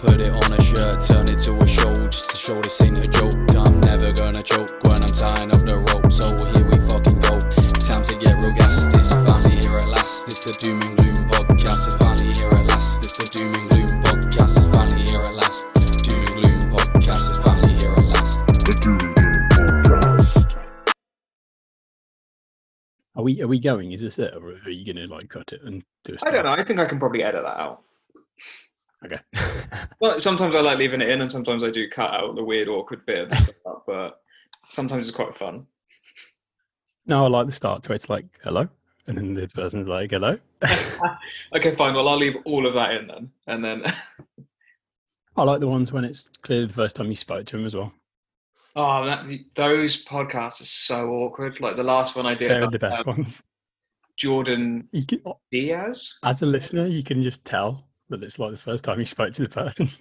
put it on a shirt, turn it to a show just to show this ain't a joke. I'm never gonna choke when I'm tying up the rope. So here we fucking go. It's time to get real gassed. It's finally here at last. It's the doom and gloom podcast. It's finally here at last. It's the doom and gloom podcast. It's finally here at last. Doom and gloom podcast. It's finally here at last. The doom and gloom podcast. Are we are we going? Is this it, or are you going to like cut it and do a I start? don't know. I think I can probably edit that out. Okay. Well, sometimes I like leaving it in, and sometimes I do cut out the weird, awkward bit. Stuff, but sometimes it's quite fun. no, I like the start where it's like hello, and then the person's like hello. Okay, fine. Well, I'll leave all of that in then, and then. I like the ones when it's clearly the first time you spoke to him as well. Oh, that, those podcasts are so awkward. Like the last one I did, They're about, the best um, ones. Jordan can, Diaz. as a listener, you can just tell that it's like the first time you spoke to the person.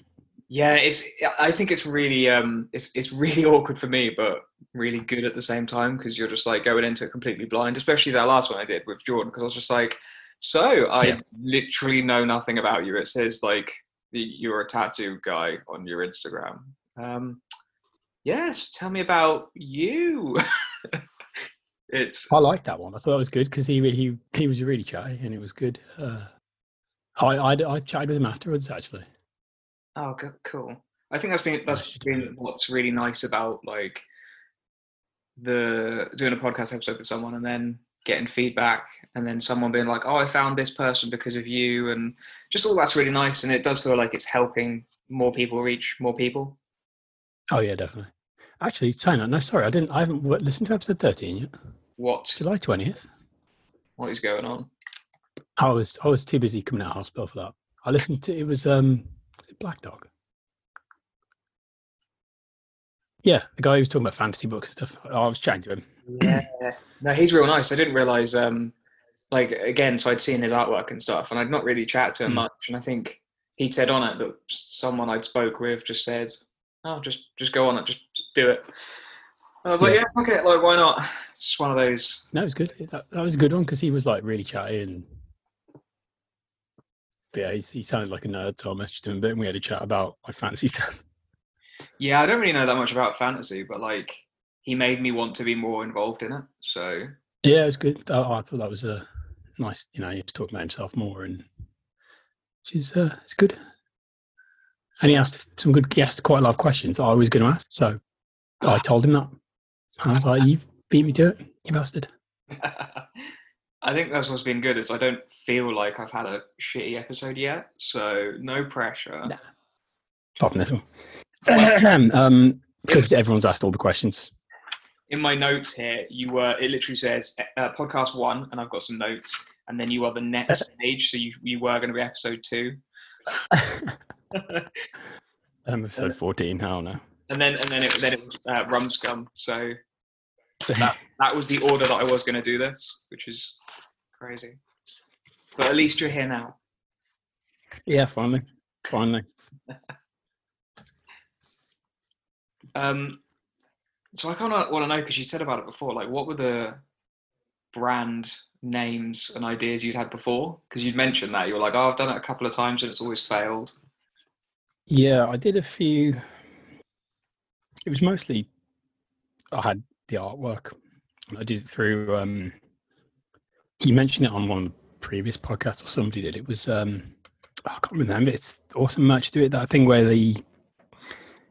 Yeah, it's. I think it's really, um, it's it's really awkward for me, but really good at the same time because you're just like going into it completely blind. Especially that last one I did with Jordan because I was just like, so I Yeah. literally know nothing about you. It says like you're a tattoo guy on your Instagram. Um, yes, tell me about you. it's I like that one. I thought it was good because he he he was really chatty and it was good. Uh, I, I I chatted with him afterwards actually. Oh, go- cool. I think that's been that's been what's really nice about like the doing a podcast episode with someone and then getting feedback and then someone being like, "Oh, I found this person because of you," and just all that's really nice. And it does feel like it's helping more people reach more people. Oh yeah, definitely. Actually, saying that, no, sorry, I didn't. I haven't listened to episode thirteen yet. What July twentieth. what is going on? I was I was too busy coming out of hospital for that. I listened to it was um was it Black Dog. Yeah, the guy who was talking about fantasy books and stuff. I was chatting to him. Yeah, no, he's real nice. I didn't realize, um, like again, so I'd seen his artwork and stuff, and I'd not really chatted to him Mm. much. And I think he'd said on it that someone I'd spoke with just said, "Oh, just just go on it, just, just do it." And I was like, Yeah. "Yeah, okay, like why not?" It's just one of those. No, it was good. That, that was a good one because he was like really chatty and but yeah, he, he sounded like a nerd. So I messaged him a bit and we had a chat about my fantasy stuff. Yeah, I don't really know that much about fantasy, but like he made me want to be more involved in it. So Yeah, it was good. I, I thought that was a nice. You know, you have to talk about himself more and which is uh, it's good. And he asked some good. He asked quite a lot of questions that I was going to ask. So I told him that. And I was like, "You've beat me to it, you bastard." I think that's what's been good is I don't feel like I've had a shitty episode yet. So no pressure. No. Apart from this one, um, because everyone's asked all the questions. in my notes here, you were. It literally says uh, podcast one, and I've got some notes. And then you are the next page, so you you were going to be episode two. I'm episode fourteen. I don't know. And then and then it then it was uh, rum scum. So that that was the order that I was going to do this, which is crazy. But at least you're here now. Yeah, finally, finally. Um, so I kind of want to know because you said about it before. Like, what were the brand names and ideas you'd had before? Because you'd mentioned that you were like, "Oh, I've done it a couple of times and it's always failed." Yeah, I did a few. It was mostly I had the artwork. I did it through. Um, you mentioned it on one of the previous podcasts, or somebody did. It was um, I can't remember. It's awesome merch. Do it that thing where the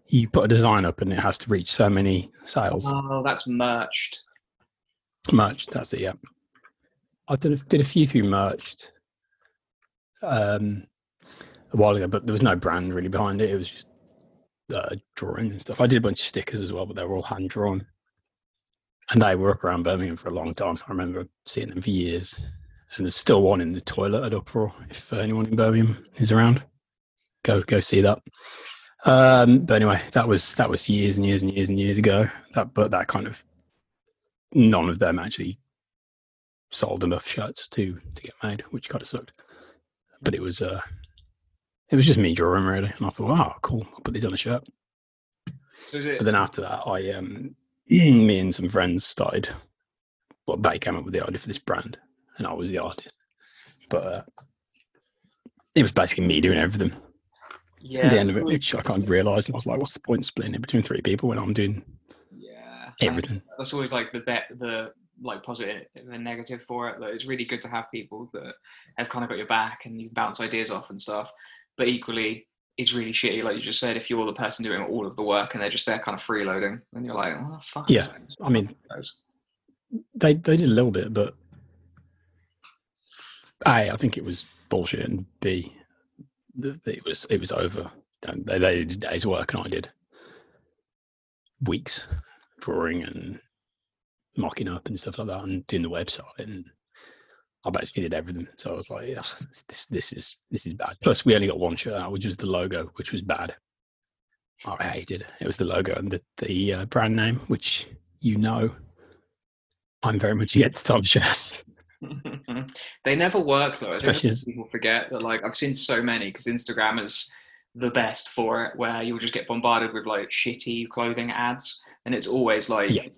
you put a design up and it has to reach so many sales. Oh, that's merched. Merch. That's it. Yeah. I did a, did a few through merched um, a while ago, but there was no brand really behind it. It was just uh, drawings and stuff. I did a bunch of stickers as well, but they were all hand drawn. And they were up around Birmingham for a long time. I remember seeing them for years. And there's still one in the toilet at Uproar. If anyone in Birmingham is around, go go see that. Um, but anyway, that was that was years and years and years and years ago. That but that kind of none of them actually sold enough shirts to to get made, which kind of sucked. But it was uh it was just me drawing really, and I thought, wow, cool, I'll put these on a shirt. So is it? But then after that, I um me and some friends started. Well, they came up with the idea for this brand, and I was the artist. But uh, it was basically me doing everything. Yeah. At the end of it, which I kind of realised, and I was like, "What's the point splitting it between three people when I'm doing yeah. everything?" that's always like the bet the like positive and the negative for it. Like it's really good to have people that have kind of got your back and you can bounce ideas off and stuff. But equally, it's really shitty, like you just said, if you're the person doing all of the work and they're just there kind of freeloading, then you're like, oh fuck. Yeah, I mean, they they did a little bit, but a I think it was bullshit, and b it was it was over. And they, they did days work, and I did weeks drawing and mocking up and stuff like that, and doing the website, and I basically did everything. So I was like, yeah, this this, is this is bad. Plus, we only got one shirt out, which was the logo, which was bad. I hated it. It was the logo and the the uh, brand name, which you know I'm very much against Tom shirts. they never work though. Especially as- people forget that like I've seen so many because Instagram is the best for it, where you'll just get bombarded with like shitty clothing ads, and it's always like Yeah.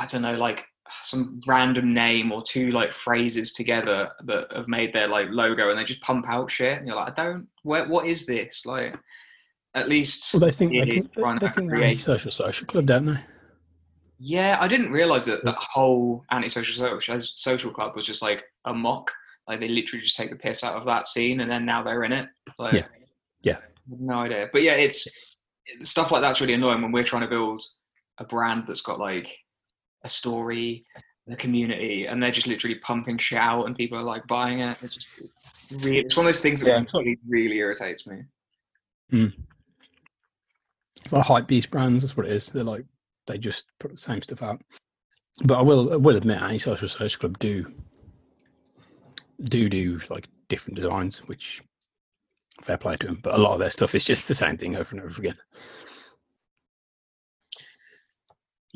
I don't know, like some random name or two like phrases together that have made their like logo, and they just pump out shit, and you're like, I don't. Where, what is this? Like, at least Well, they think It they, can, they to think they're create- anti-social social club, don't they? Yeah, I didn't realize that that whole anti-social social club was just like a mock. Like they literally just take the piss out of that scene, and then now they're in it. Like, Yeah. Yeah. No idea, but yeah, it's stuff like that's really annoying when we're trying to build a brand that's got like a story, the community, and they're just literally pumping shit out, and people are like buying it. It's just really, it's one of those things that Yeah, really, really irritates me. Mm. It's like hype beast brands. That's what it is. They're like they just put the same stuff out. But I will I will admit, anti-social social club do do do like different designs, which fair play to them. But a lot of their stuff is just the same thing over and over again.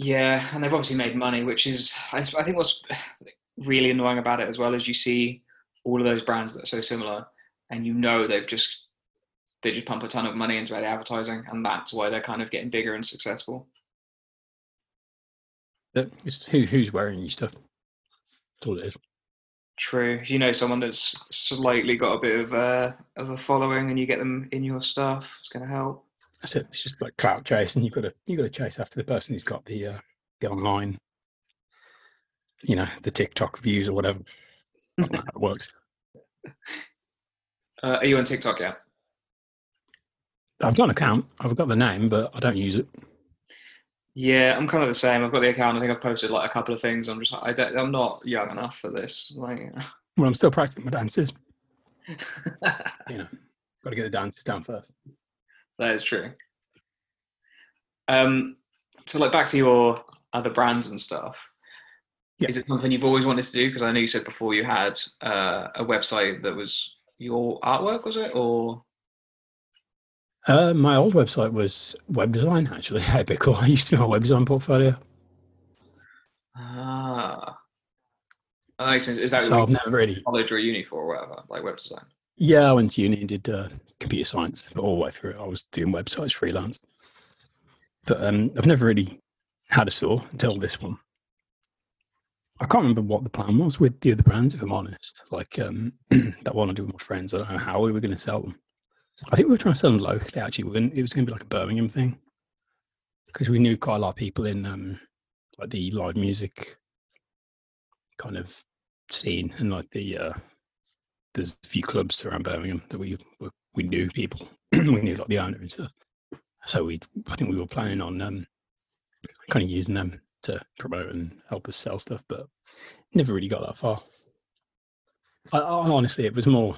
Yeah, and they've obviously made money, which is I, think what's really annoying about it as well is you see all of those brands that are so similar, and you know they've just they just pump a ton of money into their advertising, and that's why they're kind of getting bigger and successful. But it's who who's wearing your stuff. That's all it is. True, if you know someone that's slightly got a bit of uh, of a following, and you get them in your stuff, it's going to help. That's it. It's just like clout chasing. You've got to you've got to chase after the person who's got the uh, the online, you know, the TikTok views or whatever. I don't know how it works. Uh, are you on TikTok yet? I've got an account. I've got the name, but I don't use it. Yeah, I'm kind of the same. I've got the account. I think I've posted like a couple of things. I'm just I don't, I'm not young enough for this. Like. Well, I'm still practicing my dances. You know, got to get the dances down first. That is true. Um, so like back to your other brands and stuff. Yeah. Is it something you've always wanted to do? Because I know you said before you had uh, a website that was your artwork, was it? Or Uh, my old website was web design. Actually, a bit cool. I used to be a web design portfolio. ah, that makes sense. Is that So what I've never really. college or uni for, or whatever, like web design? Yeah, I went to uni and did uh, computer science, all the way through I was doing websites freelance. But um, I've never really had a store until this one. I can't remember what the plan was with the other brands, if I'm honest. Like um, that one I did with my friends, I don't know how we were going to sell them. I think we were trying to sell them locally. Actually, we gonna, it was going to be like a Birmingham thing because we knew quite a lot of people in um, like the live music kind of scene and like the uh, there's a few clubs around Birmingham that we we- knew people. we knew like the owner and stuff. So we I think we were planning on um, kind of using them to promote and help us sell stuff, but never really got that far. I, I honestly, it was more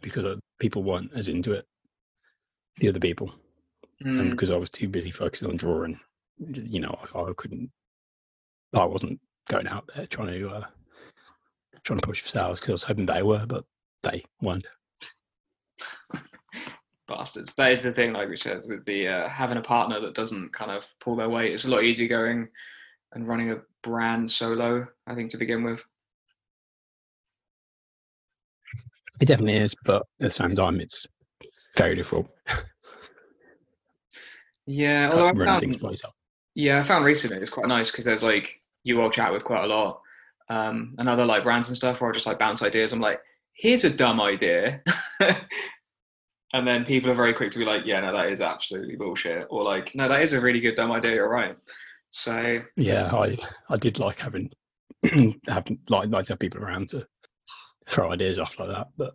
because uh, people weren't as into it, the other people, and Mm, because I was too busy focusing on drawing. You know, I, I couldn't. I wasn't going out there trying to uh, trying to push for sales because I was hoping they were, but they weren't. bastards. That is the thing, like we said, with the uh, having a partner that doesn't kind of pull their weight. It's a lot easier going and running a brand solo. I think to begin with. It definitely is, but at the same time, it's very difficult. Yeah, although I found, things by yourself. yeah, I found recently it's quite nice because there's like you all chat with quite a lot, um, and other like brands and stuff, where I just like bounce ideas. I'm like, here's a dumb idea, and then people are very quick to be like, "Yeah, no, that is absolutely bullshit," or like, "No, that is a really good dumb idea. You're right." So Yeah, I I did like having having like like to have people around to throw ideas off like that, but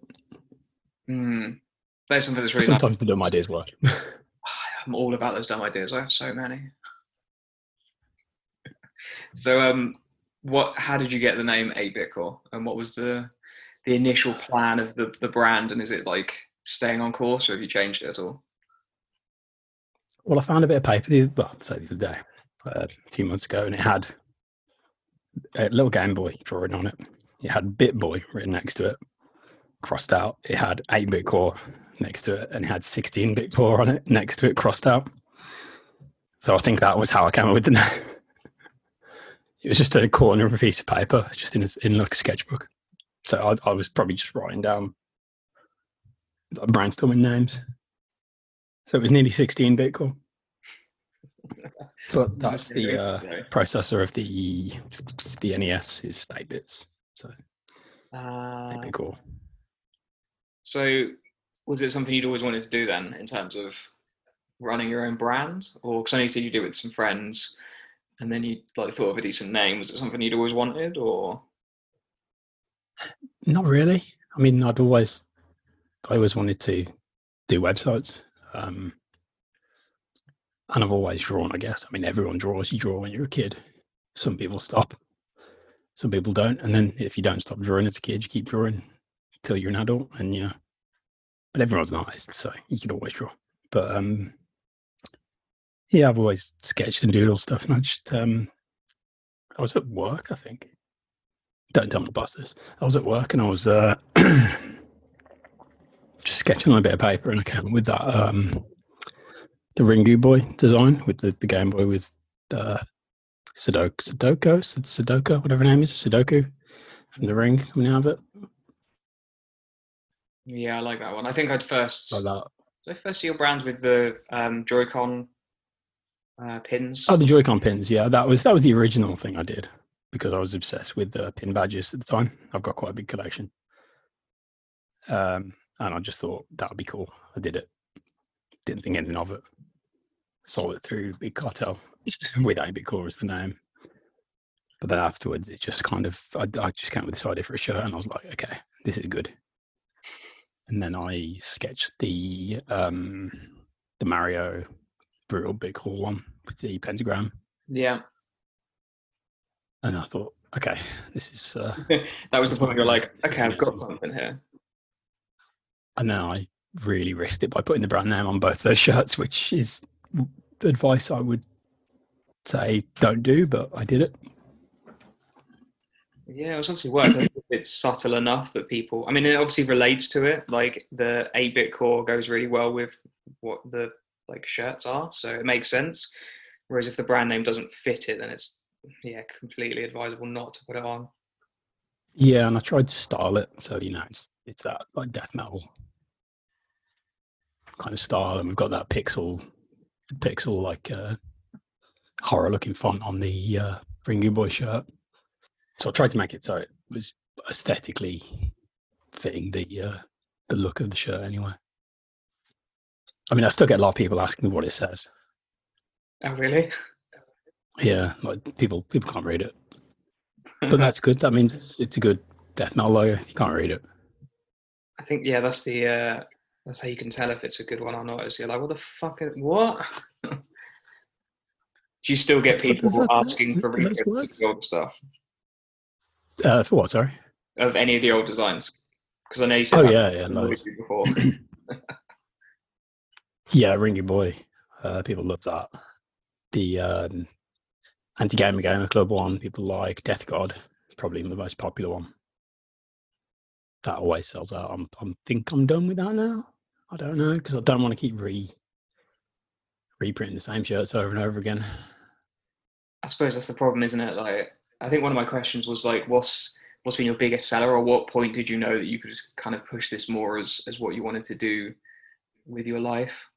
mm, there's something that's really nice. sometimes the dumb ideas work. I'm all about those dumb ideas. I have so many. so, um, what? How did you get the name 8-Bit Core, and what was the the initial plan of the the brand? And is it like staying on course, or have you changed it at all? Well, I found a bit of paper the well, say the other day, uh, a few months ago, and it had a little Game Boy drawing on it. It had Bit Boy written next to it, crossed out. It had 8 bit core next to it, and it had 16 bit core on it next to it, crossed out. So I think that was how I came up with the name. it was just a corner of a piece of paper, just in a, in like a sketchbook. So I, I was probably just writing down like, brainstorming names. So it was nearly 16 bit core. But that's the uh, processor of the the NES is 8 bits. So Uh, 8 bit core. so, was it something you'd always wanted to do then, in terms of running your own brand, or because I know you said you did it with some friends, and then you like thought of a decent name? Was it something you'd always wanted, or Not really. I mean, I'd always, I always wanted to do websites, um, and I've always drawn. I guess. I mean, everyone draws. You draw when you're a kid. Some people stop. Some people don't. And then if you don't stop drawing as a kid, you keep drawing till you're an adult, and you know. But everyone's artist, so you can always draw. But um, yeah, I've always sketched and doodled stuff, and I just um, I was at work, I think. Don't tell me about this. I was at work and I was uh, just sketching on a bit of paper, and I came with that um, the Ringu Boy design with the, the Game Boy with uh, Sudoku, Sudoku, Sudoku, whatever her name is, Sudoku, from the ring coming out of it. yeah, I like that one. I think I'd first. Like that. Did I first see your brand with the um, Joy-Con uh, pins? Oh, the Joy-Con pins. Yeah, that was that was the original thing I did because I was obsessed with the pin badges at the time. I've got quite a big collection, um, and I just thought that would be cool. I did it. Didn't think anything of it. Sold it through Big Cartel with 8 Bit Core as the name. But then afterwards, it just kind of I, I just came with this idea for a shirt, and I was like, okay, this is good. And then I sketched the um, the Mario brutal big hall one with the pentagram. Yeah, And I thought, okay, this is. Uh, that was the point. Where you're like, okay, I've got something here. and then I really risked it by putting the brand name on both those shirts, which is advice I would say don't do, but I did it. Yeah, it's obviously worked. I think it's subtle enough that people. I mean, it obviously relates to it. Like the eight bit core goes really well with what the like shirts are, so it makes sense. Whereas if the brand name doesn't fit it, then it's yeah completely advisable not to put it on. Yeah, and I tried to style it so you know it's it's that like death metal kind of style, and we've got that pixel pixel like uh, horror looking font on the uh, Ringu Boy shirt. So I tried to make it so it was aesthetically fitting the uh, the look of the shirt anyway. I mean, I still get a lot of people asking me what it says. Oh really? Yeah, like people people can't read it, but that's good. That means it's it's a good death metal logo. You can't read it. I think yeah, that's the uh, that's how you can tell if it's a good one or not. Is you're like, what the fuck? Is, what? Do you still get people What the fuck? asking for reprints of the old stuff Uh, for what? Sorry. of any of the old designs? Because I know you said Oh yeah, yeah, loads. before. Yeah, Ringu Boy. Uh, people love that. The um, Anti Gamer Gamer Club one, people like Death God, probably the most popular one. That always sells out. I'm, I'm think I'm done with that now. I don't know because I don't want to keep re reprinting the same shirts over and over again. I suppose that's the problem, isn't it? Like, I think one of my questions was like, what's what's been your biggest seller, or what point did you know that you could just kind of push this more as as what you wanted to do with your life?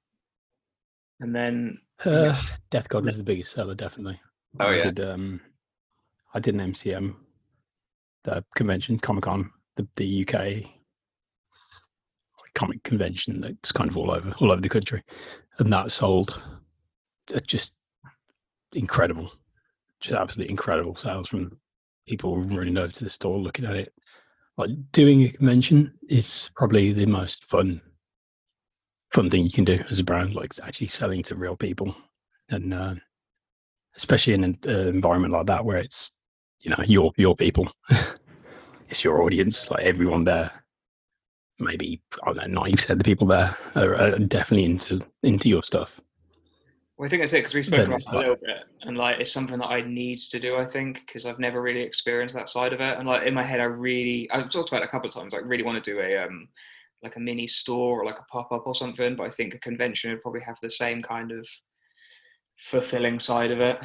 And then, Uh, Death God was the biggest seller, definitely. Oh, I yeah. did, um, I did an MCM, the convention, Comic Con, the, the UK, comic convention that's kind of all over all over the country, and that sold uh, just incredible, just absolutely incredible sales from people running over to the store looking at it. Like doing a convention is probably the most fun fun thing you can do as a brand, like actually selling to real people, and uh, especially in an uh, environment like that where it's you know your your people, it's your audience, like everyone there. Maybe I don't know, ninety percent of the people there are, are definitely into into your stuff. Well, I think that's it because we spoke about it a little bit, and like it's something that I need to do. I think because I've never really experienced that side of it, and like in my head, I really I've talked about it a couple of times. I really want to do a um like a mini store or like a pop up or something, but I think a convention would probably have the same kind of fulfilling side of it.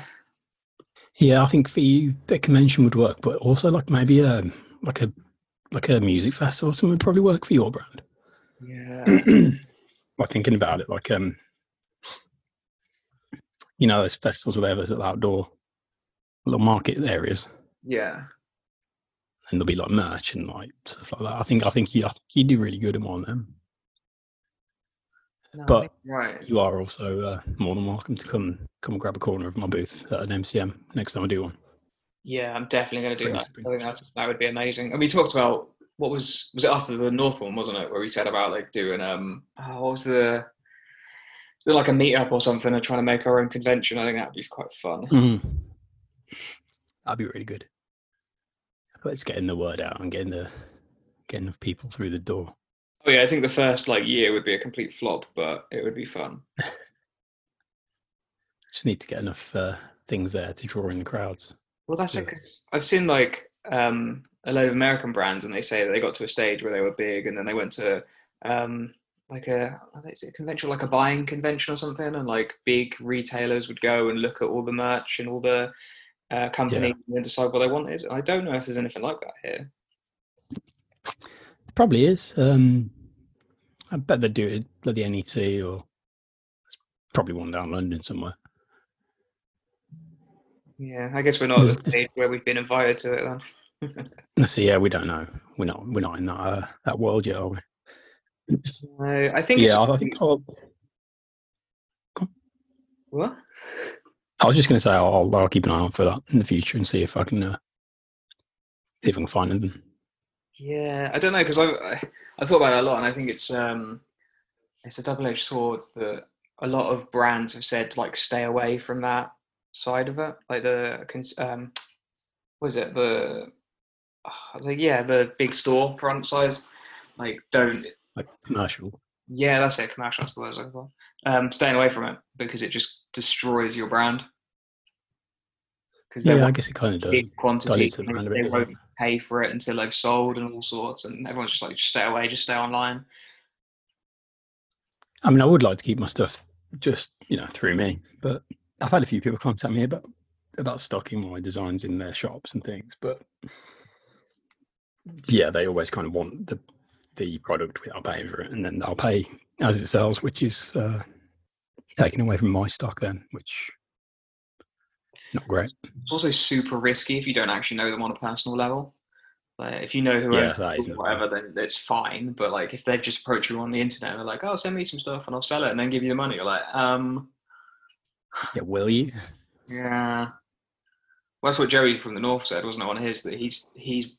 Yeah, I think for you, the convention would work, but also like maybe a like a like a music festival or something would probably work for your brand. Yeah, like thinking about it, like um, you know, those festivals whatever, the outdoor little market areas, yeah. and there'll be like merch and like stuff like that. I think I think you I think you do really good in one of them. No, But- you're right. You are also uh, more than welcome to come come and grab a corner of my booth at an MCM next time I do one. Yeah, I'm definitely going to do Bring that. some- I think that's that would be amazing. And we talked about what was was it after the North one, wasn't it? Where we said about like doing um oh, what was the do like a meetup or something and trying to make our own convention. I think that'd be quite fun. Mm. That'd be really good. But it's getting the word out and getting the getting enough people through the door. Oh yeah, I think the first like year would be a complete flop, but it would be fun. Just need to get enough uh, things there to draw in the crowds. Well, that's it So- because I've seen like um, a load of American brands, and they say that they got to a stage where they were big, and then they went to um, like a I think it's a convention, like a buying convention or something, and like big retailers would go and look at all the merch and all the uh, companies and then decide what they wanted. I don't know if there's anything like that here. It probably is. Um, I bet they do it at the NEC or there's probably one down London somewhere. Yeah, I guess we're not at the stage where we've been invited to it then. So yeah, we don't know. We're not. We're not in that uh, that world yet, are we? No, I think it's Yeah, I think. I'll, what? I was just going to say I'll, I'll keep an eye out for that in the future and see if I can uh, see if I can find them. Yeah, I don't know because I I I thought about it a lot, and I think it's um it's a double edged sword that a lot of brands have said like stay away from that side of it, like the cons- um what is it the uh, like yeah the big store front size like don't Like commercial. yeah that's it commercial that's the word I was looking for um staying away from it because it just destroys your brand because they Yeah, I guess it kind of does. big quantity dilutes the and brand a they won't pay for it until they've sold and all sorts and everyone's just like just stay away just stay online I mean, I would like to keep my stuff just you know through me, but I've had a few people contact me about about stocking my designs in their shops and things, but yeah, they always kind of want the the product without paying for it, and then they'll pay as it sells, which is uh, taken away from my stock then, which not great. it's also super risky if you don't actually know them on a personal level like if you know who Yeah, owns that it is or whatever then it's fine but like if they've just approached you on the internet and they're like oh send me some stuff and i'll sell it and then give you the money you're like um Yeah, will you? Yeah. Well, that's what Joey from the North said, wasn't it, on his that he's he's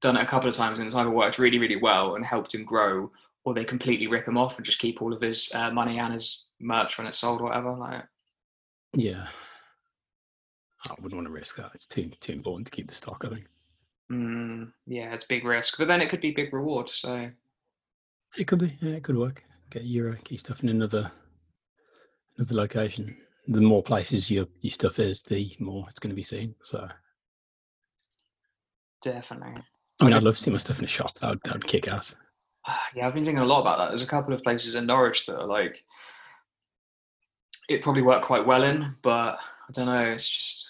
done it a couple of times and it's either worked really, really well and helped him grow, or they completely rip him off and just keep all of his uh, money and his merch when it's sold or whatever. Like, Yeah, I wouldn't want to risk that. It's too too important to keep the stock. I think mm, yeah, it's big risk, but then it could be big reward. So it could be. Yeah, it could work. Get your uh, get your stuff in another another location. The more places your your stuff is, the more it's going to be seen. So definitely. I mean, I'd love to see my stuff in a shop. That would, that would kick ass. Yeah, I've been thinking a lot about that. There's a couple of places in Norwich that are like it probably worked quite well in, but I don't know. It's just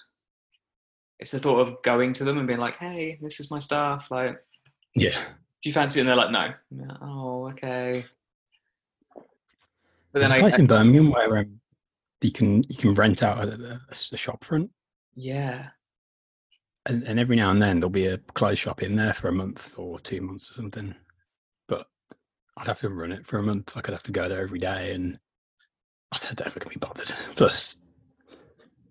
it's the thought of going to them and being like, "Hey, this is my stuff." Like, Yeah, do you fancy it? And they're like, no. Like, oh, okay. But there's then I, place in Birmingham where um, you can you can rent out a, a, a shop front, yeah, and, and every now and then there'll be a clothes shop in there for a month or two months or something. But I'd have to run it for a month. I could have to go there every day, and I don't know if I can be bothered. Plus,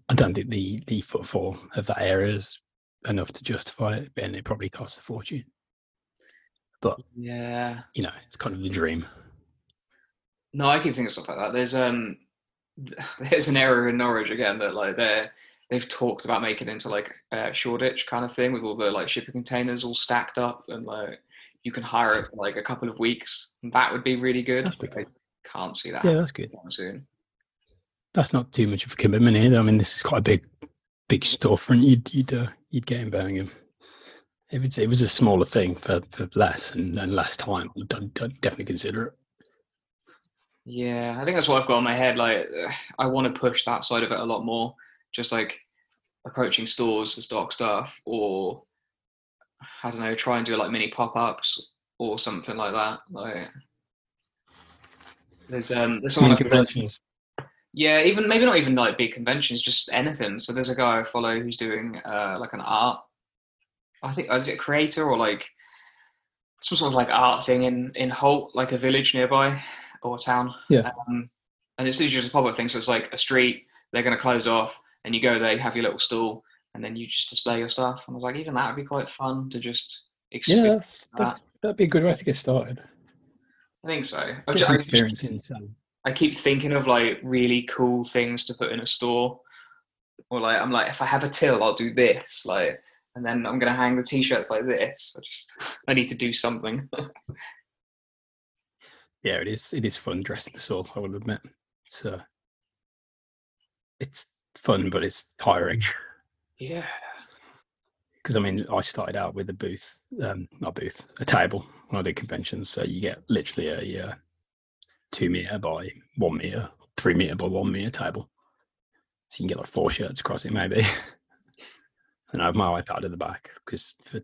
I don't think the the footfall of that area is enough to justify it, and it probably costs a fortune. But Yeah. you know, it's kind of the dream. No, I keep thinking of stuff like that. There's um, there's an area in Norwich again that like they're they've talked about making it into like a Shoreditch kind of thing with all the like shipping containers all stacked up and like you can hire it for like a couple of weeks. That would be really good. That's I can't see that Yeah, that's good. soon. That's not too much of a commitment either. I mean, this is quite a big, big storefront. You'd you'd uh, you'd get in Birmingham. If it's, it was a smaller thing for, for less and, and less time, I'd, I'd definitely consider it. Yeah, I think that's what I've got in my head. Like, I want to push that side of it a lot more. Just like approaching stores to stock stuff, or I don't know, try and do like mini pop ups or something like that. Like, there's um, there's someone Mini I follow- conventions. Yeah, even maybe not even like big conventions, just anything. So there's a guy I follow who's doing uh, like an art. I think is it a creator or like some sort of like art thing in in Holt, like a village nearby or a town. Yeah. Um, and it's usually just a pop-up thing. So it's like a street. They're going to close off, and you go there, you have your little stall, and then you just display your stuff. And I was like, even that would be quite fun to just Yeah, experience. that's, that's that'd be a good way to get started. I think so. I've Get ju- some I just- experience in selling. I keep thinking of like really cool things to put in a store. Or like I'm like, if I have a till, I'll do this. Like and then I'm gonna hang the t-shirts like this. I just I need to do something. Yeah, it is. It is fun dressing the soul. I will admit. It's uh, it's fun, but it's tiring. yeah. because I mean, I started out with a booth, um, not booth, a table when I did conventions. So you get literally a uh, two meter by one meter, three meter by one meter table. So you can get like four shirts across it, maybe. and I have my iPad at the back because for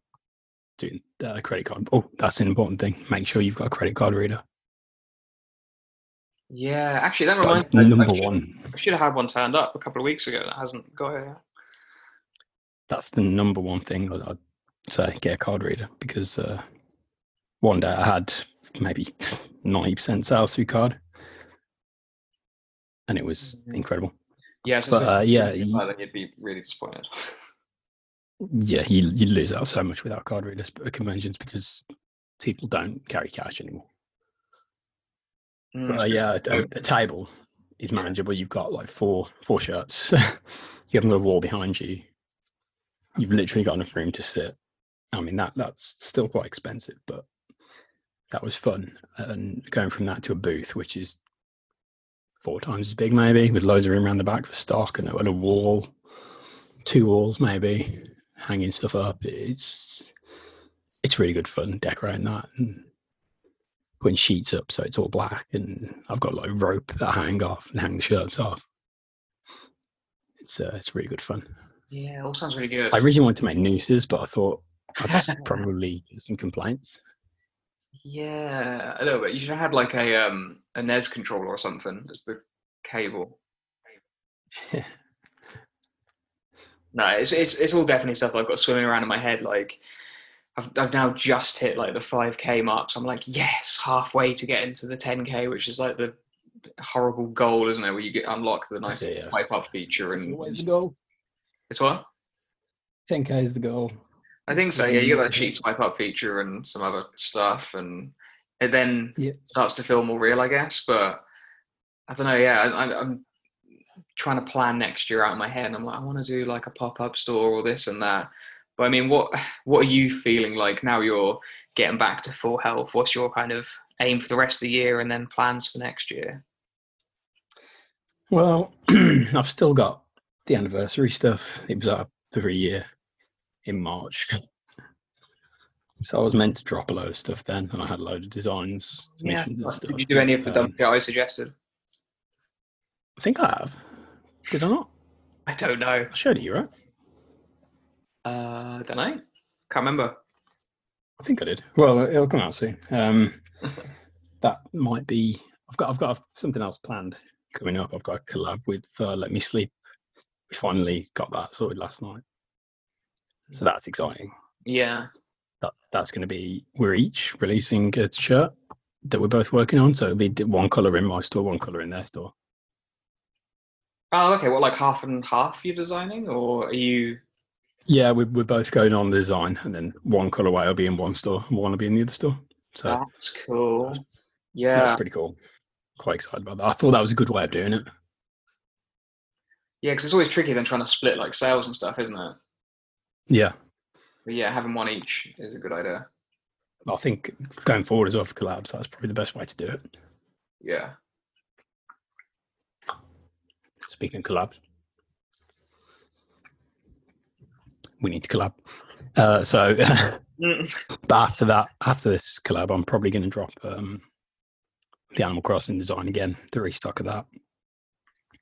doing uh, credit card. Oh, that's an important thing. Make sure you've got a credit card reader. Yeah. Actually that reminds me I- I number should- one, I should have had one turned up a couple of weeks ago that hasn't got it yet. that's the number one thing I'd say get a card reader because uh, one day I had maybe 90% sales through card and it was Mhm. incredible. Yeah, so But, uh, yeah, you then you'd be really disappointed. Yeah, you, you lose out so much without card readers at conventions because people don't carry cash anymore. Mm, But, uh, yeah, a, a, a table is manageable. You've got like four four shirts. you haven't got a wall behind you. You've literally got enough room to sit. I mean that that's still quite expensive, but that was fun. And going from that to a booth, which is four times as big, maybe, with loads of room around the back for stock and a, and a wall, two walls maybe, hanging stuff up. It's it's really good fun decorating that and putting sheets up so it's all black and I've got like rope that I hang off and hang the shirts off. It's uh, it's really good fun. Yeah, all sounds really good. I originally wanted to make nooses, but I thought that's probably some complaints. Yeah, a little bit. You should have had like a um a NES controller or something as the cable. No, it's it's it's all definitely stuff I've got swimming around in my head. Like I've I've now just hit like the five k mark. So I'm like, yes, halfway to get into the ten k, which is like the horrible goal, isn't it? Where you get unlock the nice yeah. up feature and always the goal. it's what? 10k is the goal. I think so. Yeah, you get that sheet swipe up feature and some other stuff, and it then Yeah. starts to feel more real, I guess. But I don't know. Yeah, I, I'm trying to plan next year out in my head. And I'm like, I want to do like a pop up store or this and that. But I mean, what what are you feeling like now? You're getting back to full health. What's your kind of aim for the rest of the year, and then plans for next year? Well, I've still got the anniversary stuff. It was up every year in March. So I was meant to drop a load of stuff then, and I had a load of designs, submissions and stuff. Did you do any of the Um, dump that I suggested? I think I have. Did I not? I don't know. I showed it you, right? Uh, don't know. Can't remember. I think I did. Well, it'll come out soon. Um, that might be. I've got. I've got something else planned coming up. I've got a collab with uh, Let Me Sleep. We finally got that sorted last night, so that's exciting. Yeah. That that's going to be. We're each releasing a shirt. that we're both working on. So it'll be one color in my store, one color in their store. Oh, okay. Well, like half and half you're designing, or are you? Yeah, we, we're both going on the design, and then one colorway will be in one store, and one will be in the other store. So That's cool. that's Yeah, that's pretty cool. Quite excited about that. I thought that was a good way of doing it. yeah. Because it's always tricky than trying to split like sales and stuff, isn't it? Yeah, But yeah, having one each is a good idea. I think going forward as well for collabs, that's probably the best way to do it. Yeah. Speaking of collabs, we need to collab. Uh, so, but after that, after this collab, I'm probably going to drop um, the Animal Crossing design again, the restock of that.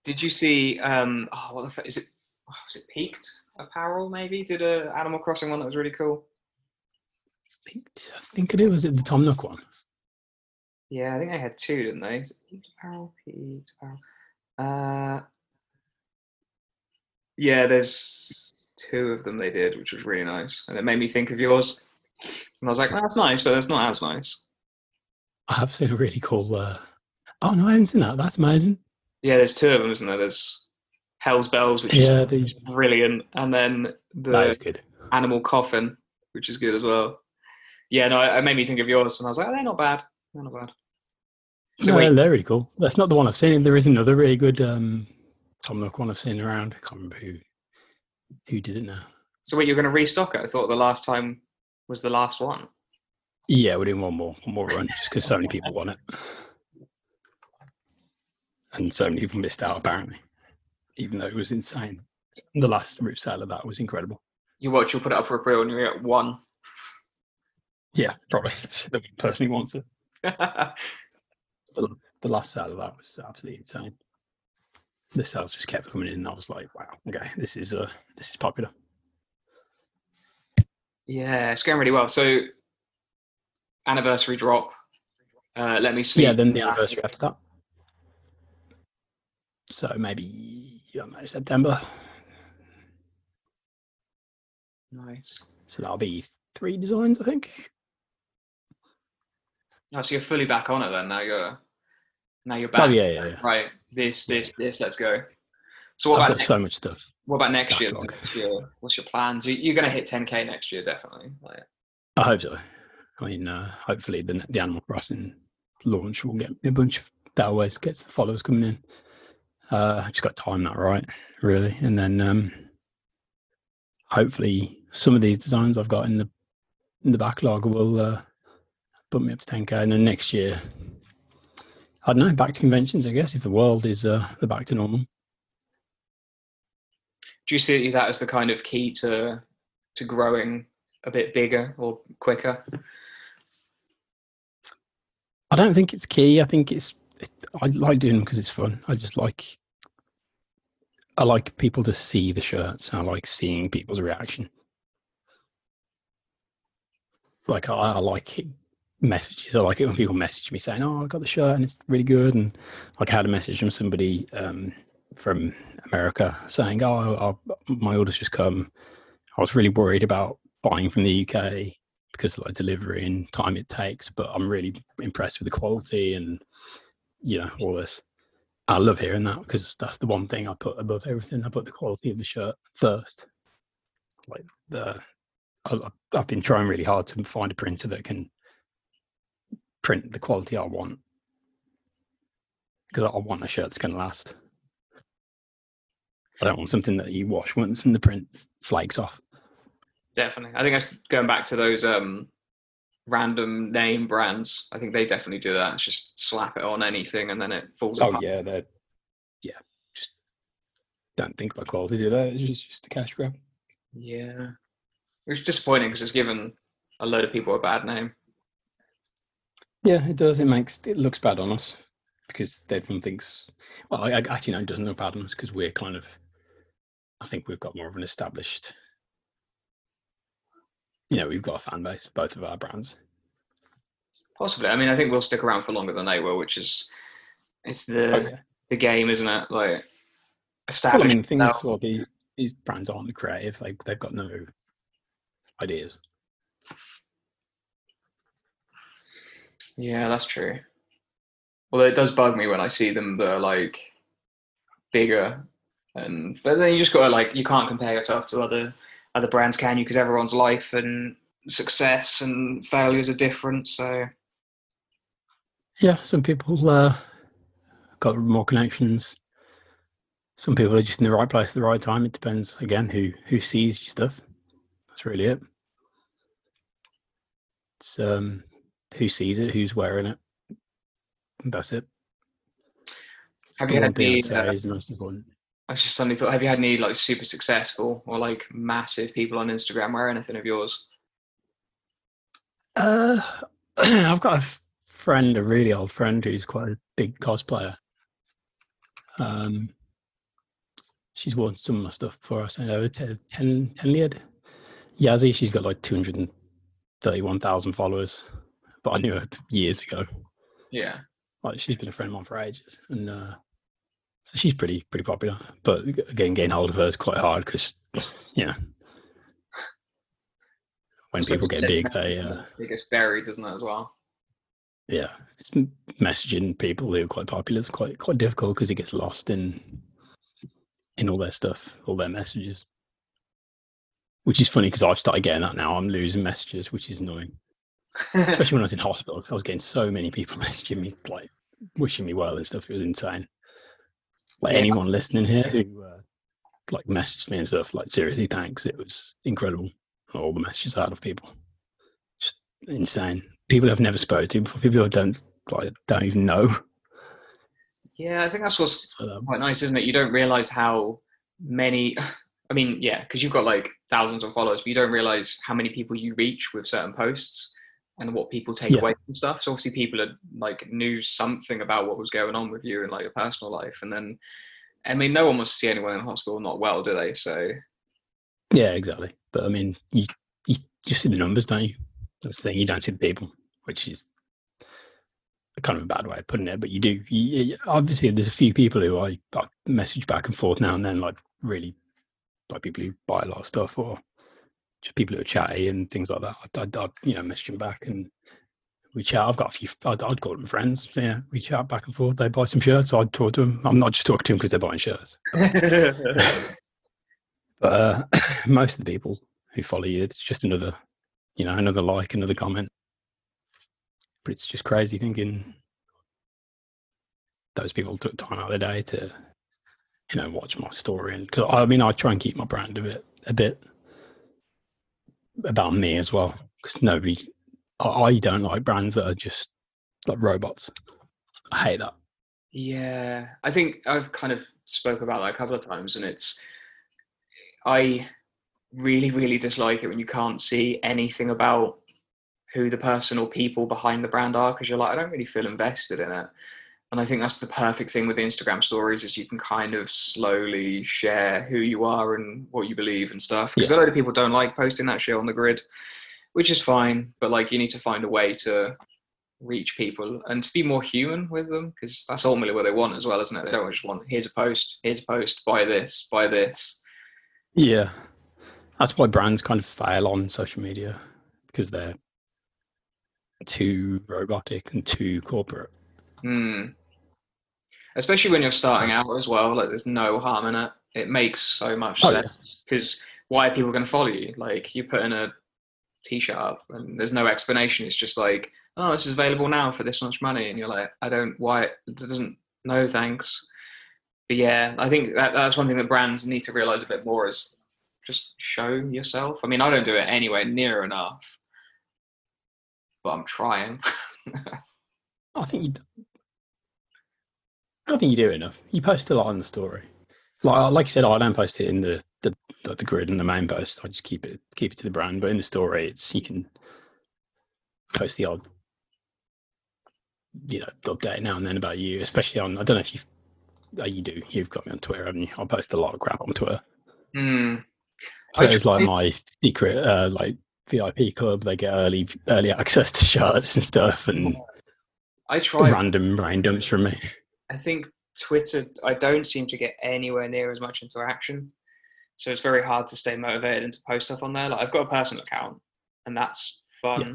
Did you see? Um, oh, what the fuck is it? Oh, was it Peaked Apparel? Maybe did a Animal Crossing one that was really cool. I think, I think it was it the Tom Nook one. Yeah, I think they had two, didn't they? Apparel? Apparel. Uh, yeah, there's two of them they did, which was really nice, and it made me think of yours. And I was like, that's nice, but that's not as nice. I have seen a really cool. Uh, oh no, I haven't seen that. That's amazing. Yeah, there's two of them, isn't there? There's Hell's Bells, which is the, brilliant, and then the good. Animal Coffin, which is good as well. Yeah, no, it it made me think of yours, and I was like, oh, they're not bad. They're not bad. So no, wait, they're really cool. That's not the one I've seen. There is another really good um, Tom Nook one I've seen around. I can't remember who who did it now. so wait, you're going to restock it? I thought the last time was the last one. Yeah, we're doing one more, one more run just because so many people want it, and so many people missed out apparently, even though it was insane. The last root sale of that was incredible. You watch, you'll put it up for a and you're at one. Yeah, probably it's the person who wants it. The, last sale of that was absolutely insane. The sales just kept coming in, and I was like, "Wow, okay, this is uh, this is popular." yeah, it's going really well. So, anniversary drop. Uh, let me sleep. Yeah, then the anniversary after that. So maybe Don't September. Nice. So that'll be three designs, I think. Oh, so you're fully back on it then. Now you're now you're back. Oh yeah, yeah, yeah. Right. This, this, this. Let's go. So what I've about got so much stuff. what about next year? What's your what's your plans? You- You're going to hit 10k next year, definitely. Like, I hope so. I mean, uh, hopefully the the Animal Crossing launch will get me a bunch of that always gets the followers coming in. Uh, I just got to time that right, really, and then um, hopefully some of these designs I've got in the in the backlog will uh, bump me up to 10k, and then next year, I don't know, back to conventions, I guess, if the world is uh, the back to normal. do you see that as the kind of key to to growing a bit bigger or quicker? I don't think it's key. I think it's. I like doing them because it's fun. I just like. I like people to see the shirts. I like seeing people's reaction. Like I, I like messages. I like it when people message me saying, "Oh, I got the shirt and it's really good." And like I had a message from somebody um, from America saying, "Oh, I, my order's just come. I was really worried about buying from the UK because of like delivery and time it takes, but I'm really impressed with the quality and you know all this. I love hearing that because that's the one thing I put above everything. I put the quality of the shirt first. Like the, I've been trying really hard to find a printer that can print the quality I want because I want a shirt that's going to last. I don't want something that you wash once and the print flakes off. Definitely. I think that's going back to those um, random name brands. I think they definitely do that. It's just slap it on anything and then it falls Oh apart. yeah, they're yeah, just don't think about quality, do they? It's just, just a cash grab. Yeah. It's disappointing because it's given a load of people a bad name. Yeah, it does. It makes it looks bad on us because everyone thinks. Well, I, I actually no, it doesn't look bad on us because we're kind of. I think we've got more of an established. You know, we've got a fan base, both of our brands. Possibly. I mean, I think we'll stick around for longer than they will, which is it's the Okay. the game, isn't it? Like Well, I mean, things well, these these brands aren't creative. They they've got no ideas. Yeah, that's true. Although it does bug me when I see them that are like bigger, and but then you just gotta like you can't compare yourself to other other brands, can you? Because everyone's life and success and failures are different. So Yeah, some people uh, got more connections. Some people are just in the right place at the right time. It depends again who who sees your stuff. That's really it. It's um, who sees it, who's wearing it. That's it. Have you had the, uh, is most important. I just suddenly thought, have you had any like super successful or like massive people on Instagram wear anything of yours? Uh, I've got a friend, a really old friend, who's quite a big cosplayer. Um, she's worn some of my stuff before. I sent over to 10, 10 Liad. Yazzie, she's got like 231,000 followers, but I knew her years ago. Yeah. Like she's been a friend of mine for ages. And uh, so she's pretty, pretty popular. But again, getting hold of her is quite hard because, you know, when people get big, they, uh, it gets buried, doesn't it, as well? yeah, it's messaging people who are quite popular is quite quite difficult because it gets lost in in all their stuff, all their messages. Which is funny because I've started getting that now. I'm losing messages, which is annoying, especially when I was in hospital, because I was getting so many people messaging me, like wishing me well and stuff. It was insane. Like Yeah. anyone listening here who uh, like messaged me and stuff, like seriously, thanks. It was incredible. All the messages out of people, just insane. People I've never spoken to before. People I don't like, don't even know. yeah, I think that's what's So, um, quite nice, isn't it? You don't realize how many. I mean, yeah, because you've got like thousands of followers, but you don't realize how many people you reach with certain posts and what people take Yeah. away from stuff. So obviously, people are like knew something about what was going on with you in like your personal life, and then, I mean, no one wants to see anyone in hospital not well, do they? So Yeah, exactly. But I mean, you you just see the numbers, don't you? That's the thing. You don't see the people, which is kind of a bad way of putting it. But you do. You, you- obviously, there's a few people who I, I message back and forth now and then, like really, like people who buy a lot of stuff or just people who are chatty and things like that. I'd, I'd, you know message them back and we chat. I've got a few. I'd, I'd call them friends. Yeah, we chat back and forth. They buy some shirts. I'd talk to them. I'm not just talking to them because they're buying shirts. But uh, most of the people who follow you, it's just another, you know, another like, another comment. But it's just crazy thinking those people took time out of their day to, you know, watch my story. And because I mean, I try and keep my brand a bit, a bit about me as well. Because nobody, I, I don't like brands that are just like robots. I hate that. Yeah, I think I've kind of spoke about that a couple of times, and it's I really, really dislike it when you can't see anything about who the person or people behind the brand are because you're like, I don't really feel invested in it. And I think that's the perfect thing with Instagram stories is you can kind of slowly share who you are and what you believe and stuff. Because a lot of people don't like posting that shit on the grid, which is fine. But like, you need to find a way to reach people and to be more human with them because that's ultimately what they want as well, isn't it? They don't just want here's a post, here's a post, buy this, buy this. Yeah. That's why brands kind of fail on social media because they're too robotic and too corporate. Hmm. Especially when you're starting out as well, like there's no harm in it. It makes so much Oh, sense because why are people going to follow you? Like you put in a t-shirt up and there's no explanation. It's just like, oh, this is available now for this much money, and you're like, I don't. Why? It doesn't. No, thanks. But yeah, I think that that's one thing that brands need to realize a bit more is just show yourself. I mean, I don't do it anywhere near enough, but I'm trying. Oh, I think you. I think you do enough. You post a lot on the story. Like like you said, I don't post it in the the, the, the grid and the main post. I just keep it keep it to the brand. But in the story, it's you can post the odd, you know, update now and then about you. Especially on I don't know if you oh, you do. You've got me on Twitter, haven't you? I post a lot of crap on Twitter. I Twitter's like my secret, uh, like VIP club. They get early early access to shirts and stuff, and I try random brain dumps from me. I think Twitter, I don't seem to get anywhere near as much interaction. So it's very hard to stay motivated and to post stuff on there. Like I've got a personal account and that's fun. Yeah.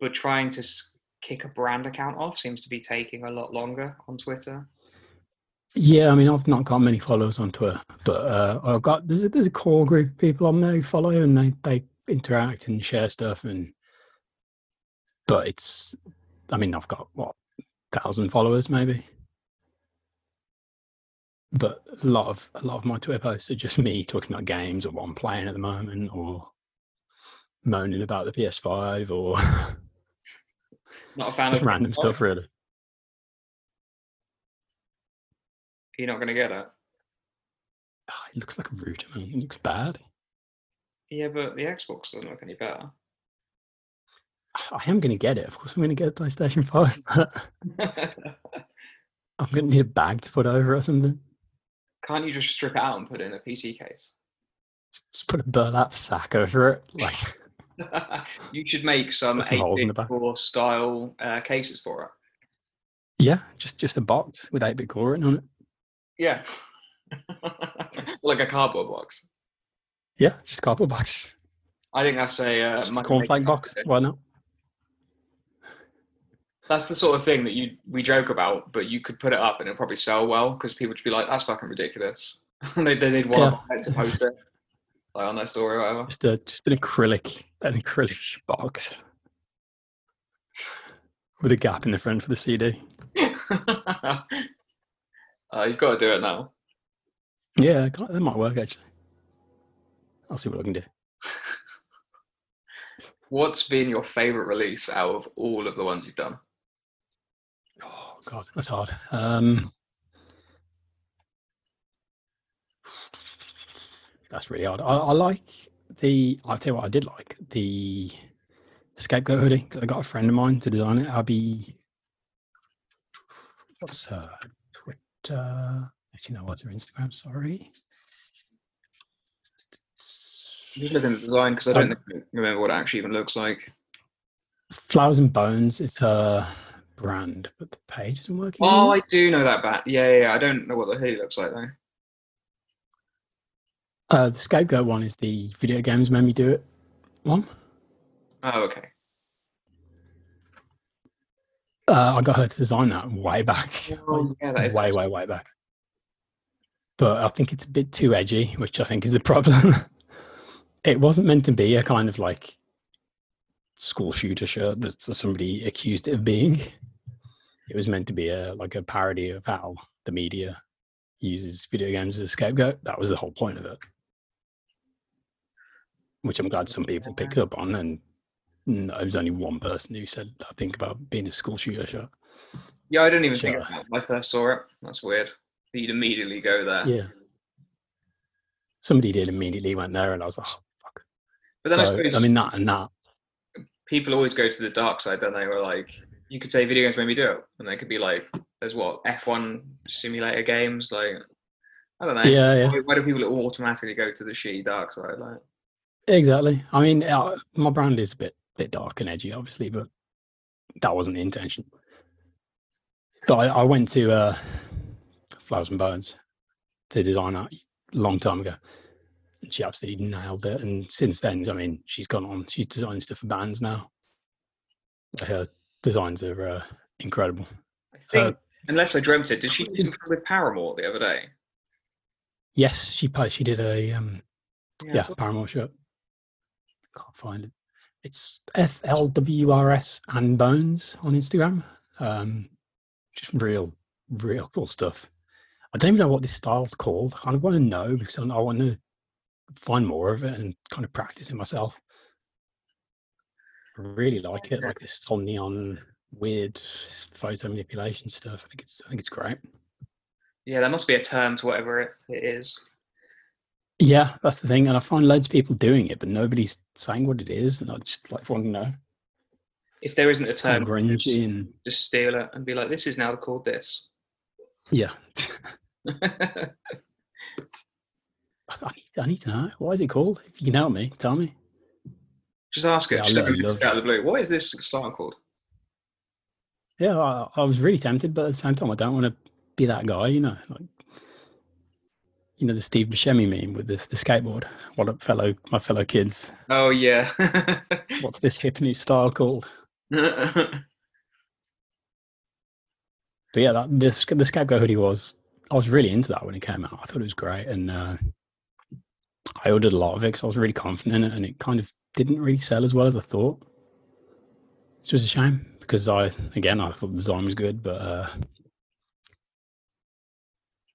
But trying to kick a brand account off seems to be taking a lot longer on Twitter. Yeah, I mean, I've not got many followers on Twitter, but uh, I've got there's a, there's a core group of people on there who follow and they they interact and share stuff and. But it's, I mean, I've got what thousand followers maybe, but a lot of a lot of my Twitter posts are just me talking about games or what I'm playing at the moment or moaning about the PS5 or Not a fan just of random stuff really. You're not going to get it. Ah, it looks like a router, man. It looks bad. Yeah, but the Xbox doesn't look any better. I am going to get it. Of course, I'm going to get a PlayStation 5. But I'm going to need a bag to put over or something. Can't you just strip it out and put it in a PC case? Just put a burlap sack over it. Like, you should make some Put some holes in the 8 back. core style uh, cases for it. yeah, just just a box with 8 bit core written on it. Yeah. like a cardboard box. Yeah, just a cardboard box. I think that's a uh, Just a money cornflake box. Why not? That's the sort of thing that you we joke about, but you could put it up and it'll probably sell well because people would be like, "That's fucking ridiculous." they they'd want to post it like on their story or whatever. Just a just an acrylic an acrylic box with a gap in the front for the CD. uh, you've got to do it now. Yeah, that that might work actually. I'll see what I can do. What's been your favorite release out of all of the ones you've done? God, that's hard. Um, that's really hard. I, I like the. I'll tell you what I did like the scapegoat hoodie. I got a friend of mine to design it. Abby. What's her Twitter? Actually, no. What's her Instagram? Sorry. Just looking at the design because I don't I remember what it actually even looks like. Flowers and Bones. It's a brand, but the page isn't working. Oh, anymore. I do know that bat. Yeah, yeah, yeah. I don't know what the hoodie looks like though. Uh, the scapegoat one is the video games made me do it one. Oh, okay. Uh, I got her to design that way back. Oh, yeah, that is way, way, way back. But I think it's a bit too edgy, which I think is the problem. it wasn't meant to be a kind of like school shooter shirt that somebody accused it of being. It was meant to be a like a parody of how the media uses video games as a scapegoat. That was the whole point of it. Which I'm glad some people picked up on, and no, it was only one person who said "I think about being a school shooter shirt. Yeah, I didn't even think Sure. of that when I first saw it. That's weird. You'd immediately go there. Yeah. Somebody did immediately went there, and I was like, oh, fuck. But then I suppose I mean, that and that. People always go to the dark side, don't they? Where like you could say video games made me do it, and they could be like, "There's what F1 simulator games." Like, I don't know. Yeah, yeah. Why, why do people automatically go to the shitty dark side? Like, Exactly. I mean, uh, my brand is a bit bit dark and edgy, obviously, but that wasn't the intention. But I, I went to uh, Flowers and Bones to design that a long time ago. And she absolutely nailed it. And since then, I mean, she's gone on. She's designing stuff for bands now. Her designs are uh, incredible. I think Uh, unless I dreamt it, did she do something with Paramore the other day? Yes, she she did a um, yeah thought- Paramore shirt. Can't find it. It's F L W R S and Bones on Instagram. Um, just real, real cool stuff. I don't even know what this style's called. I kind of want to know because I, I want to find more of it and kind of practice it myself. I really like it, like this neon weird photo manipulation stuff. I think it's I think it's great. Yeah, there must be a term to whatever it, it is. Yeah, that's the thing. And I find loads of people doing it, but nobody's saying what it is. And I just like want to know. If there isn't a term, grungy and just steal it and be like, "This is now called this." yeah. I need, I need to know. What is it called? If you can help me, tell me. just ask it. Yeah, just love- love- out of the blue. What is this style called? Yeah, I, I was really tempted, but at the same time, I don't want to be that guy, you know. Like, you know, the Steve Buscemi meme with this the skateboard. What up, fellow my fellow kids? Oh yeah. What's this hip new style called? but yeah, that, this the scapegoat hoodie was. I was really into that when it came out. I thought it was great, and uh, I ordered a lot of it because I was really confident in it, and it kind of didn't really sell as well as I thought. Which was a shame because I, again, I thought the design was good, but uh,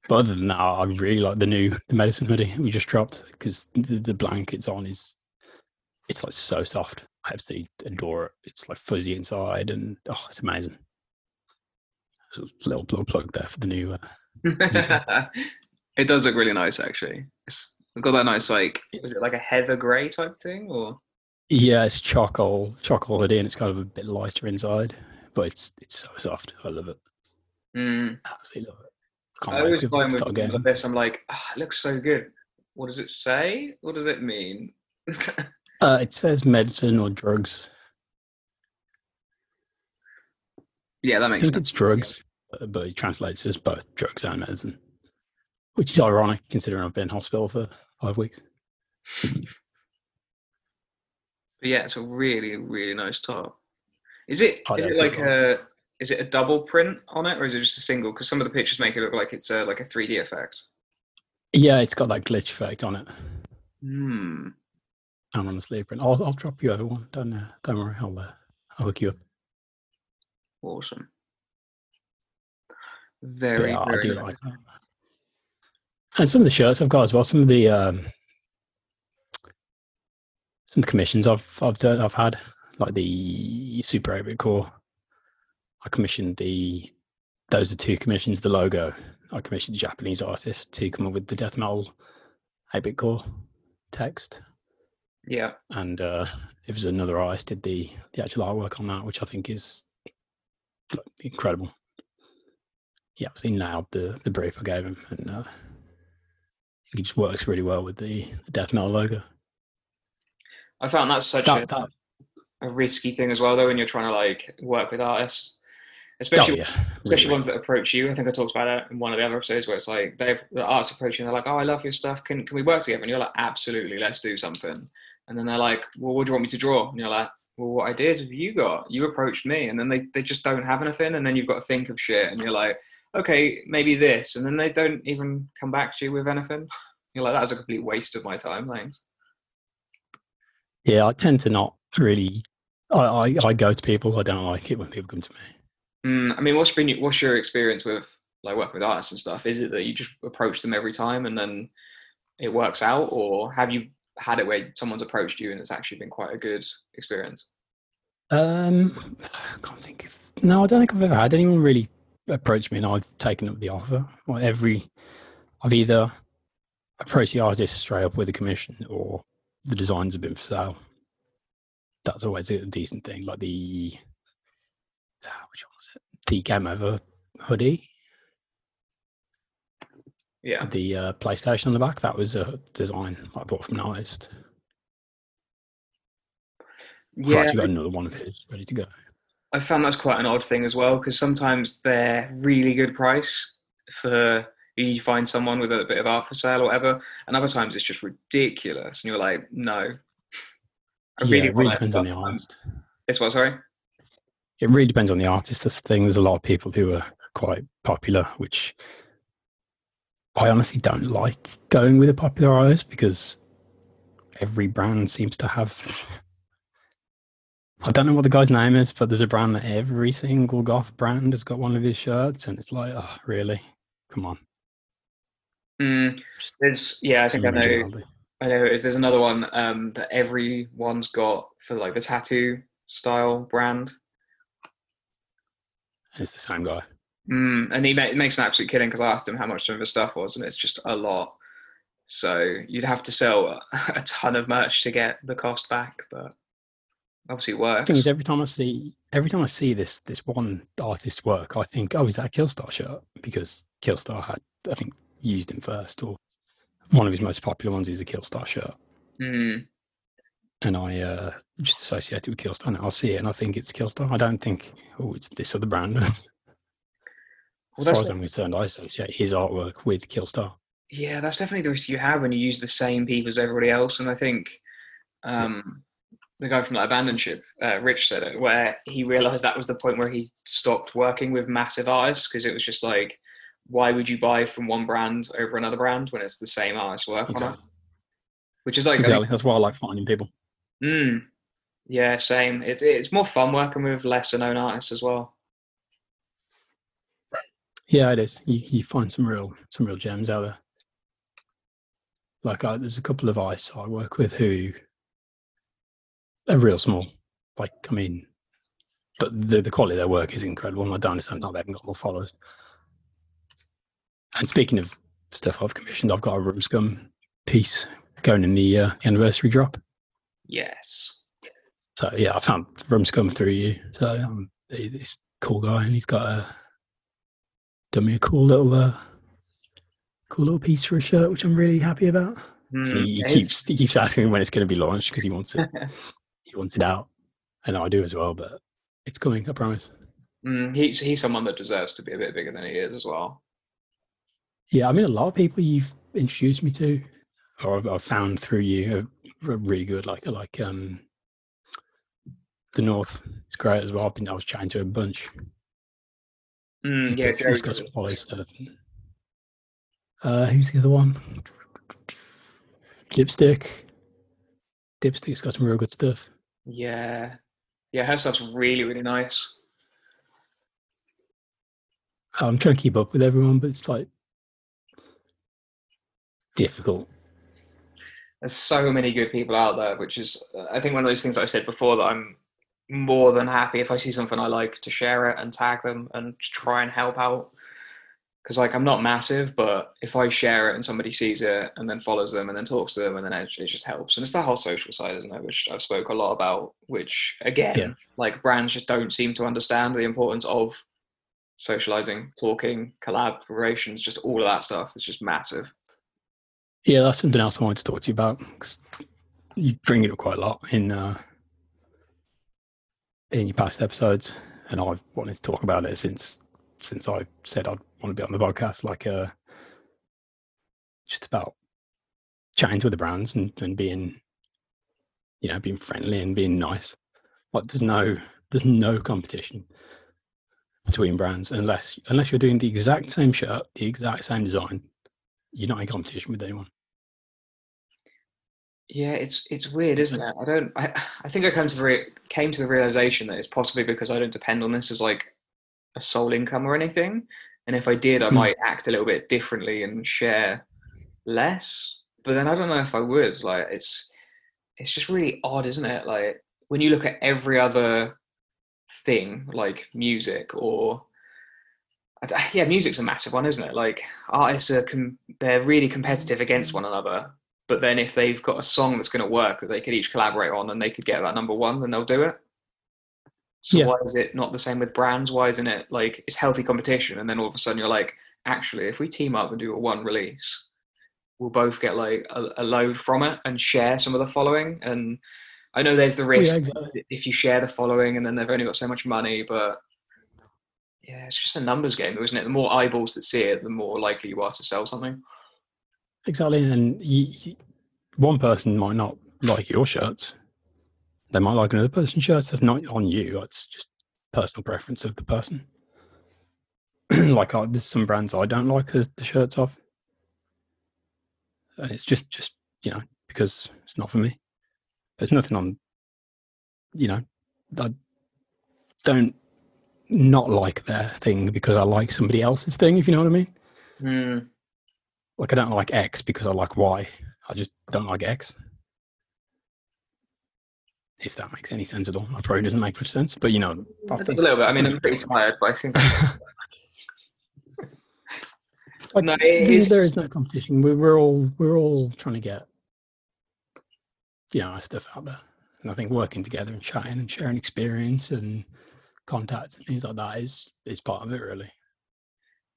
but other than that, I really like the new the medicine hoodie we just dropped because the, the blankets on is it's like so soft. I absolutely adore it. It's like fuzzy inside, and oh, it's amazing. Little plug there for the new. Uh, it does look really nice, actually. It's got that nice like was it like a heather grey type thing or? Yeah, it's charcoal charcoal hoodie, and it's kind of a bit lighter inside, but it's it's so soft. I love it. Mm. Absolutely love it. I Can't always wait find to with start things again. like this, I'm like, ah, it looks so good. What does it say? What does it mean? Uh, it says medicine or drugs. yeah, that I makes think sense. it's drugs, uh, but it translates as both drugs and medicine, which is ironic considering I've been in hospital for five weeks. But yeah, it's a really, really nice top. Is it? I Is it like a? Is it a double print on it, or is it just a single? Because some of the pictures make it look like it's a, like a 3D effect. Yeah, it's got that glitch effect on it. Hmm. I'm on the sleeve print. I'll, I'll drop you over one. Don't uh, don't worry. I'll uh, I'll hook you up. Awesome. Very, yeah, I do nice. like that. And some of the shirts I've got as well. Some of the um, some commissions I've I've done I've had like the Super 8 core. I commissioned the those are two commissions. The logo I commissioned a Japanese artist to come up with the death metal 8 core text, Yeah. and uh, it was another artist did the the actual artwork on that, which I think is incredible. Yeah, so he nailed the the brief I gave him, and uh, it just works really well with the, the death metal logo. I found that's such That, a, that, a risky thing as well, though, when you're trying to like work with artists, oh, especially yeah, especially really. ones that approach you. I think I talked about it in one of the other episodes where it's like they the artists approach you and they're like, "Oh, I love your stuff. Can can we work together?" And you're like, "Absolutely, let's do something." And then they're like, "Well, what do you want me to draw?" And you're like, "Well, what ideas have you got? You approached me." And then they they just don't have anything, and then you've got to think of shit, and you're like, "Okay, maybe this," and then they don't even come back to you with anything. You're like, "That was a complete waste of my time." Thanks. Yeah, I tend to not really. I, I, I go to people. I don't like it when people come to me. Mm, I mean, what's been your- what's your experience with like working with artists and stuff? Is it that you just approach them every time and then it works out, or have you had it where someone's approached you and it's actually been quite a good experience? Um, I can't think of. No, I don't think I've ever had anyone really approach me, and I've taken up the offer. Like every, I've either approached the artist straight up with a commission, or the designs have been for sale. That's always a decent thing. Like the, ah, which one was it? The Game Over hoodie, Yeah, the uh, PlayStation on the back. That was a design I bought from an artist. Yeah. I've actually got another one of his ready to go. I found that's quite an odd thing as well because sometimes they're really good price for you find someone with a bit of art for sale or whatever, and other times it's just ridiculous, and you're like, no. I yeah, really it really depends on the artist. It's what? Sorry. It really depends on the artist. That's the thing. There's a lot of people who are quite popular, which I honestly don't like going with a popular artist because every brand seems to have. I don't know what the guy's name is, but there's a brand that every single goth brand has got one of his shirts, and it's like, oh, really? Come on. Mm, there's yeah, I think I know. originality. I know it is. There's another one um, that everyone's got for like the tattoo style brand, It's the same guy. mm, and he ma- makes an absolute killing because I asked him how much some of his stuff was, and it's just a lot. So you'd have to sell a, a ton of merch to get the cost back, but obviously it works. thing is, every time I see every time I see this this one artist's work, I think, oh, is that a Killstar shirt? Because Killstar had, I think, used him first, or one of his most popular ones is a Killstar shirt, Mm, and I uh, just associate it with Killstar. And I'll see it, and I think it's Killstar. I don't think, oh, it's this other brand. as far as I'm concerned, I associate his artwork with Killstar. yeah, that's definitely the risk you have when you use the same people as everybody else, and I think um, the guy from that abandoned ship, uh, Rich said it, where he realized that was the point where he stopped working with massive artists because it was just like, why would you buy from one brand over another brand when it's the same artist work on it? Which is like, exactly. That's why I like finding people. mm, yeah, same. It's it's more fun working with lesser known artists as well. Yeah, it is. You, you find some real some real gems out there. Like I, there's a couple of artists I work with who they're real small. Like I mean, but the the quality of their work is incredible. And I don't understand how they haven't got more followers. And speaking of stuff I've commissioned, I've got a Room Scum piece going in the uh, anniversary drop. Yes. So yeah, I found Room Scum through you. So um, he- he's a cool guy, and he's got a done me a cool little uh, cool little piece for a shirt, which I'm really happy about. Mm, he, he keeps he keeps asking me when it's going to be launched because he wants it. it out, and I do as well. But it's coming, I promise. mm, he's he's someone that deserves to be a bit bigger than he is as well. Yeah, I mean, a lot of people you've introduced me to, or I've, I've found through you, are, are really good. Like like um, the North, it's great as well. I've been I was chatting to a bunch. Mm, yeah, He's- Jerry got some quality stuff. Uh, who's the other one? Dipstick. Dipstick's got some real good stuff. Yeah. Yeah, her stuff's really, really nice. I'm trying to keep up with everyone, but it's like difficult. There's so many good people out there, which is, uh, I think, one of those things that I said before that I'm more than happy if I see something I like to share it and tag them and try and help out. Because, like, I'm not massive, but if I share it and somebody sees it and then follows them and then talks to them, and then it, it just helps. And it's that whole social side, isn't it? Which I've spoke a lot about, which, again, Yeah. like, brands just don't seem to understand the importance of socializing, talking, collaborations, just all of that stuff It's just massive. Yeah, that's something else I wanted to talk to you about. you bring it up quite a lot in uh, in your past episodes, and I've wanted to talk about it since since I said I'd want to be on the podcast. Like, uh, just about chatting to the brands and, and being, you know, being friendly and being nice. Like, there's no there's no competition between brands unless unless you're doing the exact same shirt, the exact same design. You're not in competition with anyone. Yeah, it's it's weird, isn't it? I don't. I, I think I came to the re- came to the realization that it's possibly because I don't depend on this as like a sole income or anything. And if I did, I Hmm. might act a little bit differently and share less. But then I don't know if I would. Like it's it's just really odd, isn't it? Like when you look at every other thing, like music or yeah, music's a massive one, isn't it? Like artists are com- they're really competitive against one another. But then if they've got a song that's going to work that they could each collaborate on and they could get that number one, then they'll do it. So Yeah. why is it not the same with brands? Why isn't it like it's healthy competition? And then all of a sudden you're like, actually, if we team up and do a one release, we'll both get like a, a load from it and share some of the following. And I know there's the risk yeah, exactly. if you share the following and then they've only got so much money, but yeah, it's just a numbers game, isn't it? The more eyeballs that see it, the more likely you are to sell something. Exactly, and you, one person might not like your shirts. They might like another person's shirts. That's not on you. It's just personal preference of the person. like, I, there's some brands I don't like the, the shirts of, and it's just, just you know, because it's not for me. There's nothing on, you know, I don't not like their thing because I like somebody else's thing. If you know what I mean Hmm. like I don't like X because I like Y. I just don't like X. If that makes any sense at all, that probably doesn't make much sense. But you know, I A think- little bit. I mean, I'm pretty tired, but I think like, No, it there- is- there is no competition. We're, we're all we're all trying to get you know our stuff out there, and I think working together and chatting and sharing experience and contacts and things like that is is part of it, really.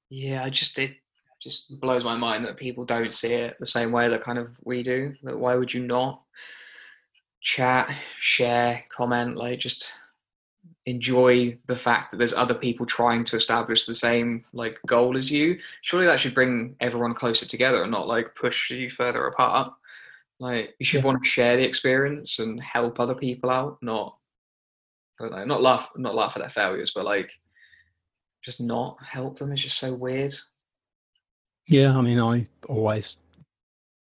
yeah, I just it just blows my mind that people don't see it the same way that kind of we do. That why would you not chat, share, comment, like just enjoy the fact that there's other people trying to establish the same like goal as you surely that should bring everyone closer together and not like push you further apart Like you should Yeah. want to share the experience and help other people out, not I don't know, not laugh not laugh at their failures, but like just not help them is just so weird. Yeah, I mean, I always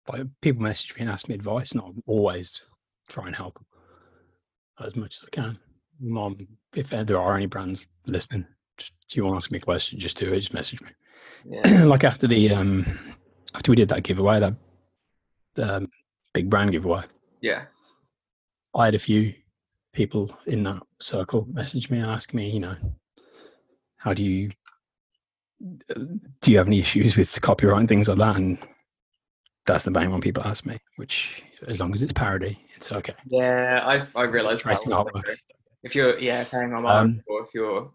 like people message me and ask me advice, and I always try and help as much as I can. Mom, if there are any brands listening, just, do you want to ask me a question? Just do it. Just message me. Yeah. like after the um after we did that giveaway, that um, big brand giveaway, yeah. I had a few people in that circle message me and ask me, you know, how do you do you have any issues with copyright and things like that? And that's the main one people ask me. Which, as long as it's parody, it's okay. Yeah, I I realised that. If you're yeah paying on Um, or if you're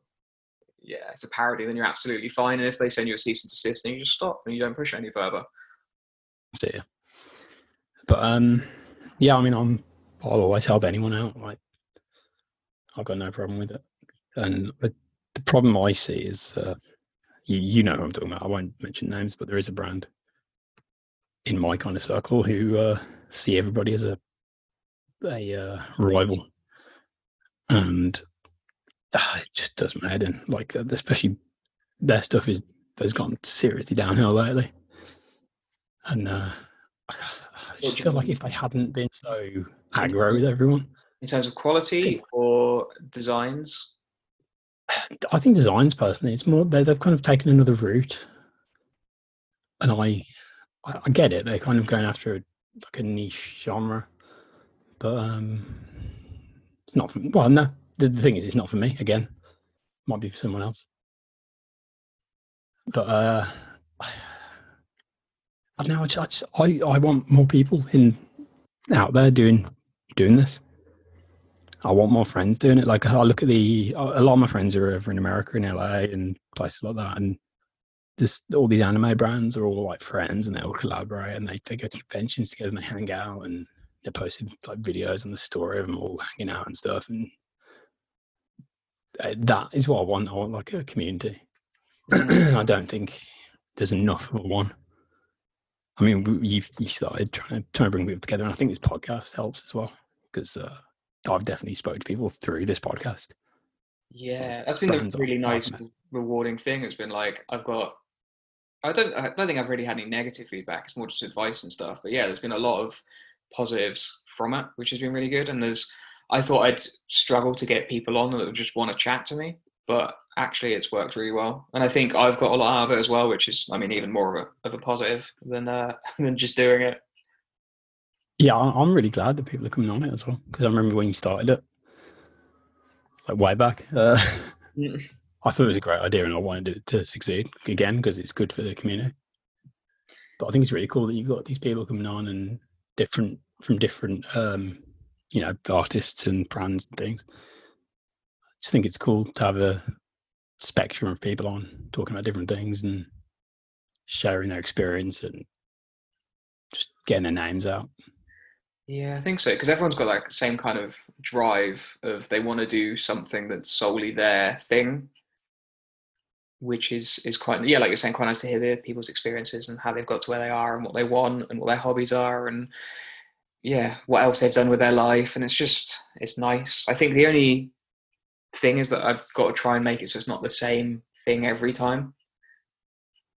yeah it's a parody, then you're absolutely fine. And if they send you a cease and desist, then you just stop and you don't push any further. So yeah. But um, yeah, I mean, I'm I'll always help anyone out. Like, I've got no problem with it. And but the problem I see is, uh, you you know who I'm talking about. I won't mention names, but there is a brand in my kind of circle who uh, see everybody as a a uh, rival, and uh, it just does my head in. Like, especially their stuff is has gone seriously downhill lately, and uh, I just feel like if they hadn't been so aggro with everyone, In terms of quality or designs, I think designs personally, it's more they, they've kind of taken another route, and I, I, I get it. They're kind of going after a, like a niche genre, but um, it's not for well. No, the, the thing is, it's not for me. Again, might be for someone else. But uh, I, don't know. I, just, I I want more people in out there doing doing this. I want more friends doing it. Like I look at the a lot of my friends are over in America, in LA, and places like that, and this all these anime brands are all like friends, and they all collaborate, and they, they go to conventions together, and they hang out, and they posted like videos and the story of them all hanging out and stuff, and uh, that is what I want. I want like a community. I don't think there's enough of one. I mean, you've you started trying to trying to bring people together, and I think this podcast helps as well because uh, I've definitely spoke to people through this podcast. yeah, that's been a really nice, rewarding thing. It's been like I've got. I don't. I don't think I've really had any negative feedback. It's more just advice and stuff. But yeah, there's been a lot of positives from it, which has been really good. And there's. I thought I'd struggle to get people on that would just want to chat to me, but actually it's worked really well. And I think I've got a lot out of it as well, which is, I mean, even more of a, of a positive than uh, than just doing it. Yeah, I'm really glad that people are coming on it as well because I remember when you started it, like way back. Uh, Mm. I thought it was a great idea, and I wanted it to succeed again because it's good for the community. But I think it's really cool that you've got these people coming on and different from different, um, you know, artists and brands and things. I just think it's cool to have a spectrum of people on talking about different things and sharing their experience and just getting their names out. Yeah, I think so because everyone's got like the same kind of drive of they want to do something that's solely their thing, which is is quite yeah, like you're saying, quite nice to hear the people's experiences and how they've got to where they are and what they want and what their hobbies are and yeah, what else they've done with their life and it's just it's nice. I think the only thing is that I've got to try and make it so it's not the same thing every time.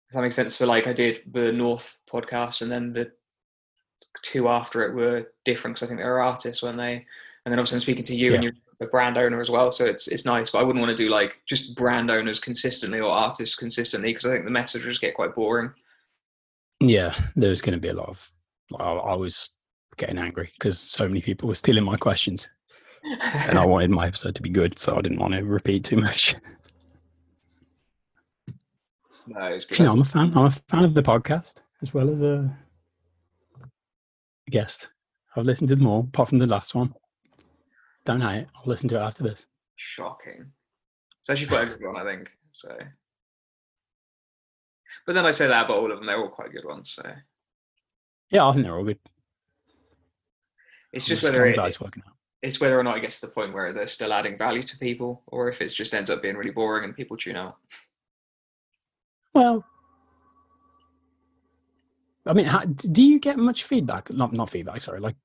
If that makes sense. So like I did the North podcast and then the two after it were different because I think they were artists when they, and then obviously I'm speaking to you and you're a brand owner as well, so it's it's nice. But I wouldn't want to do like just brand owners consistently or artists consistently because I think the message would just get quite boring. Yeah, there's going to be a lot of. I, I was getting angry because so many people were stealing my questions, and I wanted my episode to be good, so I didn't want to repeat too much. no, it's good. you know, I'm a fan. I'm a fan of the podcast as well as a guest. I've listened to them all, apart from the last one. Don't hate it. I'll listen to it after this. Shocking. It's actually quite a good one, I think. So, but then I say that about all of them; they're all quite good ones. So Yeah, I think they're all good. it's I'm just whether it, it's working out. it's whether or not it gets to the point where they're still adding value to people, or if it just ends up being really boring and people tune out. Well, I mean, how, do you get much feedback? Not not feedback. Sorry, like,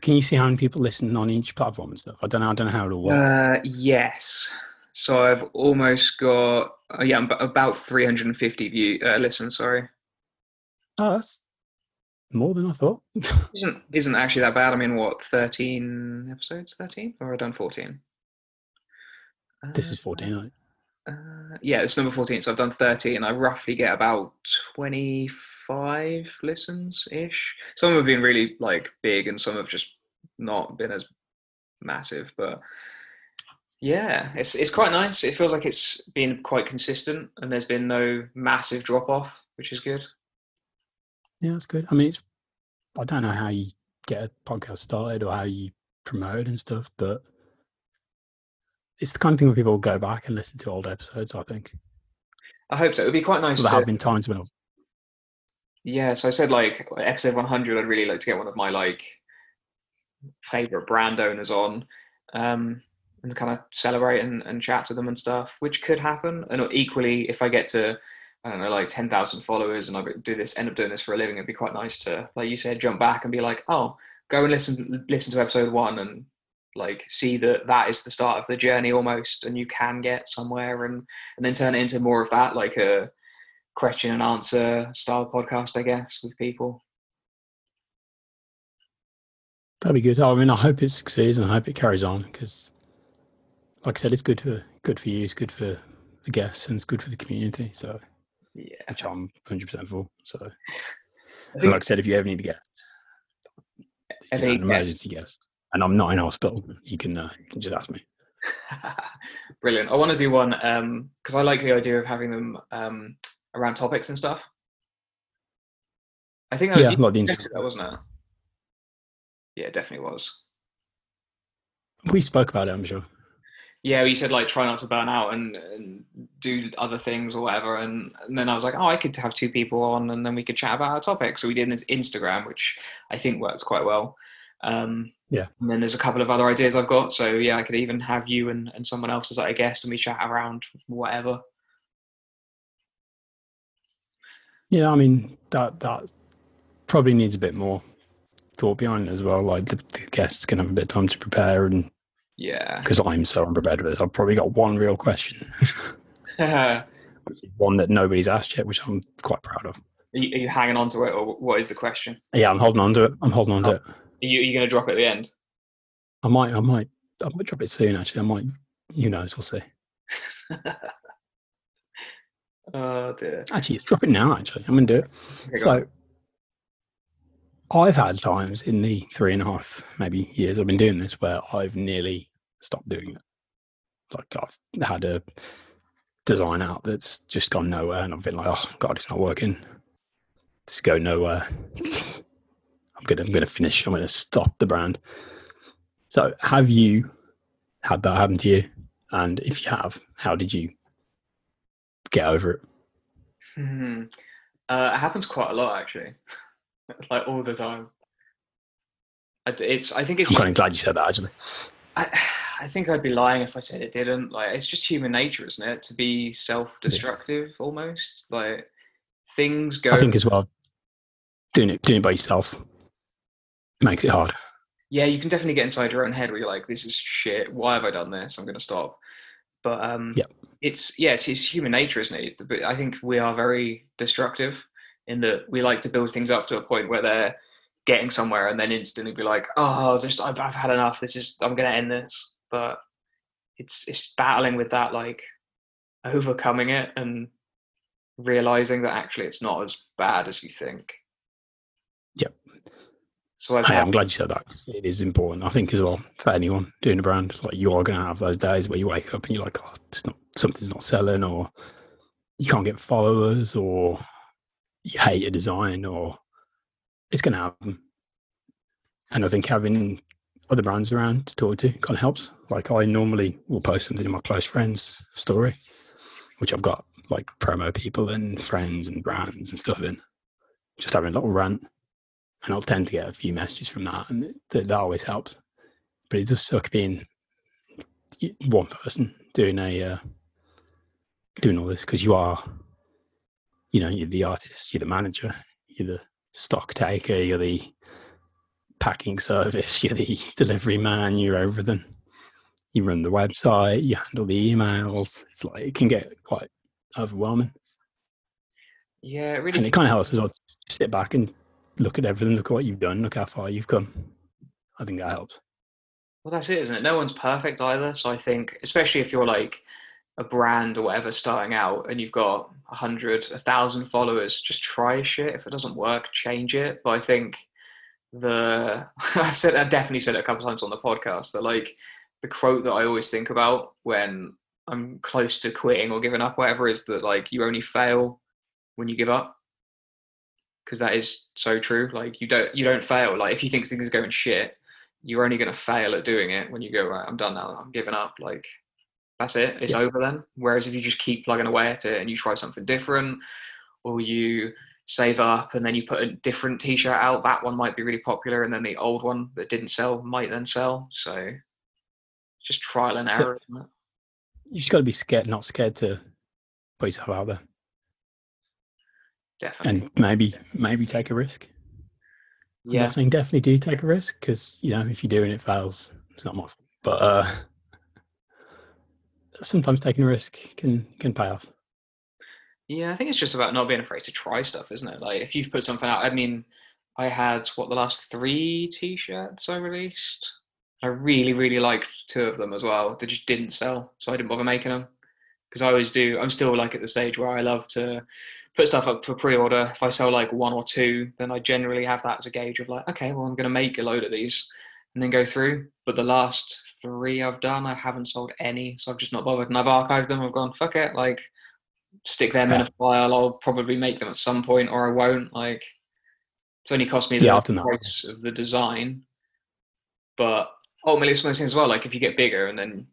can you see how many people listen on each platform and stuff? I don't know. I don't know how it'll work. Uh, yes. So I've almost got uh, yeah about 350 view uh, listen. Sorry. Oh, that's more than I thought. isn't isn't actually that bad. I mean, what 13 episodes? 13 or I done 14? this is uh, 14. Uh, yeah, it's number 14. So I've done 30 and I roughly get about 25 listens ish. Some have been really like big and some have just not been as massive, but yeah, it's it's quite nice. It feels like it's been quite consistent and there's been no massive drop off, which is good. Yeah, that's good. I mean, it's. I don't know how you get a podcast started or how you promote and stuff, but it's the kind of thing where people will go back and listen to old episodes. I think I hope so. It would be quite nice there to have been times when I've Yeah, so I said like episode 100, I'd really like to get one of my like favorite brand owners on um, and kind of celebrate and, and chat to them and stuff, which could happen. And equally, if I get to, I don't know, like 10,000 followers and I do this, end up doing this for a living, it'd be quite nice to, like you said, jump back and be like, oh, go and listen, listen to episode one and like see that that is the start of the journey almost and you can get somewhere and and then turn it into more of that like a question and answer style podcast i guess with people That'd be good. I mean, I hope it succeeds and I hope it carries on because, like I said, it's good for good for you, it's good for the guests, and it's good for the community. So, yeah which I'm 100 percent for. So, I and think like I said, if you ever need a guest, any an emergency guest, and I'm not in hospital, you can uh, you can just ask me. brilliant i want to do one um because i like the idea of having them um around topics and stuff i think that was Yeah, like the who Instagram. suggested that wasn't it yeah it definitely was We spoke about it, I'm sure. yeah, you said like try not to burn out and, and do other things or whatever. And, and then I was like, oh, I could have two people on and then we could chat about our topic. So we did this Instagram, which I think works quite well. Um, Yeah. And then there's a couple of other ideas I've got. So yeah, I could even have you and, and someone else as like a guest and we chat around whatever. Yeah, I mean that that probably needs a bit more thought behind it as well. Like the, the guests can have a bit of time to prepare, and Yeah. because I'm so unprepared with this, I've probably got one real question, are, one that nobody's asked yet, which I'm quite proud of. you, are you hanging on to it or what is the question? Yeah, I'm holding on to it. I'm holding on to Oh. it. Are you, are you going to drop it at the end? I might, I might, I might drop it soon. Actually, I might. Who knows? We'll see. Oh dear. Actually, it's drop it now. Actually, I'm gonna do it. Okay. So, I've had times in the three and a half maybe years I've been doing this where I've nearly stopped doing it. Like I've had a design out that's just gone nowhere, and I've been like, "Oh God, it's not working. It's go nowhere." I'm gonna, I'm gonna finish. I'm gonna stop the brand. So, have you had that happen to you? And if you have, how did you get over it? Hmm. Uh, it happens quite a lot, actually. like all the time. It's. I think it's I'm just. kind of glad you said that. Actually, I, I think I'd be lying if I said it didn't. Like, it's just human nature, isn't it? To be self-destructive, almost. Like things go. I think as well, doing it doing it by yourself makes it hard. yeah, you can definitely get inside your own head where you're like, "This is shit. Why have I done this? I'm going to stop." But um, Yeah. it's yeah, it's, it's human nature, isn't it? But I think we are very destructive in that we like to build things up to a point where they're getting somewhere, and then instantly be like, "Oh, just I've, I've had enough. This is I'm going to end this." But it's it's battling with that, like overcoming it and realizing that actually it's not as bad as you think. So had I'm glad you said that because it is important. I think as well for anyone doing a brand, it's like you are going to have those days where you wake up and you're like, oh, it's not something's not selling, or you can't get followers, or you hate a design, or it's going to happen. And I think having other brands around to talk to kind of helps. Like I normally will post something in my close friends story, which I've got like promo people and friends and brands and stuff in. Just having a little rant and I'll tend to get a few messages from that, and that, that always helps. But it does suck being one person doing a uh, doing all this because you are you know, you're the artist, you're the manager, you're the stock taker, you're the packing service, you're the delivery man, you're everything. You run the website, you handle the emails. It's like it can get quite overwhelming. Yeah, it really. And it kind of helps as well. to sit back and look at everything, look at what you've done, look how far you've come. I think that helps. Well, that's it, isn't it? No one's perfect either. So I think, especially if you're like a brand or whatever starting out and you've got a hundred, a thousand followers, just try shit. If it doesn't work, change it. But I think the I've said I've definitely said it a couple times on the podcast that like the quote that I always think about when I'm close to quitting or giving up, whatever, is that like you only fail when you give up. Because that is so true. Like you don't you don't fail. Like if you think things are going shit, you're only going to fail at doing it when you go right. I'm done now. I'm giving up. Like that's it. It's Yeah. over then. Whereas if you just keep plugging away at it and you try something different, or you save up and then you put a different t-shirt out, that one might be really popular, and then the old one that didn't sell might then sell. So just trial and So- error. isn't it? You just got to be scared, not scared to put yourself out there, Definitely. and maybe maybe take a risk. Yeah, I'm not saying definitely do take a risk because you know if you do and it fails, it's not my fault. But uh, sometimes taking a risk can can pay off. Yeah, I think it's just about not being afraid to try stuff, isn't it? Like if you've put something out, I mean, I had what the last three t-shirts I released. I really, really liked two of them as well. They just didn't sell, so I didn't bother making them because I always do. I'm still like at the stage where I love to put stuff up for pre-order. If I sell like one or two, then I generally have that as a gauge of like, okay, well, I'm going to make a load of these and then go through. But the last three I've done, I haven't sold any, so I've just not bothered, and I've archived them. I've gone, fuck it, like stick them in a file. I'll probably make them at some point, or I won't. Like it's only cost me the Yeah, I've done that. price of the design, but ultimately it's one of those things as well. Like if you get bigger and then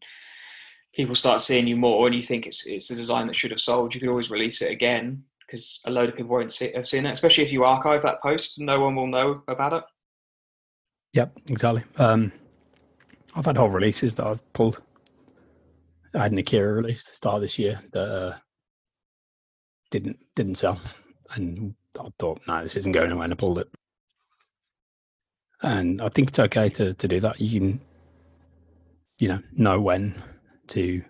people start seeing you more, and you think it's it's the design that should have sold, you could always release it again because a load of people won't see, have seen it. Especially if you archive that post, no one will know about it. Yep, exactly. Um, I've had whole releases that I've pulled. I had an Akira release to start this year that uh, didn't didn't sell, and I thought, no, this isn't going anywhere, and I pulled it. And I think it's okay to to do that. You can, you know, know when to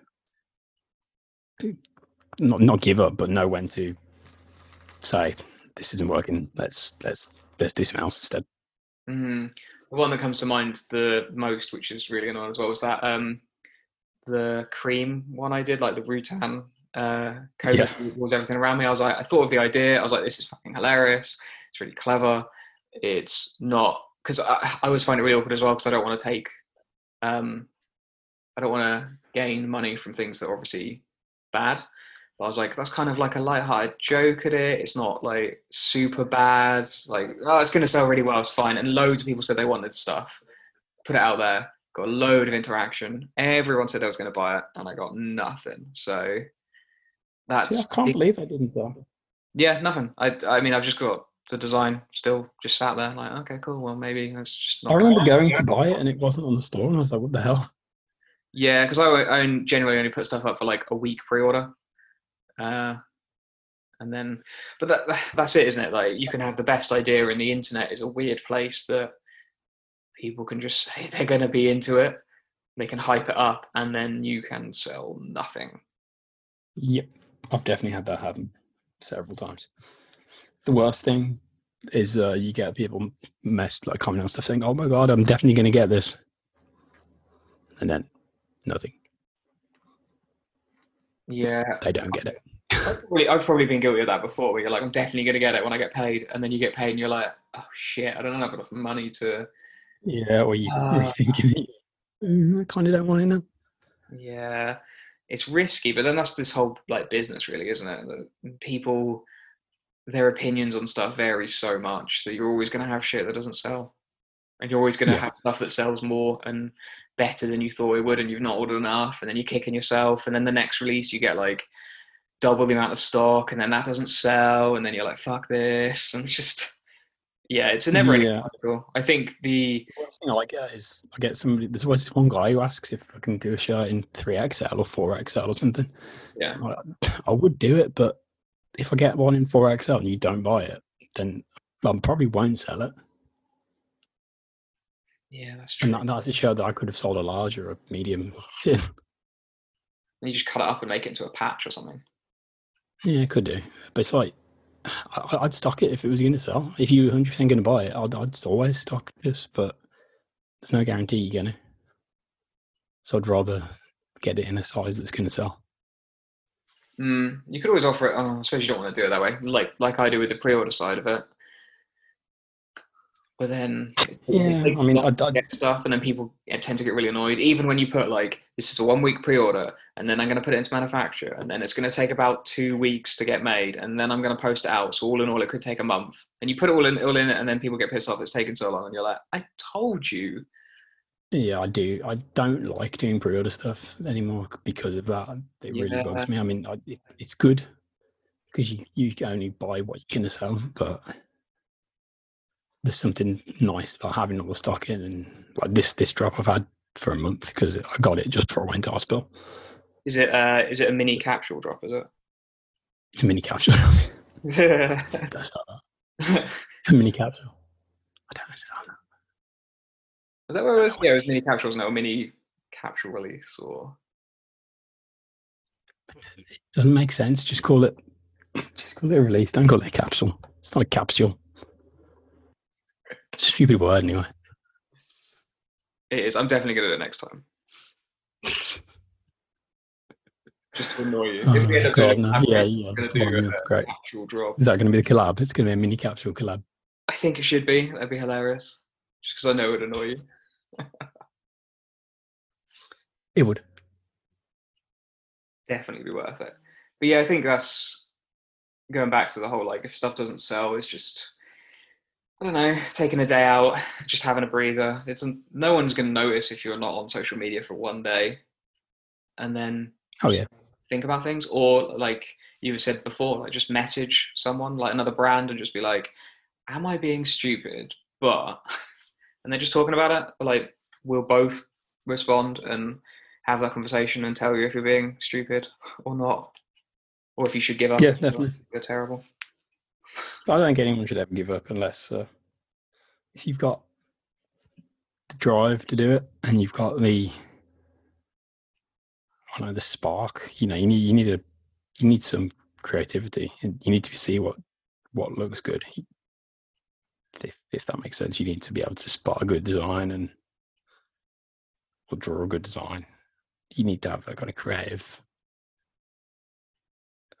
not not give up, but know when to say this isn't working. Let's let's let's do something else instead. Mm. The one that comes to mind the most, which is really annoying as well, was that um, the cream one I did, like the Rutan uh, COVID Yeah. was everything around me. I was like, I thought of the idea. I was like, this is fucking hilarious. It's really clever. It's not because I, I always find it really awkward as well because I don't want to take, um, I don't want to gain money from things that are obviously bad. But I was like, that's kind of like a light-hearted joke at it. It's not like super bad. Like, oh, it's going to sell really well. It's fine. And loads of people said they wanted stuff. Put it out there. Got a load of interaction. Everyone said they was going to buy it, and I got nothing. So that's See, I can't believe I didn't sell. yeah, nothing. I I mean, I've just got the design still just sat there. Like, okay, cool. Well, maybe it's just not. I gonna remember going to buy it and it wasn't on the store, and I was like, "What the hell?" Yeah, because I, I generally only put stuff up for like a week pre-order, uh, and then, but that that's it, isn't it? Like you can have the best idea, and the internet is a weird place that people can just say they're going to be into it. They can hype it up, and then you can sell nothing. Yep, I've definitely had that happen several times. The worst thing is uh, you get people messed like commenting on stuff saying, "Oh my god, I'm definitely going to get this," and then nothing. Yeah, They don't get it. I've probably, I've probably been guilty of that before. Where you're like, I'm definitely going to get it when I get paid, and then you get paid, and you're like, oh shit, I don't have enough money to. Yeah, or you Ah. you're thinking, "Mm, I kind of don't want it now. Yeah, it's risky, but then that's this whole like business, really, isn't it? That people, their opinions on stuff vary so much that you're always going to have shit that doesn't sell, and you're always going to Yeah. have stuff that sells more and better than you thought it would, and you've not ordered enough, and then you're kicking yourself, and then the next release you get like double the amount of stock, and then that doesn't sell, and then you're like, fuck this, and just yeah, it's a never-ending Yeah. cycle. I think the thing I like get is I get somebody. There's always this one guy who asks if I can do a shirt in three XL or four XL or something. yeah. Like, I would do it, but if I get one in 4XL and you don't buy it, then I probably won't sell it. Yeah, that's true. And that, that's a show that I could have sold a large or a medium tin. And you just cut it up and make it into a patch or something. Yeah, could do. But it's like, I, I'd stock it if it was going to sell. If you were 100% going to buy it, I'd, I'd always stock this, but there's no guarantee you're going to. So I'd rather get it in a size that's going to sell. Mm, you could always offer it. Oh, I suppose you don't want to do it that way, like like I do with the pre-order side of it. But then, Yeah, I mean, to I'd- get stuff, and then people tend to get really annoyed. Even when you put like, this is a one-week pre-order, and then I'm going to put it into manufacture, and then it's going to take about two weeks to get made, and then I'm going to post it out. So all in all, it could take a month. And you put it all in, all in it, and then people get pissed off. It's taking so long, and you're like, I told you. Yeah, I do. I don't like doing pre-order stuff anymore because of that. It really Yeah. bugs me. I mean, I, it, it's good because you you only buy what you can sell, but there's something nice about having all the stock in. And like this this drop I've had for a month because I got it just before I went to hospital. Is it uh, is it a mini capsule drop? Is it? It's a mini capsule. That's not that. It's a mini capsule. I don't know. Was that where it was? Yeah, it was mini capsules, no mini capsule release, or It doesn't make sense. Just call it. Just call it a release. Don't call it a capsule. It's not a capsule. It's a stupid word anyway. it is. I'm definitely gonna do it next time, just to annoy you. Oh if we end my up doing god, no. Yeah, yeah. gonna do a Great. drop. Is that going to be the collab? It's going to be a mini capsule collab. I think it should be. That'd be hilarious. Just because I know it would annoy you. It would. Definitely be worth it. But yeah, I think that's going back to the whole like if stuff doesn't sell, it's just I don't know, taking a day out, just having a breather. It's no one's going to notice if you're not on social media for one day, and then Oh yeah. think about things, or like you said before, like just message someone, like another brand, and just be like, "Am I being stupid?" But and they're just talking about it. Like we'll both respond and have that conversation and tell you if you're being stupid or not, or if you should give up. Yeah, definitely. You're terrible. I don't think anyone should ever give up unless uh, if you've got the drive to do it and you've got the I don't know the spark. You know, you need you need a you need some creativity and you need to see what what looks good. If if that makes sense, you need to be able to spot a good design and or draw a good design. You need to have that kind of creative.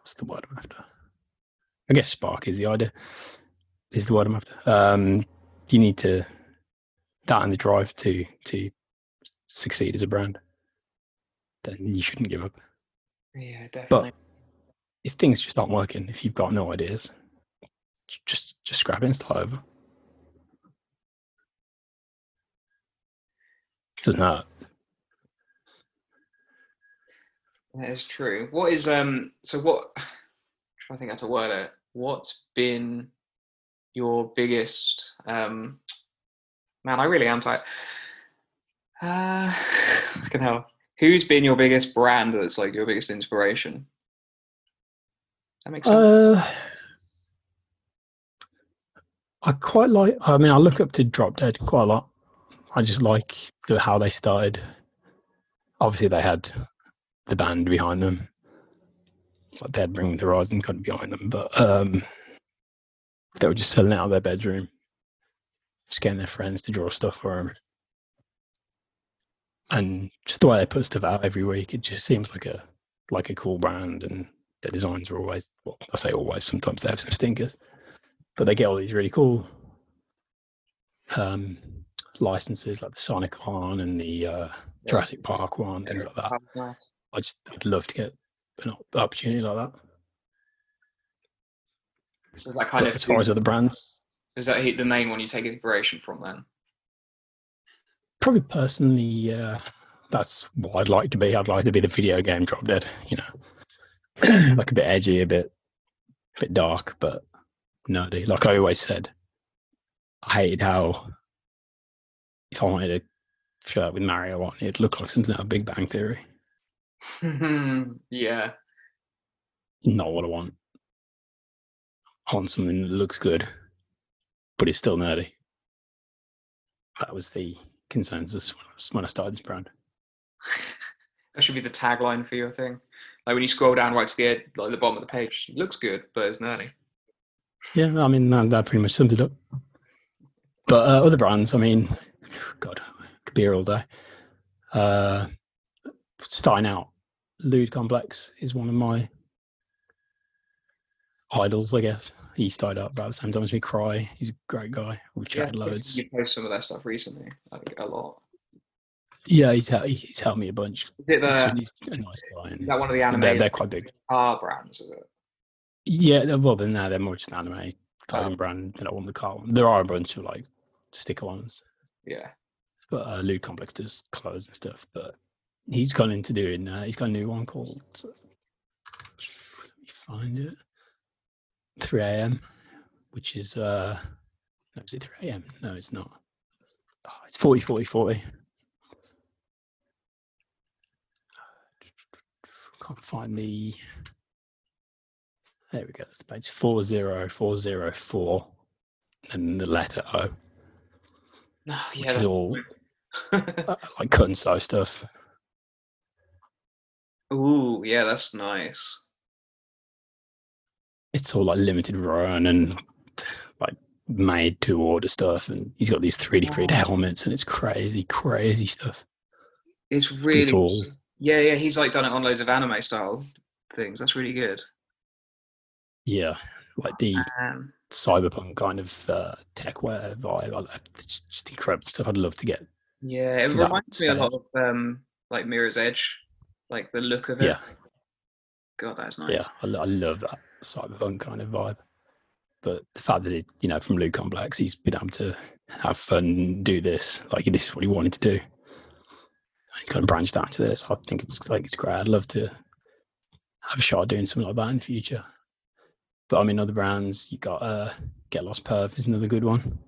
What's the word I'm after? I guess spark is the idea. Is the word I'm after. Um, you need to that and the drive to to succeed as a brand. Then you shouldn't give up. Yeah, definitely. But If things just aren't working, if you've got no ideas, just just scrap it and start over. Doesn't hurt. That is true. What is um? So what? To think how to word it. What's been your biggest um? Man, I really am tight. Uh, fucking hell. Who's been your biggest brand that's like your biggest inspiration? That makes sense. Uh, I quite like. I mean, I look up to Drop Dead quite a lot. I just like the, how they started. Obviously, they had the band behind them. Like they had Bring Me the Horizon kind of behind them, but um, they were just selling out of their bedroom, just getting their friends to draw stuff for them, and just the way they put stuff out every week. It just seems like a like a cool brand, and their designs are always well, I say always. Sometimes they have some stinkers, but they get all these really cool um, licenses like the Sonic one and the uh, Jurassic Park one, things like that. I just I'd love to get an opportunity like that. So is that kind But of as far as other brands, is that the main one you take inspiration from then? probably personally, uh, that's what I'd like to be. I'd like to be the video game Drop Dead. You know, like a bit edgy, a bit, a bit dark, but nerdy. Like I always said, I hated how if I wanted a shirt with Mario on, it'd look like something out of Big Bang Theory. yeah. not what I want. I want something that looks good, but it's still nerdy. That was the consensus when I started this brand. That should be the tagline for your thing. Like when you scroll down right to the end, like the bottom of the page, it looks good, but it's nerdy. Yeah, I mean that, that pretty much sums it up. But uh, other brands, I mean, God, could be here all day. Uh, starting out, Lude Complex is one of my idols, I guess. He started up about the same time as me. Cry, he's a great guy. We've Yeah, loads. you post some of that stuff recently, like a lot. Yeah, he's, he's helped me a bunch. Is, it the, He's a nice guy. Is that one of the anime they're, they're quite big. car brands? Is it? Yeah, well, then now they're more just an anime clothing Um, brand. They're not one of the car one. There are a bunch of like sticker ones. Yeah. but uh, Lude Complex does clothes and stuff. But he's gone into doing. Uh, he's got a new one called. Let me find it. Three a.m., which is uh, no, is it three a.m.? No, it's not. Oh, it's 40, 40, 40. Can't find the. There we go. That's the page four zero four zero four, and the letter O, No, which yeah. is all like cut and sew stuff. Ooh, yeah, that's nice. it's all like limited run and like made to order stuff and he's got these 3d printed Oh. helmets and it's crazy crazy stuff It's really all- yeah, yeah. He's like done it on loads of anime style things. That's really good. yeah like the Um, cyberpunk kind of uh, tech wear vibe it's just- just incredible stuff i'd love to get yeah, it reminds me a lot of um, like Mirror's Edge, like the look of it. yeah. God, that's nice. yeah I, I love that cyberpunk kind of vibe. But the fact that it you know from Lude Complex he's been able to have fun and do this like this is what he wanted to do. He's kind of branched out to this I think it's like it's great. I'd love to have a shot at doing something like that in the future. But I mean other brands you got uh Get Lost Perv is another good one.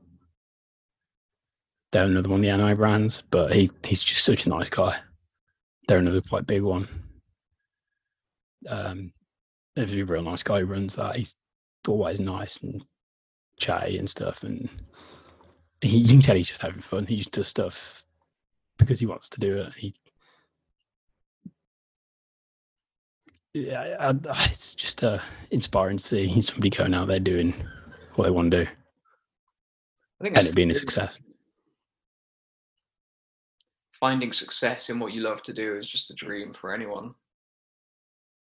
They're another one of the anime brands but he he's just such a nice guy they're another quite big one um there's a real nice guy who runs that. He's always nice and chatty and stuff, and he, you can tell he's just having fun. He just does stuff because he wants to do it. He, yeah, I, I, it's just uh, inspiring to see somebody going out there doing what they want to do I think and it being a success. Finding success in what you love to do is just a dream for anyone.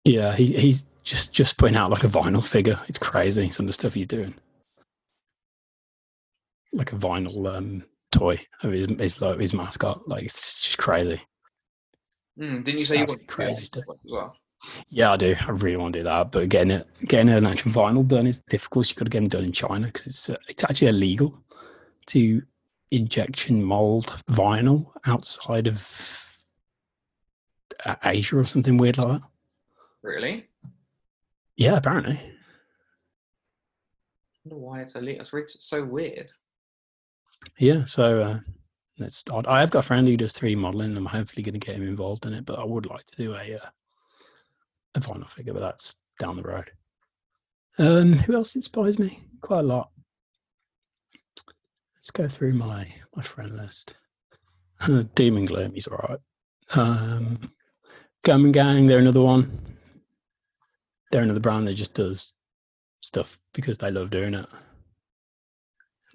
Yeah, he, he's just just putting out like a vinyl figure. It's crazy some of the stuff he's doing, like a vinyl um, toy of his his, lo- his mascot. Like it's just crazy. Mm, didn't you say you Absolutely want crazy stuff. as well? Yeah, I do. I really want to do that, but getting it, getting an actual vinyl done is difficult. You got to get them done in China because it's uh, it's actually illegal to injection mold vinyl outside of uh, Asia or something weird like that. Really? Yeah, apparently. I wonder why it's. That's really, so weird. Yeah, so uh, that's odd. I have got a friend who does 3D modeling. I'm hopefully going to get him involved in it, but I would like to do a uh, a vinyl figure, but that's down the road. Um, who else inspires me? Quite a lot. Let's go through my my friend list. Demon Gloom, he's all right. Um, Gum and Gang, they're another one. They're another brand that just does stuff because they love doing it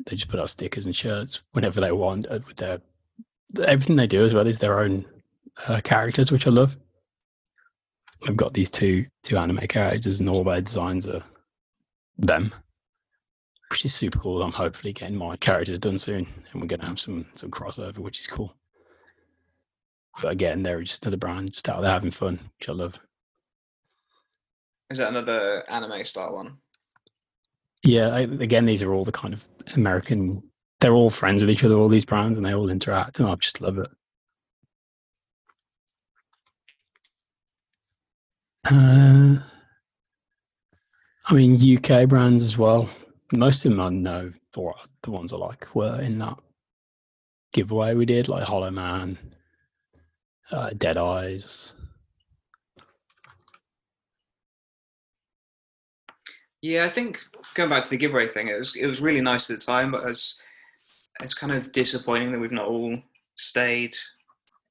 they just put out stickers and shirts whenever they want uh, with their everything they do as well is their own uh, characters which i love i've got these two two anime characters and all their designs are them which is super cool i'm hopefully getting my characters done soon and we're going to have some some crossover which is cool but again they're just another brand just out there having fun which i love Is that another anime style one? Yeah, I, again, these are all the kind of American. They're all friends with each other, all these brands, and they all interact, and I just love it. Uh, I mean, UK brands as well. Most of them I know, or the ones I like, were in that giveaway we did, like Hollow Man, uh, Dead Eyes. Yeah, I think going back to the giveaway thing, it was it was really nice at the time, but it's it's kind of disappointing that we've not all stayed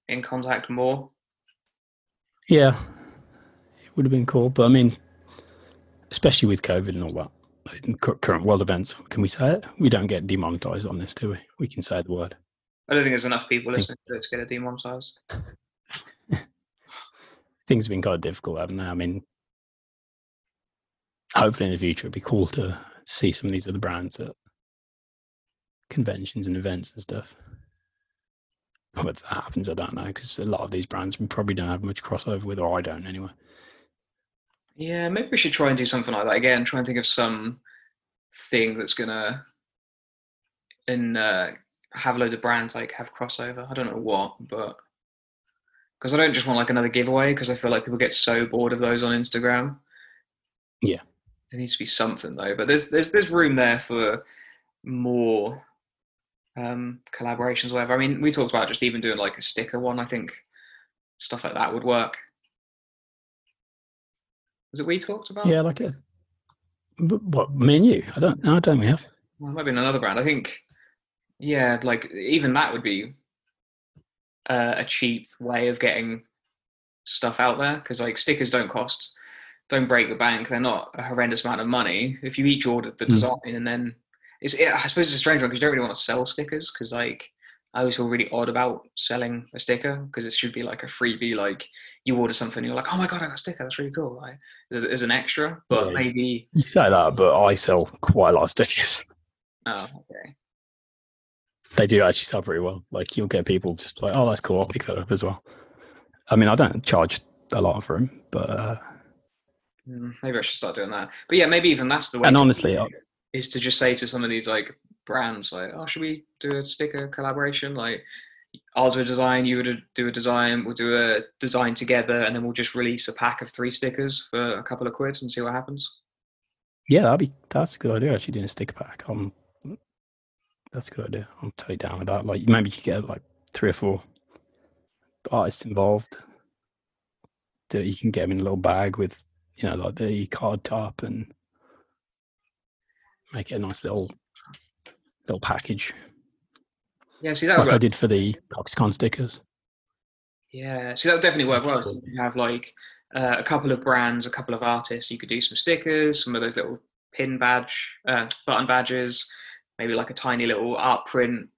in contact more. Yeah, it would have been cool, but I mean, especially with COVID and all that, like, in cu- current world events, can we say it? We don't get demonetized on this, do we? We can say the word. I don't think there's enough people listening to it to get it demonetized. Things have been kind of difficult, haven't they? I mean, hopefully in the future it'd be cool to see some of these other brands at conventions and events and stuff. Whether that happens, I don't know, because a lot of these brands we probably don't have much crossover with, or I don't anyway. Yeah, maybe we should try and do something like that again. Try and think of some thing that's gonna and uh, have loads of brands like have crossover. I don't know what, but because I don't just want like another giveaway because I feel like people get so bored of those on Instagram. Yeah. there needs to be something though. But there's there's there's room there for more um, collaborations, whatever. I mean, we talked about just even doing like a sticker one. I think stuff like that would work. Was it we talked about? Yeah, like. But what me and you? I don't. No, I don't. We have. Well, it might be in another brand. I think, yeah, like even that would be uh, a cheap way of getting stuff out there because like stickers don't cost, don't break the bank. They're not a horrendous amount of money. If you each ordered the Mm. design and then it's, it, I suppose it's a strange one because you don't really want to sell stickers because like I always feel really odd about selling a sticker because it should be like a freebie. Like you order something, you're like, oh my god, I got a sticker. That's really cool. Like as, as an extra, but Yeah. maybe You say that, but I sell quite a lot of stickers. oh okay. They do actually sell pretty well. Like you'll get people just like, oh, that's cool. I'll pick that up as well. I mean, I don't charge a lot for them, but uh, Mm, Maybe I should start doing that. But yeah, maybe even that's the way. and honestly, it, is to just say to some of these like brands, like, "Oh, should we do a sticker collaboration? Like, I'll do a design, you would do a design, we'll do a design together, and then we'll just release a pack of three stickers for a couple of quid and see what happens." yeah, that'd be that's a good idea. Actually, doing a sticker pack. Um, that's a good idea. I'm totally down with that. Like maybe you could get like three or four artists involved. Do you can get them in a little bag with you know like the card top and make it a nice little little package. Yeah, see that like I did for the Coxcon stickers. Yeah, see that would definitely work well. You have like uh, a couple of brands, a couple of artists. You could do some stickers, some of those little pin badge, uh, button badges, maybe like a tiny little art print.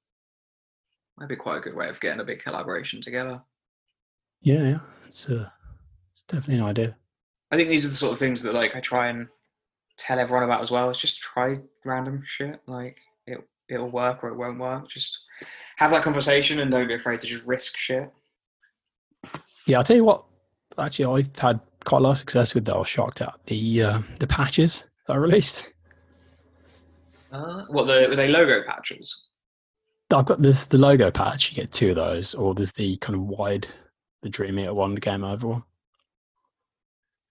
Might be quite a good way of getting a big collaboration together. Yeah, yeah, it's uh, it's definitely an idea. I think these are the sort of things that like I try and tell everyone about as well. It's just try random shit. Like it it'll work or it won't work. Just have that conversation and don't be afraid to just risk shit. Yeah, I'll tell you what. Actually, I've had quite a lot of success with that. I was shocked at the uh, the patches that I released. Uh, what the were they logo patches? I've got this the logo patch. You get two of those, or there's the kind of wide, the Dream Eater one, the Game Over one.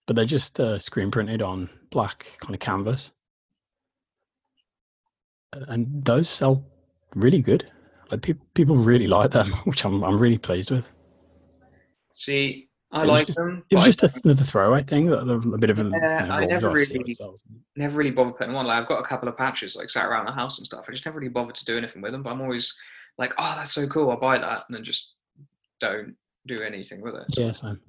But they're just uh, screen printed on black kind of canvas, and those sell really good. Like people, people really like them, which I'm I'm really pleased with. See, I like just- them. It was just a, the throwaway thing, that a, a bit of a. Yeah, you know, I never the dice, see what really- never really bothered putting one. Like I've got a couple of patches like sat around the house and stuff. I just never really bothered to do anything with them. But I'm always like, oh, that's so cool. I'll buy that, and then just don't do anything with it. Yeah, same.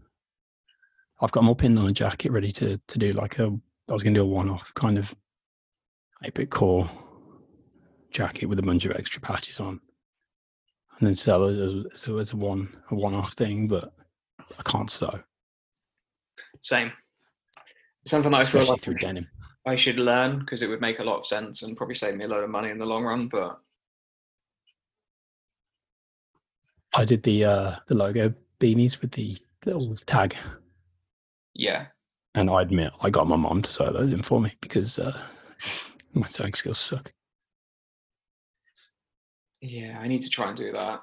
I've got them all pinned on a jacket, ready to to do like a. I was going to do a one-off kind of 8 Bit Core jacket with a bunch of extra patches on, and then sell it as as, as a one a one-off thing. But I can't sew, Same. Something that I feel like through denim. I should learn because it would make a lot of sense and probably save me a load of money in the long run. But I did the uh the logo beanies with the little tag, yeah, and I admit I got my mom to sew those in for me because uh, my sewing skills suck. Yeah, I need to try and do that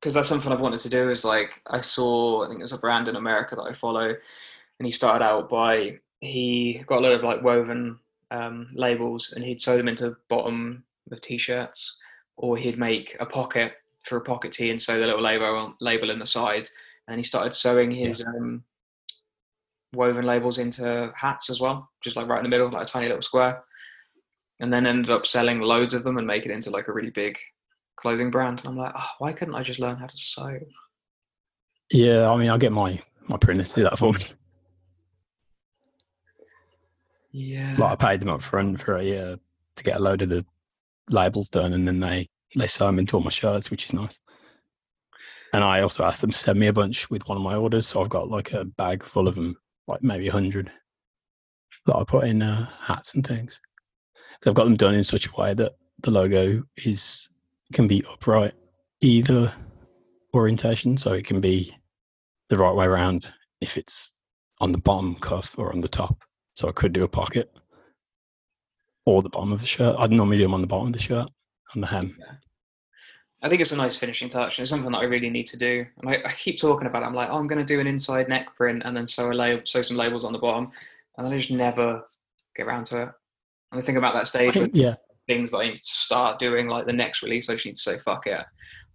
because that's something I've wanted to do. Is like I saw, I think there's a brand in America that I follow, and he started out by he got a load of like woven um, labels and he'd sew them into bottom of t-shirts, or he'd make a pocket for a pocket tee and sew the little label on, label in the side. And he started sewing his um, woven labels into hats as well, just like right in the middle, like a tiny little square. And then ended up selling loads of them and make it into like a really big clothing brand. And I'm like, oh, why couldn't I just learn how to sew? Yeah, I mean, I'll get my my printer to do that for me. Yeah. Like I paid them up front for a year to get a load of the labels done, and then they they sew them into all my shirts, which is nice. And I also asked them to send me a bunch with one of my orders, so I've got like a bag full of them, like maybe a hundred that I put in uh, hats and things. So I've got them done in such a way that the logo is can be upright either orientation, so it can be the right way around if it's on the bottom cuff or on the top. So I could do a pocket or the bottom of the shirt. I'd normally do them on the bottom of the shirt, on the hem. I think it's a nice finishing touch, and it's something that I really need to do. And I, I keep talking about. it. I'm like, oh, I'm going to do an inside neck print, and then sew a label, sew some labels on the bottom, and then I just never get around to it. And I think about that stage think, with yeah, things that I need to start doing, like the next release. I just need to say, fuck it.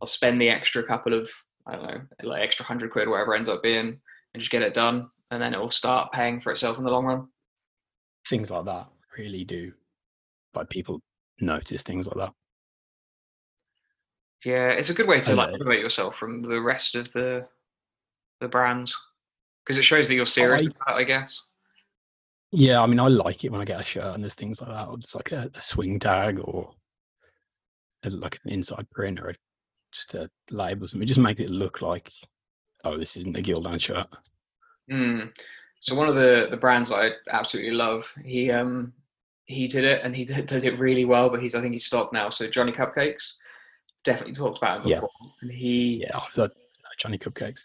I'll spend the extra couple of, I don't know, like extra hundred quid, whatever it ends up being, and just get it done, and then it will start paying for itself in the long run. things like that really do. Like people notice things like that. Yeah, it's a good way to like uh, separate yourself from the rest of the the brands because it shows that you're serious I- about it, I guess. Yeah, I mean, I like it when I get a shirt and there's things like that. It's like a, a swing tag or a, like an inside print or a, just a label. something. It just makes it look like, oh, this isn't a Gildan shirt. Mm. So one of the the brands I absolutely love, he um he did it and he did, did it really well, but he's I think he's stopped now. So Johnny Cupcakes, definitely talked about him Yeah. before, and he Yeah, Johnny Cupcakes.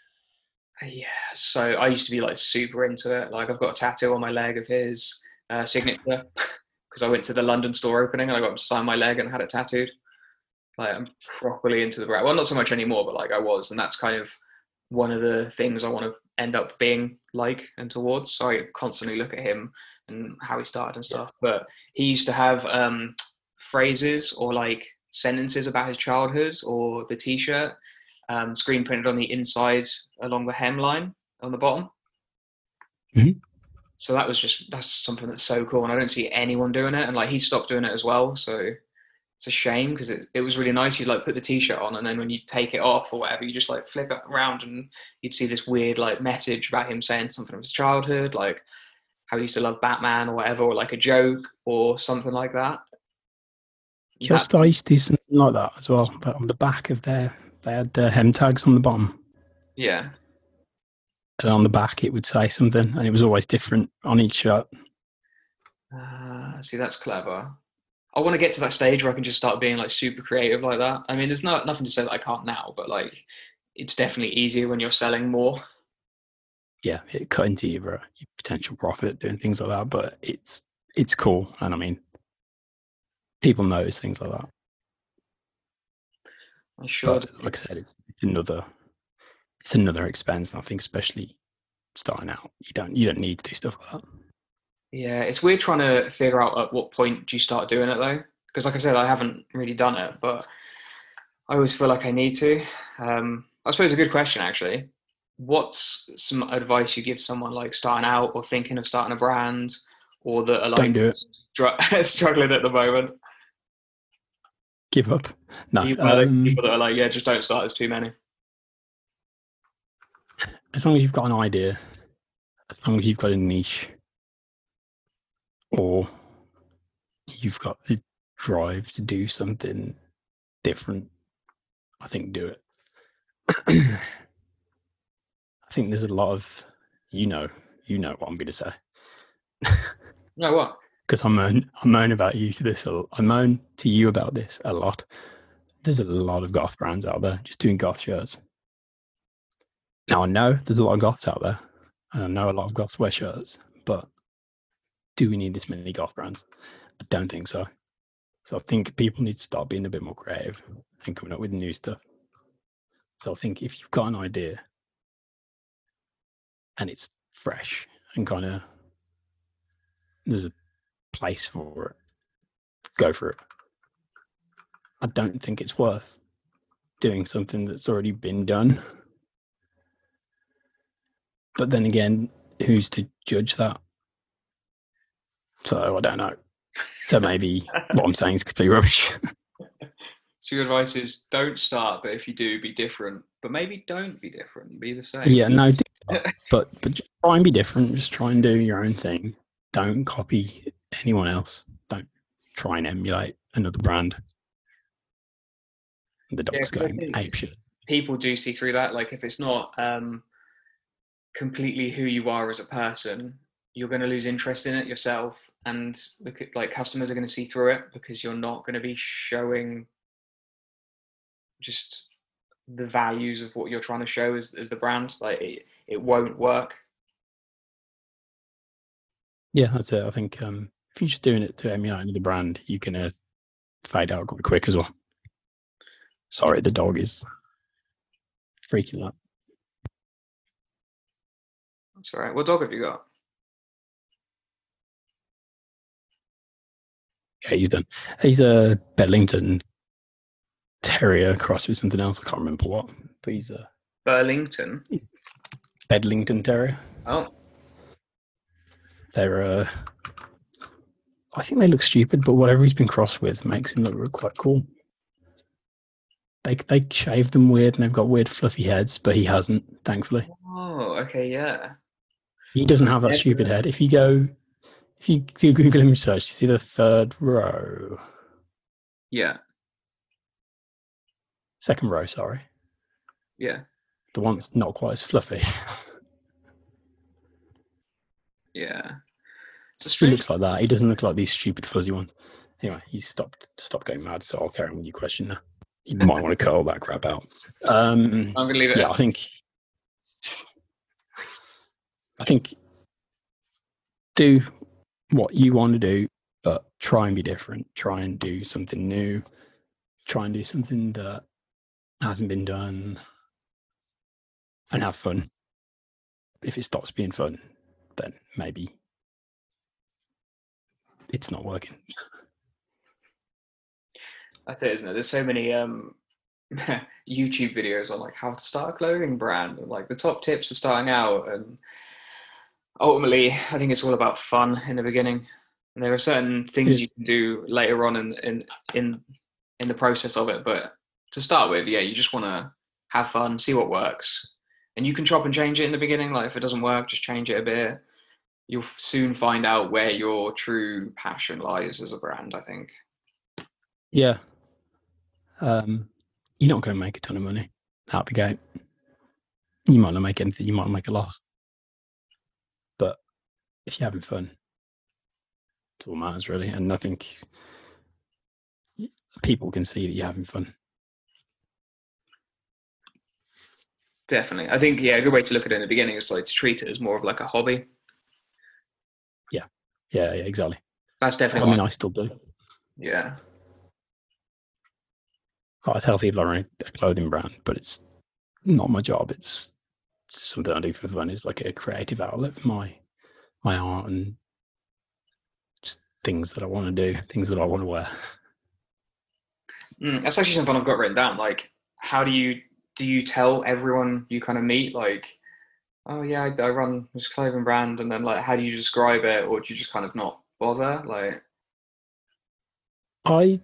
Yeah, so I used to be like super into it. Like I've got a tattoo on my leg of his uh, signature because I went to the London store opening and I got him to sign my leg and had it tattooed. Like I'm properly into the brand. Well, not so much anymore, but like I was, and that's kind of one of the things I want to end up being like and towards. So I constantly look at him and how he started and stuff. But he used to have um, phrases or like sentences about his childhood or the T-shirt um, screen printed on the inside along the hemline on the bottom. Mhm. So that was just that's something that's so cool, and I don't see anyone doing it. And like he stopped doing it as well, so it's a shame because it, it was really nice. You'd like put the t-shirt on, and then when you take it off or whatever, you just like flip it around, and you'd see this weird like message about him saying something of his childhood, like how he used to love Batman or whatever, or like a joke or something like that. That- Just I used to do something like that as well. But on the back of their, they had uh, hem tags on the bottom. yeah, And on the back, it would say something. And it was always different on each shirt. Uh, see, that's clever. I want to get to that stage where I can just start being like super creative like that. I mean, there's not nothing to say that I can't now, but like, it's definitely easier when you're selling more. yeah, it cut into your, uh, your potential profit doing things like that. But it's it's cool, and I mean, people notice things like that. I sure. But like I said, it's, it's another it's another expense. I think, especially starting out, you don't you don't need to do stuff like that. Yeah, it's weird trying to figure out at what point do you start doing it though, because like I said, I haven't really done it, but I always feel like I need to. Um, I suppose a good question actually. What's some advice you give someone like starting out or thinking of starting a brand, or that are like Don't do it. str- struggling at the moment? Give up. No, You one of those um, people that are like, yeah, just don't start. There's too many. as long as you've got an idea, as long as you've got a niche, or you've got the drive to do something different, I think do it. I think there's a lot of, you know, you know what I'm going to say. No, what? Because I moan, I moan about you to this. I moan to you about this a lot. There's a lot of goth brands out there just doing goth shirts. Now I know there's a lot of goths out there, and I know a lot of goths wear shirts, but do we need this many goth brands? I don't think so. So I think people need to start being a bit more creative and coming up with new stuff. So I think if you've got an idea and it's fresh and kind of there's a place for it, go for it. I don't think it's worth doing something that's already been done. But then again, who's to judge that? So I don't know. So maybe what I'm saying is complete rubbish. So your advice is don't start, but if you do, be different. But maybe don't be different. Be the same. yeah, no, but but just try and be different. Just try and do your own thing. Don't copy anyone else. Don't try and emulate another brand. The Yeah, dog's I going think- ape shit. people do see through that. Like if it's not um, completely who you are as a person, you're going to lose interest in it yourself, and look at, like customers are going to see through it because you're not going to be showing just the values of what you're trying to show as, as the brand. Like it, it won't work. Yeah, that's it. I think um, if you're just doing it to emulate another brand, you can uh, fade out quite quick as well. Sorry, the dog is freaking out. That's all right. What dog have you got? Yeah, he's done. He's a Bedlington Terrier cross with something else. I can't remember what, but he's a Burlington. Bedlington Terrier. Oh, They're, uh, I think they look stupid, but whatever he's been crossed with makes him look quite cool. They they shave them weird and they've got weird fluffy heads, but he hasn't, thankfully. oh, okay, yeah. He doesn't have that Yeah. stupid head. If you go, if you do Google image search, you see the third row, Yeah, second row, sorry, yeah, the one that's not quite as fluffy. yeah. He looks like that. He doesn't look like these stupid fuzzy ones. Anyway, he's stopped stopped going mad, so I'll carry on with your question now. You might want to cut all that crap out. Um, I'm gonna leave it. yeah, I think I think do what you want to do, but try and be different. Try and do something new. Try and do something that hasn't been done, and have fun. If it stops being fun, then maybe it's not working. That's it, isn't it? There's so many um, YouTube videos on like how to start a clothing brand and like the top tips for starting out. And ultimately, I think it's all about fun in the beginning. And there are certain things you can do later on in in in in the process of it. But to start with, yeah, you just want to have fun, see what works, and you can chop and change it in the beginning. Like if it doesn't work, just change it a bit. You'll soon find out where your true passion lies as a brand. I think. Yeah. Um, you're not going to make a ton of money out the gate. You might not make anything. You might make a loss. But if you're having fun, it's all matters really. And I think people can see that you're having fun. Definitely. I think, yeah, a good way to look at it in the beginning is like to treat it as more of like a hobby. Yeah, yeah, exactly. That's definitely. I mean, I still do. yeah. I tell people I run a clothing brand, but it's not my job. It's something I do for fun. It's like a creative outlet for my my art and just things that I want to do, things that I want to wear. Mm, that's actually something I've got written down. Like, how do you do you tell everyone you kind of meet, like, oh yeah, I, I run this clothing brand, and then like, how do you describe it, or do you just kind of not bother? Like, I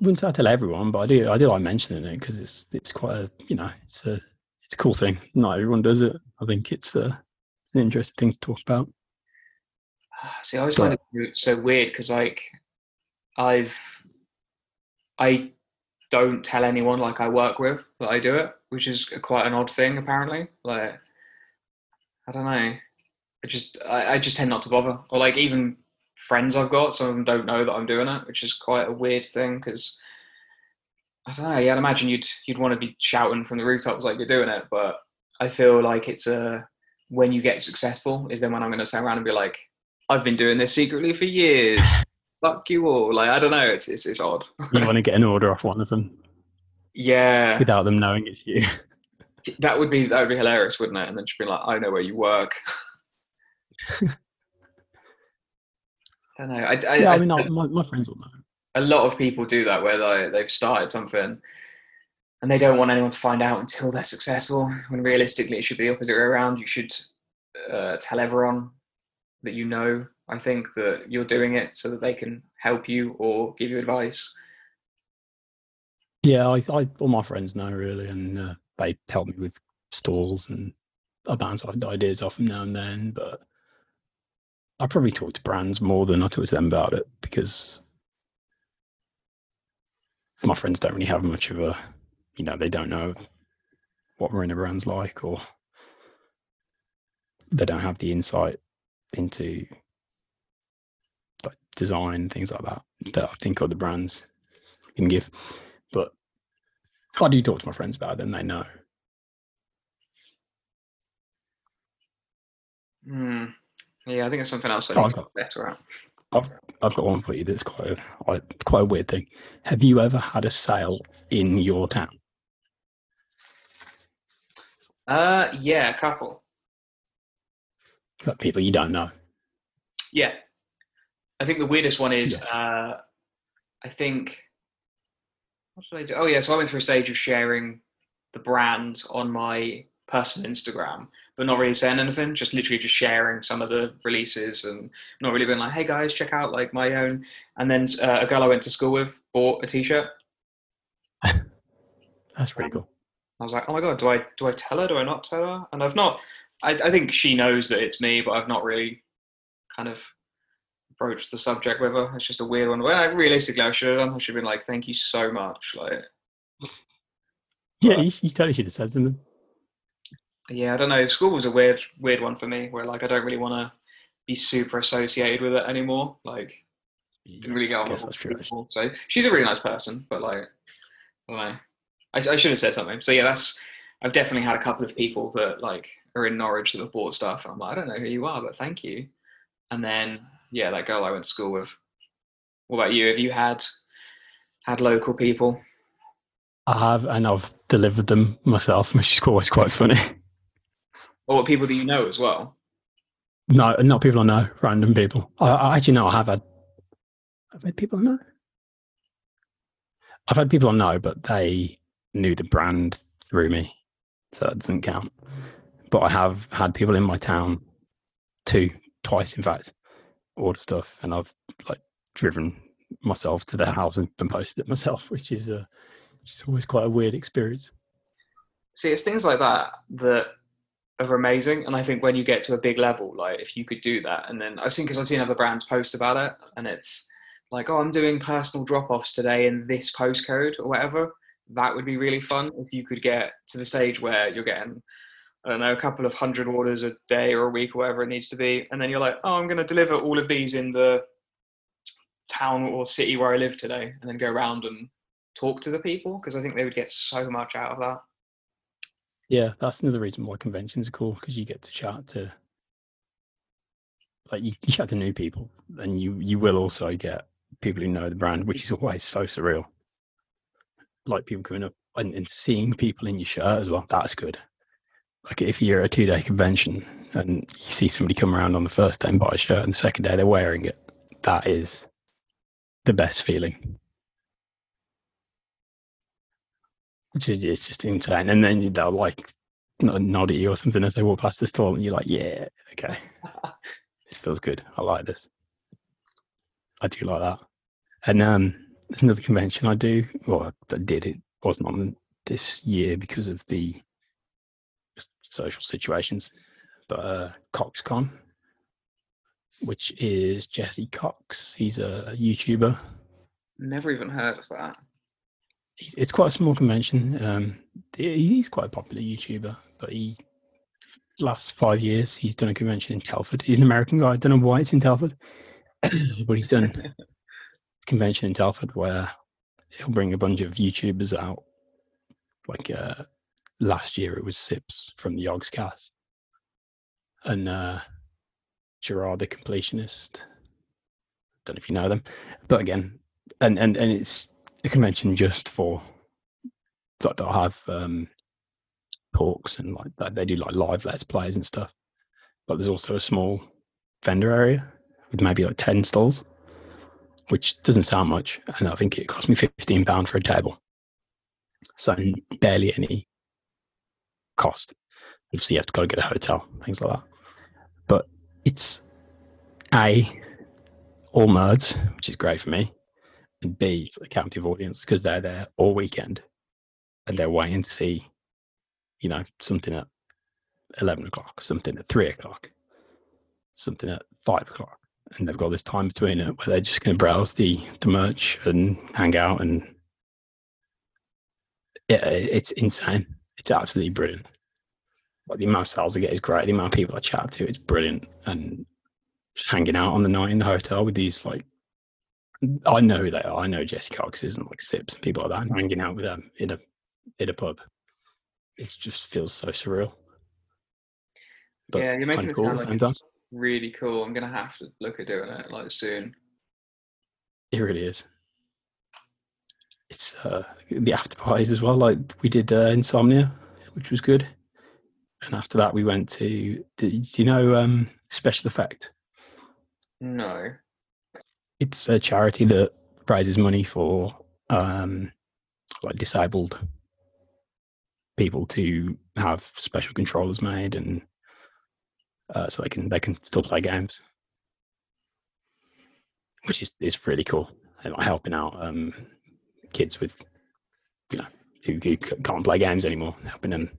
wouldn't say I tell everyone, but I do. I do like mentioning it because it's it's quite a you know it's a it's a cool thing. Not everyone does it. I think it's a it's an interesting thing to talk about. Ah, see, I always find it so weird because like, I've I don't tell anyone like I work with that I do it, which is quite an odd thing apparently. Like, I don't know. I just I, I just tend not to bother, or like even friends I've got, some of them don't know that I'm doing it, which is quite a weird thing because I don't know. Yeah, I'd imagine you'd you'd want to be shouting from the rooftops like you're doing it, but I feel like it's a when you get successful is then when I'm going to turn around and be like, I've been doing this secretly for years. Fuck you all. Like I don't know. It's it's, it's odd. You want to get an order off one of them Yeah, without them knowing it's you. That would be that would be hilarious, wouldn't it? And then she'd be like, I know where you work. I don't know. I, I, yeah, I I- mean, I, my, my friends will know. a lot of people do that where they, they've started something and they don't want anyone to find out until they're successful when realistically it should be the opposite way around you should uh, tell everyone that you know. I think that you're doing it so that they can help you or give you advice. Yeah, I, I all my friends know really, and uh, they help me with stalls and I bounce ideas off them now and then. But I probably talk to brands more than I talk to them about it because my friends don't really have much of a, you know, they don't know what marina brand's like, or they don't have the insight into like design things like that that I think other brands can give. But I do talk to my friends about it, and they know. Hmm. Yeah, I think it's something else I Oh, need I've to get better at. I've I've got one for you that's quite a, quite a weird thing. Have you ever had a sale in your town? Uh, yeah, a couple. But people you don't know. Yeah. I think the weirdest one is Yeah. uh, I think what did I do? Oh yeah, so I went through a stage of sharing the brand on my personal Instagram, but not really saying anything, just literally just sharing some of the releases and not really being like, hey guys, check out like my own. And then uh, a girl I went to school with bought a t-shirt. That's pretty cool. I was like, oh my god, do I do I tell her? Do I not tell her? And I've not. I, I think she knows that it's me, but I've not really kind of broached the subject with her. It's just a weird one. Well, like, realistically, I should have done. I should have been like, thank you so much. Like, Yeah, you, you totally should have said something. yeah, I don't know. School was a weird, weird one for me, where like I don't really want to be super associated with it anymore. Like, didn't really get on with that's true, people. So she's a really nice person, but like, I don't know. I, I should have said something. So yeah, that's. I've definitely had a couple of people that like are in Norwich that have bought stuff, and I'm like, I don't know who you are, but thank you. And then yeah, that girl I went to school with. What about you? Have you had had local people? I have, and I've delivered them myself, which is always quite funny. Or what people that you know as well? No, not people I know, random people. I, I actually know I have had. I've had people I know. I've had people I know, but they knew the brand through me, so that doesn't count. But I have had people in my town, two, twice in fact, order stuff, and I've like driven myself to their house and posted it myself, which is a, which is always quite a weird experience. See, it's things like that that are amazing. And I think when you get to a big level, like if you could do that, and then I've seen because I've seen other brands post about it, and it's like, oh, I'm doing personal drop offs today in this postcode or whatever. That would be really fun if you could get to the stage where you're getting, I don't know, a couple of hundred orders a day or a week or whatever it needs to be. And then you're like, oh, I'm going to deliver all of these in the town or city where I live today, and then go around and talk to the people because I think they would get so much out of that. Yeah, that's another reason why conventions are cool because you get to chat to like you, you chat to new people and you you will also get people who know the brand, which is always so surreal. Like people coming up and, and seeing people in your shirt as well. That's good. Like if you're at a two day convention and you see somebody come around on the first day and buy a shirt and the second day they're wearing it, that is the best feeling. Which is it's just insane. And then they'll like nod at you or something as they walk past the stall, and you're like, "Yeah, okay, this feels good. I like this. I do like that." And um, there's another convention I do. Well, I did. It wasn't on this year because of the social situations, but uh, CoxCon, which is Jesse Cox. He's a YouTuber. Never even heard of that. It's quite a small convention. Um, he's quite a popular YouTuber, but he last five years he's done a convention in Telford. He's an American guy. I don't know why it's in Telford, but he's done a convention in Telford where he'll bring a bunch of YouTubers out. Like uh, last year, it was Sips from the Yogscast. And uh, Jirard the Completionist. Don't know if you know them, but again, and and and it's a convention just for like they'll have um talks and like they do like live let's plays and stuff. But there's also a small vendor area with maybe like 10 stalls which doesn't sound much. And i think it cost me 15 pound for a table. So barely any cost. Obviously you have to go get a hotel things like that. But it's a all nerds, which is great for me, and B it's a captive audience because they're there all weekend and they're waiting to see, you know, something at eleven o'clock, something at three o'clock, something at five o'clock, and they've got this time between it where they're just going to browse the the merch and hang out and yeah, it's insane. It's absolutely brilliant. Like the amount of sales I get is great. The amount of people I chat to, it's brilliant. And just hanging out on the night in the hotel with these like, I know who they are. I know Jesse Coxes and like Sips and people like that. And hanging out with them in a in a pub, it just feels so surreal. But yeah, you're making it cool sound like time. it's really cool. I'm gonna have to look at doing it like soon. It really is. It's uh, the after parties as well. Like we did uh, Insomnia, which was good. And after that, we went to. Do, you know um, Special Effect? No. It's a charity that raises money for um, like disabled people to have special controllers made, and uh, so they can they can still play games, which is is really cool. And like helping out um, kids with you know who, who can't play games anymore, helping them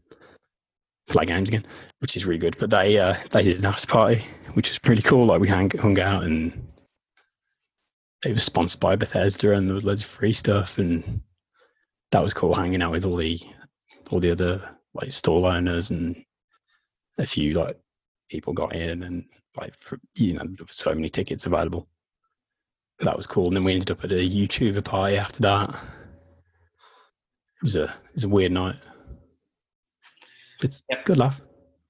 play games again, which is really good. But they uh, they did an after party, which was pretty cool. Like we hang, hung out and it was sponsored by Bethesda, and there was loads of free stuff, and that was cool. Hanging out with all the all the other like stall owners and a few like people got in, and like for, you know so many tickets available. That was cool. And then we ended up at a YouTuber party after that. It was a it was a weird night. It's Yep. good laugh.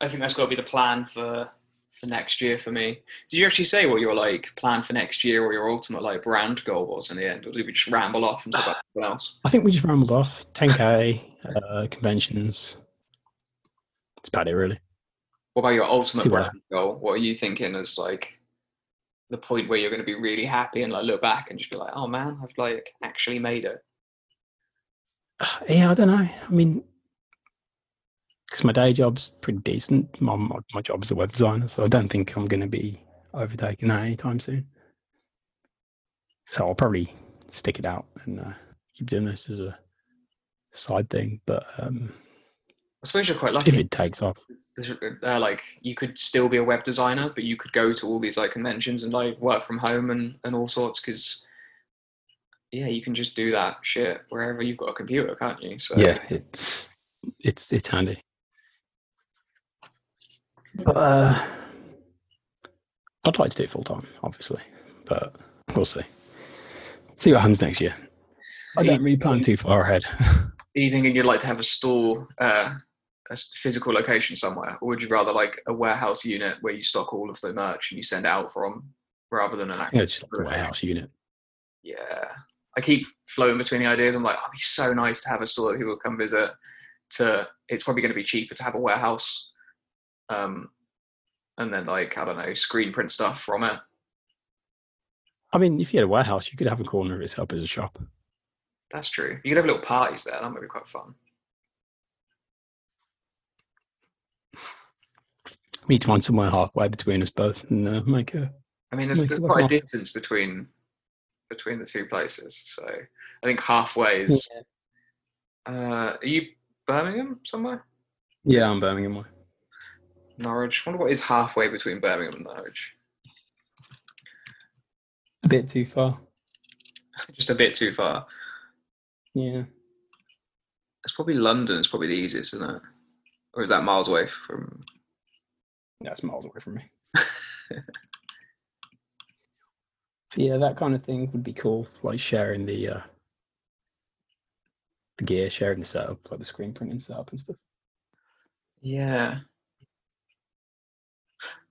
I think that's got to be the plan for for next year for me. Did you actually say what your like plan for next year or your ultimate like brand goal was in the end, or did we just ramble off and talk about something else? I think we just rambled off 10k uh, conventions. That's about it, really. What about your ultimate brand goal? What are you thinking as like the point where you're going to be really happy and like look back and just be like, oh man, I've like actually made it. Yeah, I don't know. I mean, because my day job's pretty decent. My, my my job's a web designer, so I don't think I'm going to be overtaking that anytime soon. So I'll probably stick it out and uh, keep doing this as a side thing. But um, I suppose you're quite lucky. if it takes off, uh, like you could still be a web designer, but you could go to all these like conventions and like work from home and and all sorts because yeah, you can just do that shit wherever you've got a computer, can't you? So yeah, it's it's it's handy. But uh, I'd like to do it full time, obviously, but we'll see. See what happens next year. I don't really plan too far ahead. Are you thinking you'd like to have a store, uh, a physical location somewhere, or would you rather like a warehouse unit where you stock all of the merch and you send out from, rather than an actual? yeah, just like a warehouse unit. Yeah, I keep floating between the ideas. I'm like, oh, it'd be so nice to have a store that people come visit. To it's probably going to be cheaper to have a warehouse, um, and then like I don't know, screen print stuff from it. I mean, if you had a warehouse, you could have a corner of it set up as a shop. That's true. You could have little parties there. That might be quite fun. To find somewhere halfway between us both and uh, make a. I mean, there's, there's quite a distance between between the two places. So I think halfway is. Uh, are you Birmingham somewhere? Yeah, I'm Birmingham. way. Norwich. I wonder what is halfway between Birmingham and Norwich. A bit too far. Just a bit too far. Yeah. It's probably London. It's probably the easiest, isn't it? Or is that miles away from? That's miles away from me. yeah, that kind of thing would be cool. Like sharing the uh, the gear, sharing the setup, like the screen printing setup and stuff. Yeah.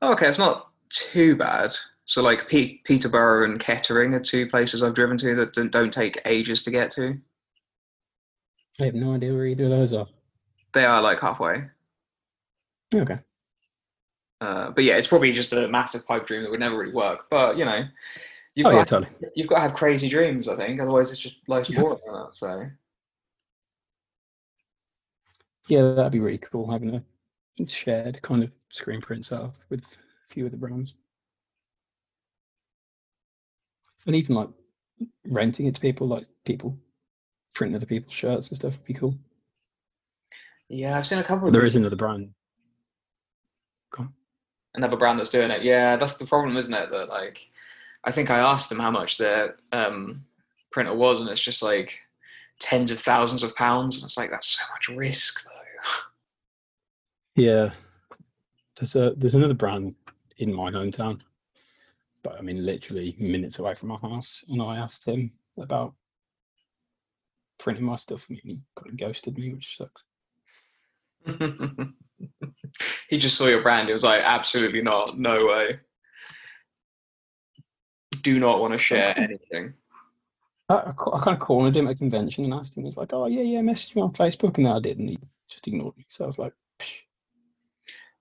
Oh, okay, it's not too bad. So, like Pe- Peterborough and Kettering are two places I've driven to that don't- don't take ages to get to. I have no idea where either of those are. They are like halfway. Okay. Uh, but yeah, it's probably just a massive pipe dream that would never really work. But you know, you've Oh yeah, got totally. you've got to have crazy dreams. I think otherwise it's just life's Yeah. boring. isn't? So Yeah, that'd be really cool having a shared kind of screen print setup with a few of the brands. And even like renting it to people, like people printing other people's shirts and stuff would be cool. Yeah, I've seen a couple of There is another brand. Another brand that's doing it. Yeah, that's the problem, isn't it? That like, I think I asked them how much their um, printer was, and it's just like tens of thousands of pounds. And it's like that's so much risk, though. Yeah. There's a there's another brand in my hometown. But I mean literally minutes away from my house. And I asked him about printing my stuff and he kind of ghosted me, which sucks. he just saw your brand. It was like absolutely not, no way. Do not want to share anything. I, I, I kind of cornered him at a convention and asked him, he was like, Oh yeah, yeah, message me on Facebook and then I did and he just ignored me. So I was like, Psh.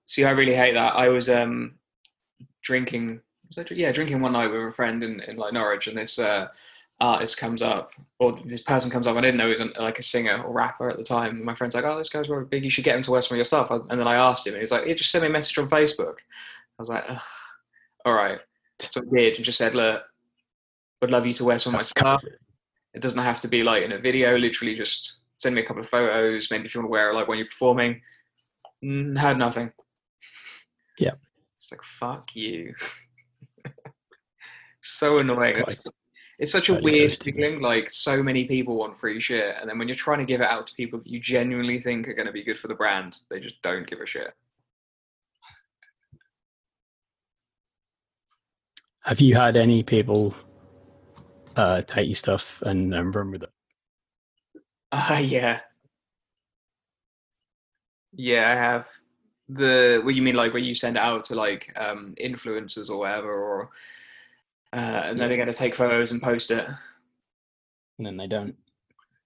See, I really hate that. I was um drinking. Was I, yeah, drinking one night with a friend in, in like Norwich, and this uh, artist comes up, or this person comes up. I didn't know he was an, like a singer or rapper at the time. And my friend's like, "Oh, this guy's really big. You should get him to wear some of your stuff." And then I asked him, and he's like, "Yeah, just send me a message on Facebook." I was like, Ugh, "All right." So I did, and just said, "Look, would love you to wear some of my stuff. It doesn't have to be like in a video. Literally, just send me a couple of photos. Maybe if you want to wear it like when you're performing." Mm, heard nothing. Yeah. It's like fuck you. so annoying. It's, it's such a weird feeling. Like so many people want free shit, and then when you're trying to give it out to people that you genuinely think are going to be good for the brand, they just don't give a shit. Have you had any people uh, take your stuff and um, run with it? Ah, yeah. Yeah, I have. The what you mean like where you send it out to like um influencers or whatever or uh and then they're gonna take photos and post it. And then they don't.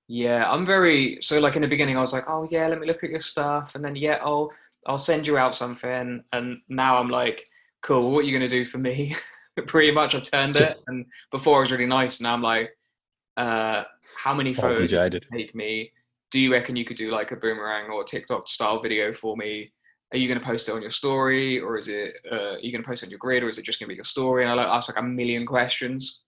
Yeah, I'm very so like in the beginning I was like, Oh yeah, let me look at your stuff and then yeah, I'll I'll send you out something and now I'm like, Cool, what are you gonna do for me? Pretty much I've turned it and before I was really nice, now I'm like, uh how many photos take me. Do you reckon you could do like a boomerang or TikTok style video for me? Are you going to post it on your story, or is it? Uh, are you going to post it on your grid, or is it just going to be your story? And I like ask like a million questions.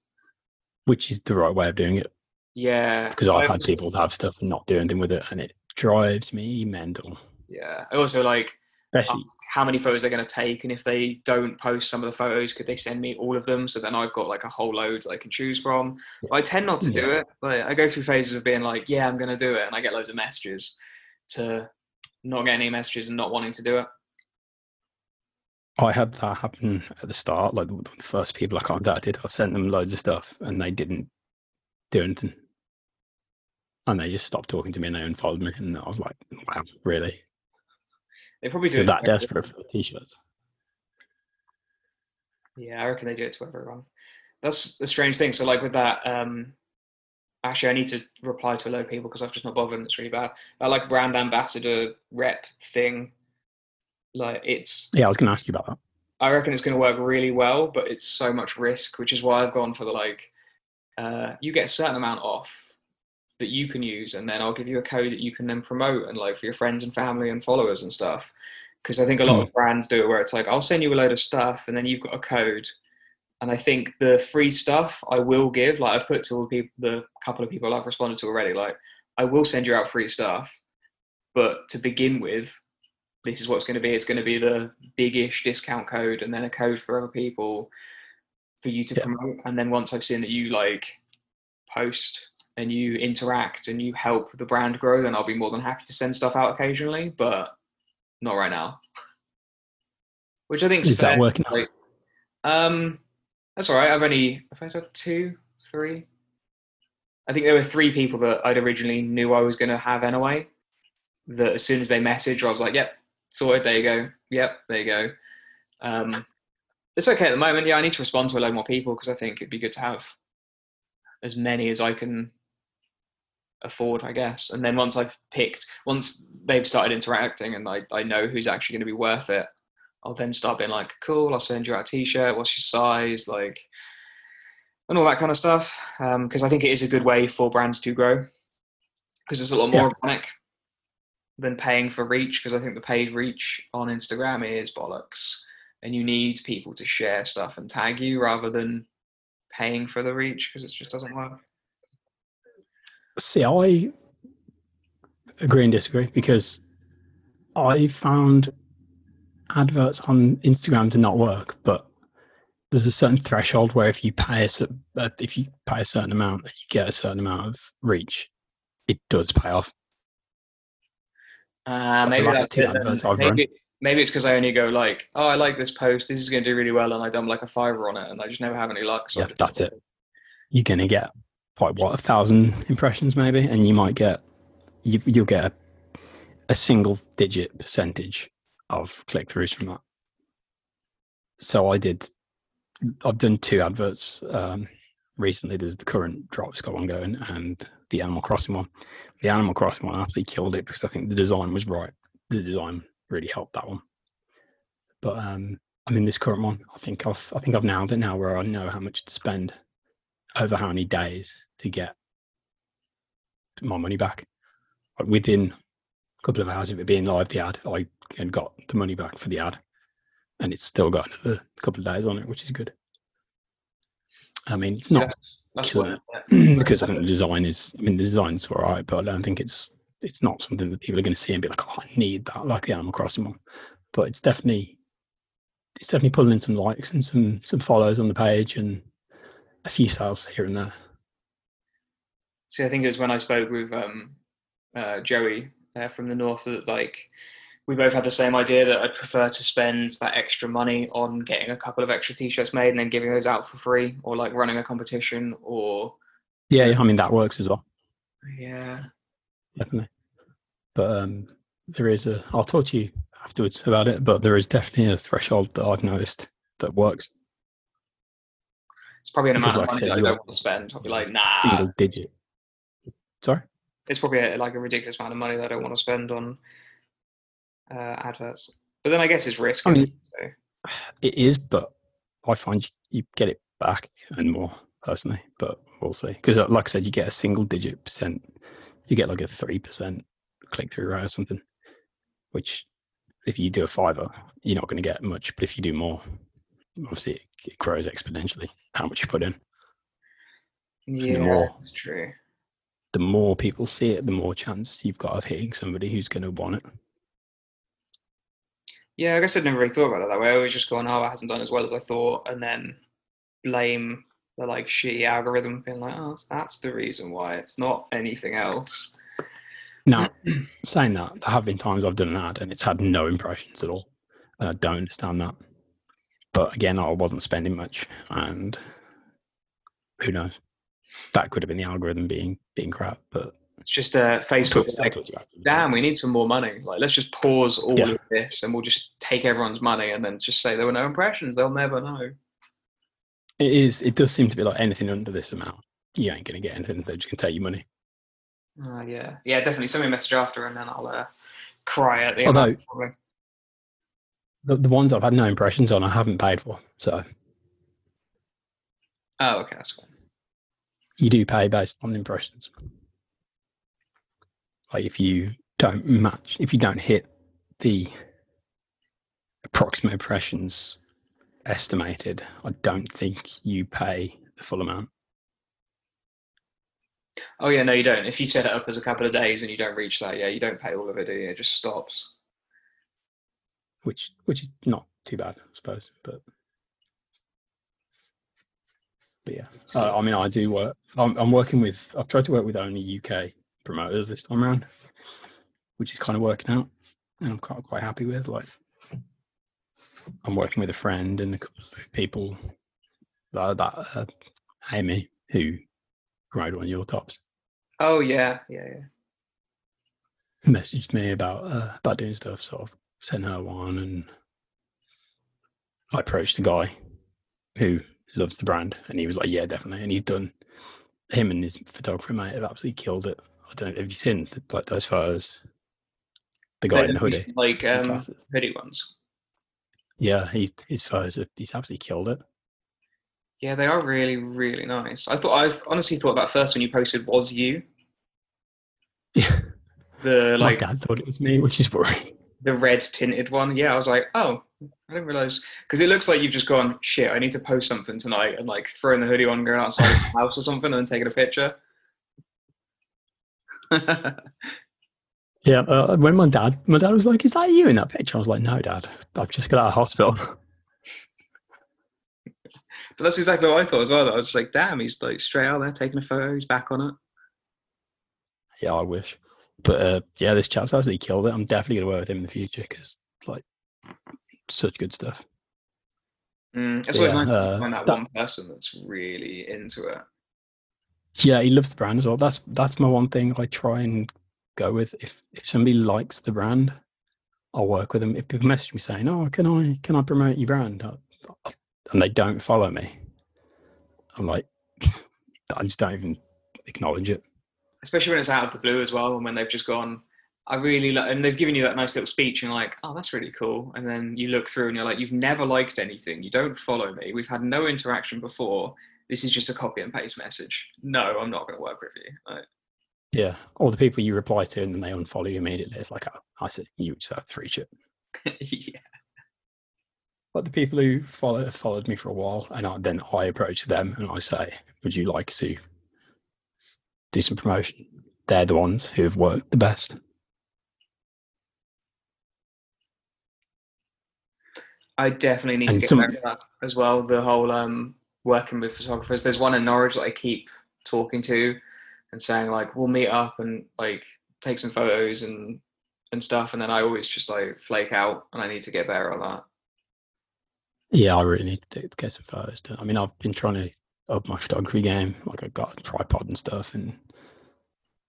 Which is the right way of doing it. Yeah, Because I've had people have stuff and not do anything with it, and it drives me mental. Yeah, I also like Especially, how many photos they're going to take, and if they don't post some of the photos, could they send me all of them? So then I've got like a whole load that I can choose from. But I tend not to do it. Like I go through phases of being like, yeah, I'm going to do it, and I get loads of messages to not getting any messages and not wanting to do it. I had that happen at the start. Like the first people I contacted, I sent them loads of stuff, and they didn't do anything. And they just stopped talking to me, and they unfollowed me. And I was like, "Wow, really? They probably do that desperate for t-shirts?" Yeah, I reckon they do it to everyone. That's the strange thing. So, like with that, um, actually, I need to reply to a load of people because I've just not bothered. and It's really bad. I like brand ambassador rep thing. Like it's, Yeah, I was going to ask you about that. I reckon it's going to work really well, but it's so much risk, which is why I've gone for the like, uh, you get a certain amount off that you can use, and then I'll give you a code that you can then promote and like for your friends and family and followers and stuff. Because I think a lot of brands do it where it's like, I'll send you a load of stuff, and then you've got a code. And I think the free stuff I will give, like I've put to all the people, the couple of people I've responded to already, like I will send you out free stuff, but to begin with, this is what's going to be. It's going to be the big-ish discount code, and then a code for other people for you to Yeah. promote. And then once I've seen that you like post and you interact and you help the brand grow, then I'll be more than happy to send stuff out occasionally, but not right now. Which I think Is that working out? Like, um, that's all right. I've only I've had two, three. I think there were three people that I'd originally knew I was going to have anyway. That as soon as they messaged, I was like, "Yep, sorted. There you go. Yep, there you go." Um, it's okay at the moment. Yeah, I need to respond to a load more people because I think it'd be good to have as many as I can afford, I guess. And then once I've picked, once they've started interacting and I, I know who's actually going to be worth it, I'll then start being like, cool, I'll send you out a t-shirt. What's your size? Like, and all that kind of stuff. Um, because I think it is a good way for brands to grow because it's a lot more organic than paying for reach. Because I think the paid reach on Instagram is bollocks. and you need people to share stuff and tag you rather than paying for the reach because it just doesn't work. See, I agree and disagree because I found adverts on Instagram do not work, but there's a certain threshold where if you pay a uh, if you pay a certain amount and you get a certain amount of reach, it does pay off. Uh, maybe that's two it then. I've run. maybe, maybe it's because I only go like, oh, I like this post. This is going to do really well, and I dump like a fiver on it, and I just never have any luck. So Yeah, that's it. You're gonna get like what a thousand impressions maybe, and you might get you, you'll get a, a single digit percentage of click throughs from that. So I did. I've done two adverts um, recently. There's the current drop Scott one going and the Animal Crossing one. The Animal Crossing one absolutely killed it because I think the design was right. The design really helped that one. But um, I mean, this current one, I think I've I think I've nailed it now, where I know how much to spend over how many days to get my money back. Like within a couple of hours of it being live, the ad, I had got the money back for the ad, and it's still got another couple of days on it, which is good. I mean, it's not that's killer because I think the design is. I mean, the design's all right, but I don't think it's it's not something that people are going to see and be like, "Oh, I need that," like the Animal Crossing one. But it's definitely it's definitely pulling in some likes and some some follows on the page and a few sales here and there. See, I think it was when I spoke with um, uh, Joey uh, from the north that like we both had the same idea that I'd prefer to spend that extra money on getting a couple of extra t-shirts made and then giving those out for free, or like running a competition, or Yeah, I mean that works as well, yeah, definitely. But um, there is a. I'll talk to you afterwards about it, but there is definitely a threshold that I've noticed that works. it's probably an Because amount like of I money said, that I don't want to spend. I'll be like, nah, Single digit. Sorry. it's probably a, like a ridiculous amount of money that I don't want to spend on uh, adverts. But then I guess it's risk. I mean, it? So, It is, but I find you, get it back and more personally. But we'll see. Because, like I said, you get a single digit percent. You get like a three percent click through rate or something. Which, if you do a fiver, you're not going to get much. But if you do more, obviously it, it grows exponentially. How much you put in. yeah, more- that's true. The more people see it, the more chance you've got of hitting somebody who's going to want it. Yeah, I guess I'd never really thought about it that way. I was just going, oh, it hasn't done as well as I thought, and then blame the like shitty algorithm, being like, oh, that's the reason why. It's not anything else. Now, saying that, there have been times I've done an ad and it's had no impressions at all. And I don't understand that. But again, I wasn't spending much and who knows? That could have been the algorithm being being crap, but It's just uh, I Facebook. Like, talked to you after the Damn, we need some more money. Like, let's just pause all Yeah. of this, and we'll just take everyone's money, and then just say there were no impressions. They'll never know. It is it does seem to be like anything under this amount. You ain't gonna get anything, they're just gonna take your money. Uh, yeah, yeah, definitely. Send me a message after, and then I'll uh, cry at the end. Although-. Probably. The, the ones I've had no impressions on I haven't paid for. So Oh, okay, that's cool. you do pay based on impressions. Like if you don't match, if you don't hit the approximate impressions estimated, I don't think you pay the full amount. Oh yeah, no, you don't. If you set it up as a couple of days and you don't reach that, yeah, you don't pay all of it, do you? It just stops. which which is not too bad, I suppose. But but yeah, uh, I mean, I do work. I'm, I'm working with. I've tried to work with only UK promoters this time around, which is kind of working out, and I'm quite quite happy with. Like, I'm working with a friend and a couple of people that, that uh, Amy who promoted one of your tops Oh yeah, yeah, yeah. messaged me about uh, about doing stuff, so I've sent her one, and I approached the guy who loves the brand, and he was like, "Yeah, definitely." And he's done. Him and his photographer mate have absolutely killed it. I don't. Have you seen like those photos? The guy in the hoodie. like um, hoodie ones. Yeah, he's his photos. He's absolutely killed it. Yeah, they are really, really nice. I thought I honestly thought that first one you posted was you. Yeah, The my like dad thought it was me, which is worrying. the red tinted one. Yeah, I was like, oh, I didn't realize because it looks like you've just gone shit. I need to post something tonight and like throwing the hoodie on, going outside the house or something, and then taking a picture. Yeah, uh, when my dad, my dad was like, "Is that you in that picture?" I was like, "No, dad, I've just got out of hospital." But that's exactly what I thought as well. I was just like, damn, he's like straight out there taking a photo. He's back on it. yeah, I wish, but uh, yeah, this chap's absolutely killed it. I'm definitely gonna work with him in the future because like such good stuff. Mm, it's Yeah, always nice to uh, find that, that- one person that's really into it. Yeah, he loves the brand as well. That's that's my one thing I try and go with. If if somebody likes the brand, I'll work with them. If people message me saying, "Oh, can I can I promote your brand?" I- and they don't follow me, I'm like, I just don't even acknowledge it. especially when it's out of the blue as well, and when they've just gone, I really like, and they've given you that nice little speech, and you're like, oh, that's really cool. And then you look through, and you're like, you've never liked anything. You don't follow me. We've had no interaction before. This is just a copy and paste message. No, I'm not going to work with you. Like, Yeah, or the people you reply to and then they unfollow you immediately. It's like, oh, I said, you just have to free shit. yeah, But the people who follow followed me for a while, and I, then I approach them and I say, "Would you like to do some promotion?" They're the ones who have worked the best. I definitely need And to get some- back to that as well. The whole um, working with photographers. There's one in Norwich that I keep talking to and saying like, we'll meet up and like take some photos and and stuff. And then I always just like flake out, and I need to get better at that. Yeah, I really need to get some photos done. I mean, I've been trying to up my photography game. Like I got a tripod and stuff, and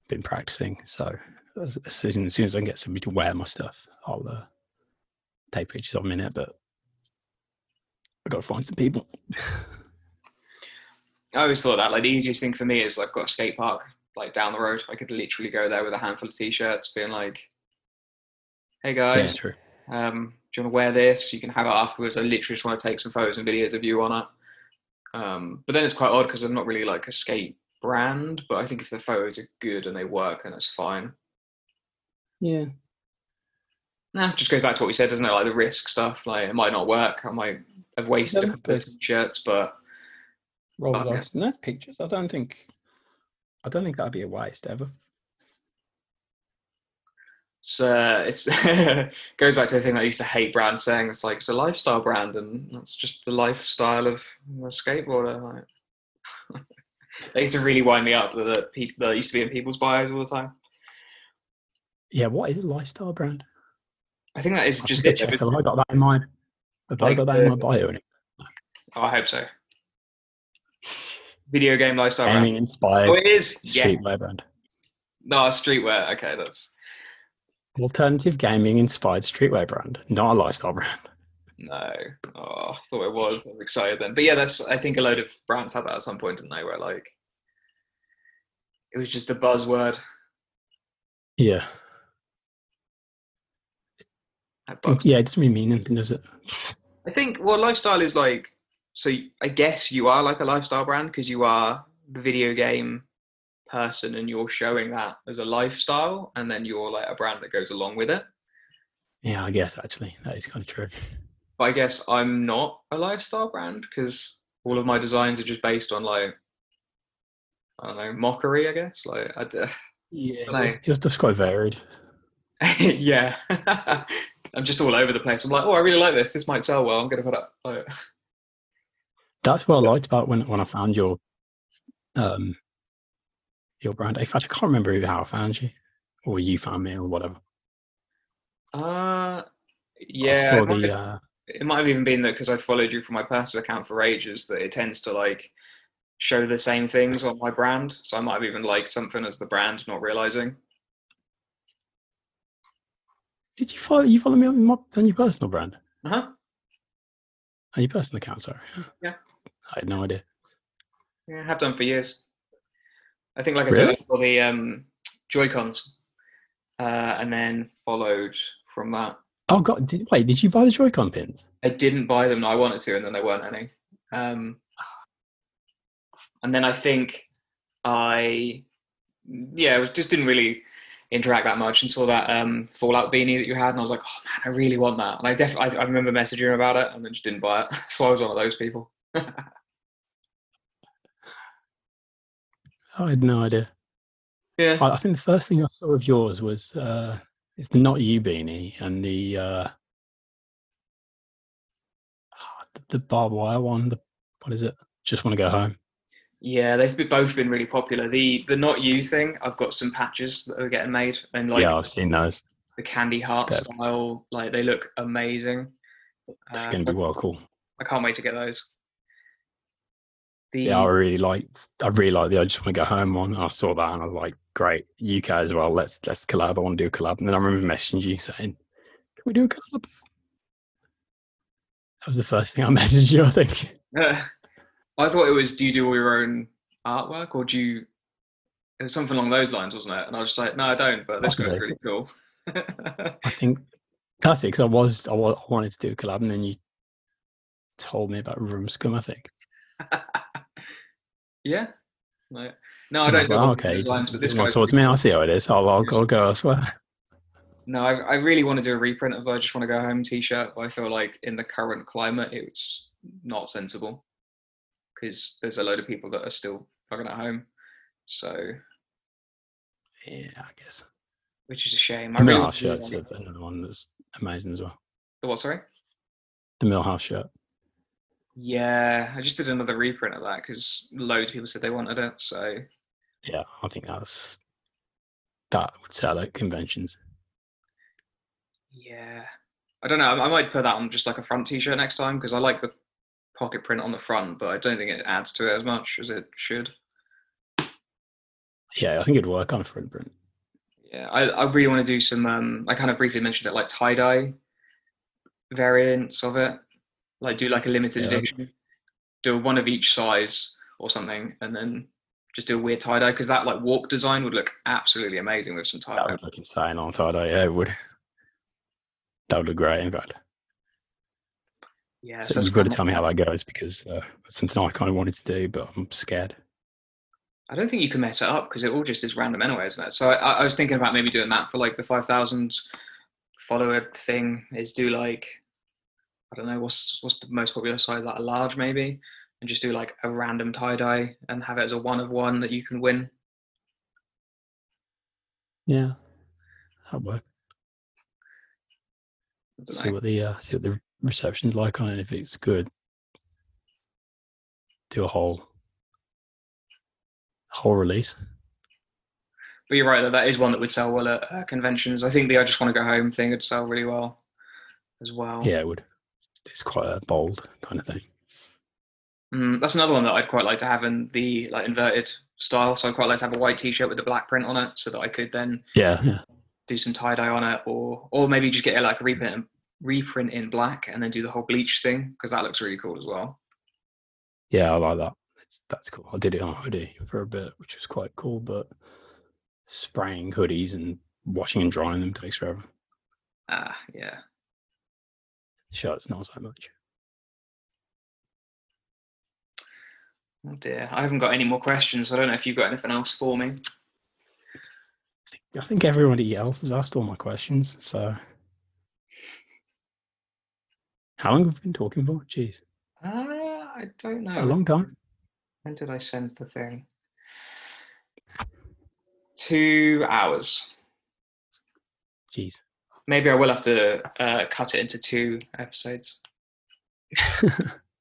been practicing. So as, as soon as soon as I can get somebody to wear my stuff, I'll uh, take pictures of them in it. But I got to find some people. I always thought that like the easiest thing for me is I've got a skate park like down the road. I could literally go there with a handful of t-shirts, being like, "Hey guys, true. um, do you want to wear this? You can have it afterwards. I literally just want to take some photos and videos of you on it." Um, but then it's quite odd because I'm not really like a skate brand, but I think if the photos are good and they work, then it's fine. Yeah, Nah, it just goes back to what we said, doesn't it? Like the risk stuff. Like it might not work. I might have wasted a Yeah, couple of but- shirts, but roll the Oh, dice. And that's pictures. I don't think. I don't think that'd be a waste ever. So uh, it's goes back to the thing I used to hate brands saying it's like it's a lifestyle brand and that's just the lifestyle of a skateboarder. Like, they used to really wind me up that that used to be in people's bios all the time. Yeah, what is a lifestyle brand? I think that is I just I it. I got that in my? Have I Like got that in my bio? Nick? Oh, I hope so. Video game lifestyle brand. Gaming inspired Oh, it is. Yeah. streetwear brand. No, streetwear. Okay, that's Alternative gaming inspired streetwear brand, not a lifestyle brand. no. Oh, I thought it was. I was excited then. But yeah, that's. I think a load of brands had that at some point, didn't they? Where like it was just the buzzword. Yeah, yeah, it doesn't really mean anything, does it? I think well, lifestyle is like so. I guess you are like a lifestyle brand because you are the video game person and you're showing that as a lifestyle, and then you're like a brand that goes along with it. Yeah, I guess actually that is kind of true. But I guess I'm not a lifestyle brand because all of my designs are just based on like I don't know mockery. I guess like I d- Yeah, it's just it's quite varied. yeah. I'm just all over the place. I'm like, oh, I really like this. This might sell well. I'm gonna put up. Like, That's what I liked about when when I found your um your brand. In fact, I can't remember how I found you, or you found me, or whatever. uh, I yeah. it might the have- uh, it might have even been that because I'd followed you from my personal account for ages that it tends to like show the same things on my brand. So I might have even liked something as the brand, not realizing. Did you follow you follow me on, my, on your personal brand? Uh huh. On your personal account, sorry. Yeah. I had no idea. Yeah, I have done for years. I think, like I said, I saw the um, Joy Cons, uh, and then followed from that. Oh God! Did, wait, did you buy the Joy-Con pins? I didn't buy them. No, I wanted to, and then there weren't any. Um, and then I think I, yeah, was, just didn't really interact that much and saw that um, Fallout beanie that you had, and I was like, oh man, I really want that. And I definitely, I, I remember messaging about it, and then just didn't buy it. so I was one of those people. I had no idea. Yeah. I, I think the first thing I saw of yours was uh, it's not you beanie and the uh, the, the barbed wire one. The what is it? Just want to go home. Yeah, they've been, both been really popular. The the not you thing, I've got some patches that are getting made, and like yeah, I've seen those. the candy heart They're- style, like they look amazing. They're Uh, to be well cool. I can't wait to get those. The Yeah, I really liked. I really like the I just want to go home one. I saw that and I was like, great, UK as well. Let's let's collab. I want to do a collab. And then I remember messaging you saying, "Can we do a collab?" That was the first thing I messaged you. I think. I thought it was do you do all your own artwork or do you it was something along those lines, wasn't it? And I was just like, no, I don't, but this guy's Possibly. really cool. I think classic. 'cause I was I wa- I wanted to do a collab, and then you told me about Room Scum. I think. yeah. No, no I don't like, along oh, okay, lines, but this you wanna talk to me. I'll see how it is. I'll, I'll, I'll go elsewhere. No, I, I really want to do a reprint of the I Just Want to Go Home t shirt, but I feel like in the current climate, it's not sensible because there's a load of people that are still fucking at home. So, Yeah, I guess. which is a shame. The I really Milhouse to shirt's another one that's amazing as well. The what, sorry? The Milhouse shirt. Yeah, I just did another reprint of that because loads of people said they wanted it. So, Yeah, I think that's that would sell at conventions. yeah. I don't know. I, I might put that on just like a front t shirt next time because I like the pocket print on the front, but I don't think it adds to it as much as it should. Yeah, I think it'd work on a front print. Yeah, I, I really want to do some. Um, I kind of briefly mentioned it, like tie dye variants of it. Like do like a limited Yeah. edition, do one of each size or something, and then just do a weird tie dye because that like walk design would look absolutely amazing with some tie dye. That would look insane on tie dye. Yeah, it would. That would look great, in fact. Yeah, So that's you've got to tell me how that goes because uh, it's something I kind of wanted to do, but I'm scared. I don't think you can mess it up because it all just is random anyway, isn't it? So I, I was thinking about maybe doing that for like the five thousand follower thing. Is do like I don't know what's what's the most popular size, like a large maybe, and just do like a random tie dye and have it as a one of one that you can win. Yeah, that'll work. See what the uh, see what the reception's like on it. If it's good, do a whole whole release. But you're right that that is one that would sell well at uh, conventions. I think the I just want to go home thing would sell really well as well. Yeah, it would. It's quite a bold kind of thing. Mm, that's another one that I'd quite like to have in the like inverted style. So I'd quite like to have a white T-shirt with the black print on it, so that I could then Yeah, yeah. do some tie dye on it, or or maybe just get it like a reprint in, reprint in black and then do the whole bleach thing because that looks really cool as well. Yeah, I like that. That's that's cool. I did it on a hoodie for a bit, which was quite cool. But spraying hoodies and washing and drying them takes forever. Ah, yeah. Shirts not so much. Oh dear, I haven't got any more questions. I don't know if you've got anything else for me. I think everybody else has asked all my questions. So, how long have we been talking for? Jeez, Uh, I don't know. a long time. When did I send the thing? Two hours. Jeez. Maybe I will have to uh, cut it into two episodes.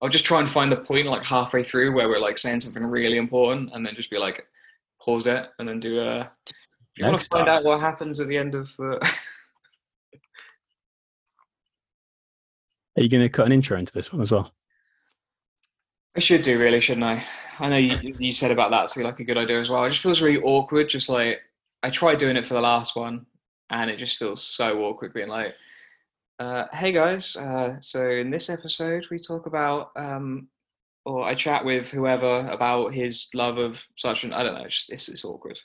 I'll just try and find the point like halfway through where we're like saying something really important and then just be like pause it and then do a do you want to find time. out what happens at the end of the Are you going to cut an intro into this one as well? I should do really, shouldn't I? I know you, you said about that, so like a good idea as well. It just feels really awkward. Just like I tried doing it for the last one, and it just feels so awkward being like, uh, "Hey guys, uh, so in this episode we talk about, um, or I chat with whoever about his love of such and I don't know. Just it's, it's awkward.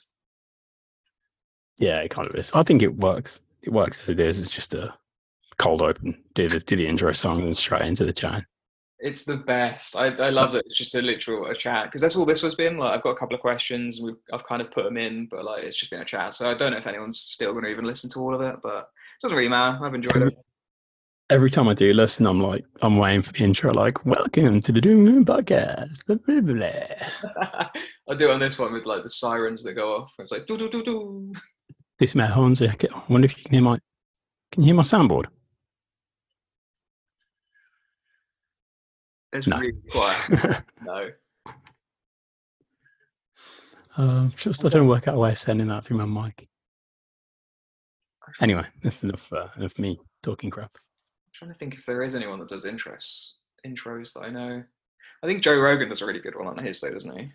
Yeah, it kind of is. I think it works. It works as it is. It's just a cold open. Do the do the intro song and straight into the chat. It's the best. I, I love it. It's just a literal a chat because that's all this has been. Like I've got a couple of questions. We've I've kind of put them in, but like it's just been a chat. So I don't know if anyone's still going to even listen to all of it, but it doesn't really matter. I've enjoyed it. Every time I do listen, I'm like, I'm waiting for the intro, like, welcome to the Doom podcast. Blah, blah, blah. I'll do it on this one with like the sirens that go off. It's like do do do do. This is my horns. I wonder if you can hear my, can you hear my soundboard? It's No. really quiet. No. Um, just I don't work out a way of sending that through my mic. Anyway, that's enough. Uh, enough me talking crap. trying to think if there is anyone that does interests intros that I know. I think Joe Rogan does a really good one on his though, doesn't he?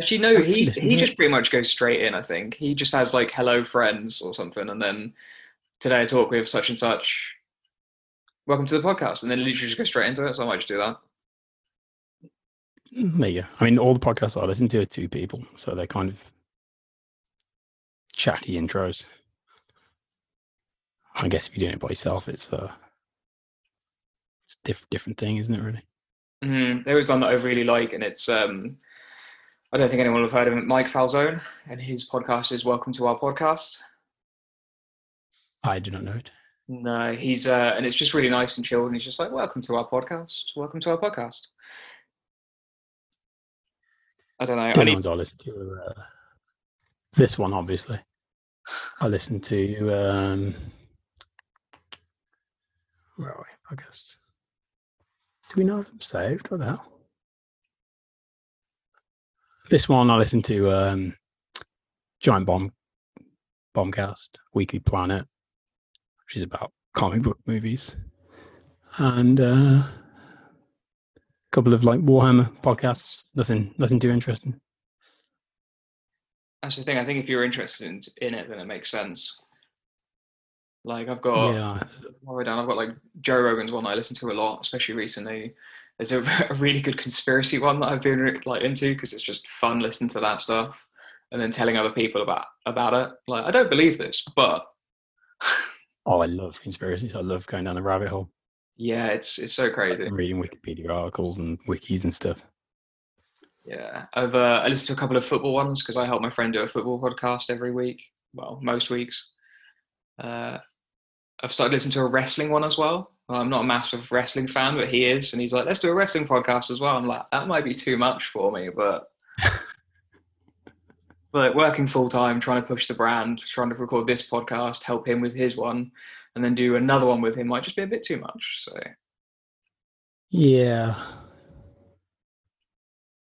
Actually, no. He he just pretty much goes straight in. I think he just has like "Hello, friends" or something, and then today I talk with such and such. Welcome to the podcast, and then literally just go straight into it. So I might just do that. Mm, There you go. I mean, all the podcasts I listen to are two people, so they're kind of chatty intros. I guess if you're doing it by yourself, it's uh, it's a diff- different thing, isn't it? Really? Mm, there is one that I really like, and it's um, I don't think anyone will have heard of it. Mike Falzone, and his podcast is "Welcome to Our Podcast." I do not know it. No, he's uh, and it's just really nice and chilled, and he's just like, "Welcome to our podcast. Welcome to our podcast." I don't know. I The other need, I listen to uh, this one, obviously. I listen to um, where are we? I guess. Do we know if I'm saved? What the hell? This one I listen to um, Giant Bomb Bombcast, Weekly Planet, which is about comic book movies, and uh, a couple of like Warhammer podcasts. Nothing, nothing too interesting. that's the thing. I think if you're interested in, in it, then it makes sense. Like I've got, Yeah, what have I done? I've got like Joe Rogan's one I listen to a lot, especially recently. There's a, a really good conspiracy one that I've been like into because it's just fun listening to that stuff, and then telling other people about about it. Like I don't believe this, but Oh, I love conspiracies. I love going down the rabbit hole, yeah, it's it's so crazy. reading Wikipedia articles and wikis and stuff. Yeah, I've uh, I listened to a couple of football ones because I help my friend do a football podcast every week. Well, most weeks. Uh, I've started listening to a wrestling one as well. well. I'm not a massive wrestling fan, but he is, and he's like, "Let's do a wrestling podcast as well." I'm like, "That might be too much for me," but but working full time, trying to push the brand, trying to record this podcast, help him with his one, and then do another one with him might just be a bit too much. So Yeah,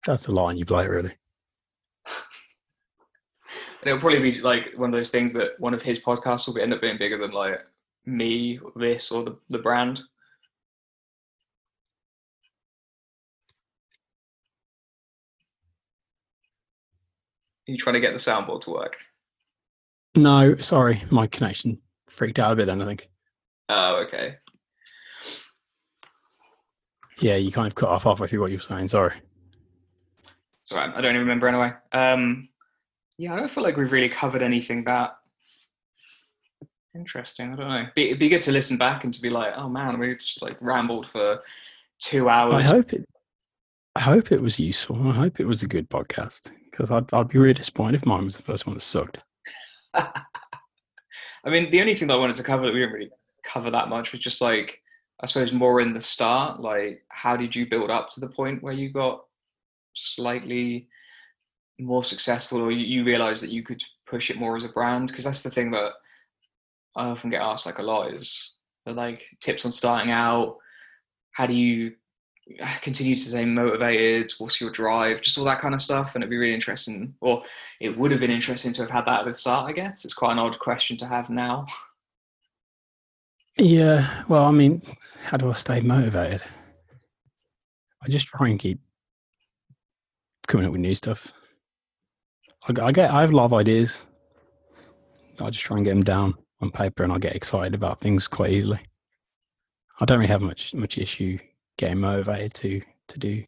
that's a line you play, really. And it'll probably be like one of those things that one of his podcasts will end up being bigger than like me, this, or the, the brand. You trying to get the soundboard to work? No, sorry, my connection freaked out a bit. Then I think, Oh, okay. yeah, you kind of cut off halfway through what you were saying. Sorry. All right. I don't even remember anyway. Um, yeah, I don't feel like we've really covered anything that interesting. I don't know. Be, it'd be good to listen back and to be like, oh man, we've just like rambled for two hours. I hope it. I hope it was useful. I hope it was a good podcast because I'd, I'd be really disappointed if mine was the first one that sucked. I mean, the only thing that I wanted to cover that we didn't really cover that much was just like, I suppose, more in the start. Like, how did you build up to the point where you got slightly more successful, or you, you realized that you could push it more as a brand? Because that's the thing that I often get asked like a lot is like tips on starting out. How do you continue to stay motivated? What's your drive? Just all that kind of stuff. And it'd be really interesting, or it would have been interesting to have had that at the start, I guess. It's quite an odd question to have now. Yeah. Well, I mean, how do I stay motivated? I just try and keep coming up with new stuff. I, I get, I have a lot of ideas. I just try and get them down on paper, and I get excited about things quite easily. I don't really have much much issue getting motivated to to do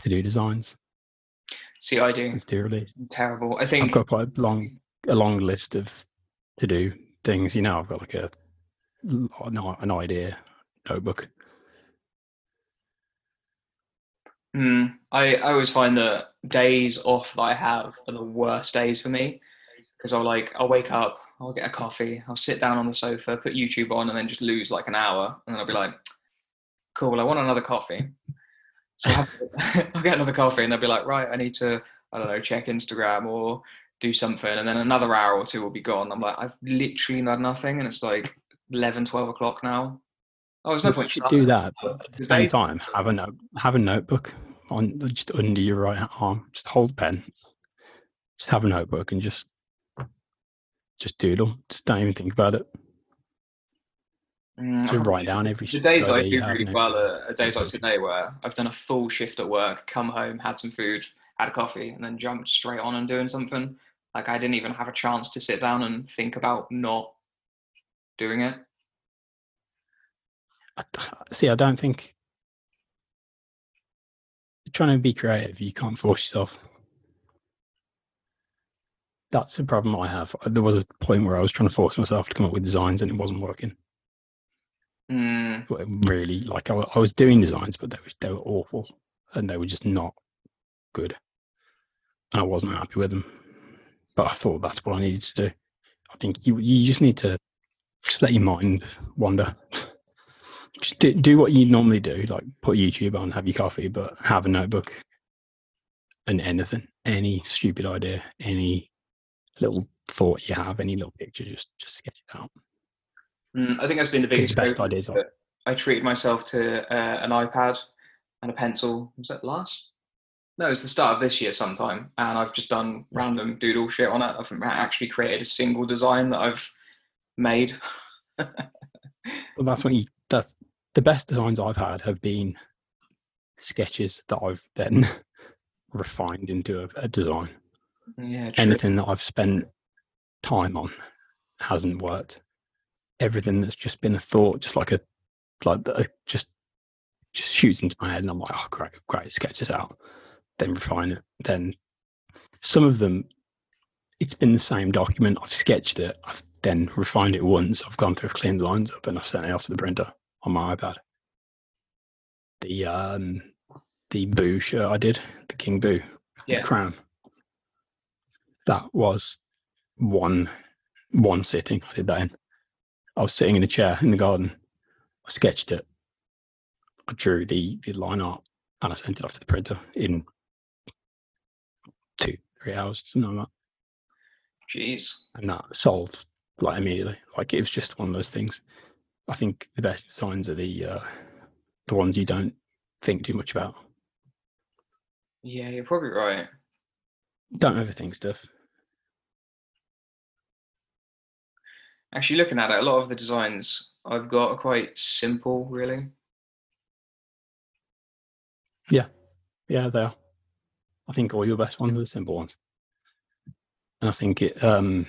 to do designs See, I do. and to do release. Terrible. I think I've got quite a long a long list of to do things. You know, I've got like a an an idea notebook Mm, I, I always find that days off that I have are the worst days for me because I'll like I'll wake up, I'll get a coffee, I'll sit down on the sofa, put YouTube on, and then just lose like an hour, and then I'll be like, "Cool, I want another coffee." So I'll, I'll get another coffee, and they'll be like, "Right, I need to I don't know check Instagram or do something," and then another hour or two will be gone. I'm like, I've literally done nothing, and it's like 11, 12 o'clock now. Oh, there's no You point. should do that, but at the same time, have a note, have a notebook on just under your right arm. Just hold pen. Just have a notebook and just just doodle. Just don't even think about it. Mm, Just I write down every. The days that I idea you do really and well everything. are, are days like today where I've done a full shift at work, come home, had some food, had a coffee, and then jumped straight on and doing something. Like I didn't even have a chance to sit down and think about not doing it. I, see, I don't think trying to be creative, you can't force yourself. That's a problem I have. There was a point where I was trying to force myself to come up with designs and it wasn't working. Mm, Really, like I, I was doing designs, but they were they were awful and they were just not good. I wasn't happy with them. But I thought that's what I needed to do. I think you you just need to just let your mind wander. Just do, do what you normally do, like put YouTube on, have your coffee, but have a notebook and anything, any stupid idea, any little thought you have, any little picture, just just sketch it out. Mm, I think that's been the biggest. the best ideas are I treated myself to uh, an iPad and a pencil. Was that last? No, it's the start of this year sometime, and I've just done random doodle shit on it. I've actually created a single design that I've made. Well, that's what you. That's the best designs I've had have been sketches that I've then refined into a, a design. Yeah, true. Anything that I've spent time on hasn't worked. Everything that's just been a thought, just like a like the, just just shoots into my head, and I'm like, oh great, great, sketch this out, then refine it. Then some of them, it's been the same document. I've sketched it. I've then refined it once. I've gone through, I've cleaned the lines up, and I've sent it off to the printer on my iPad. The um the Boo shirt I did, the King Boo, Yeah. the crown. That was one one sitting. I did that in. I was sitting in a chair in the garden. I sketched it. I drew the the line art and I sent it off to the printer in two, three hours, something like that Jeez. and that sold like immediately. Like it was just one of those things. I think the best designs are the uh, the ones you don't think too much about. Yeah, you're probably right. Don't overthink stuff. Actually, looking at it, a lot of the designs I've got are quite simple, really. Yeah, yeah, they are. I think all your best ones are the simple ones, and I think it. um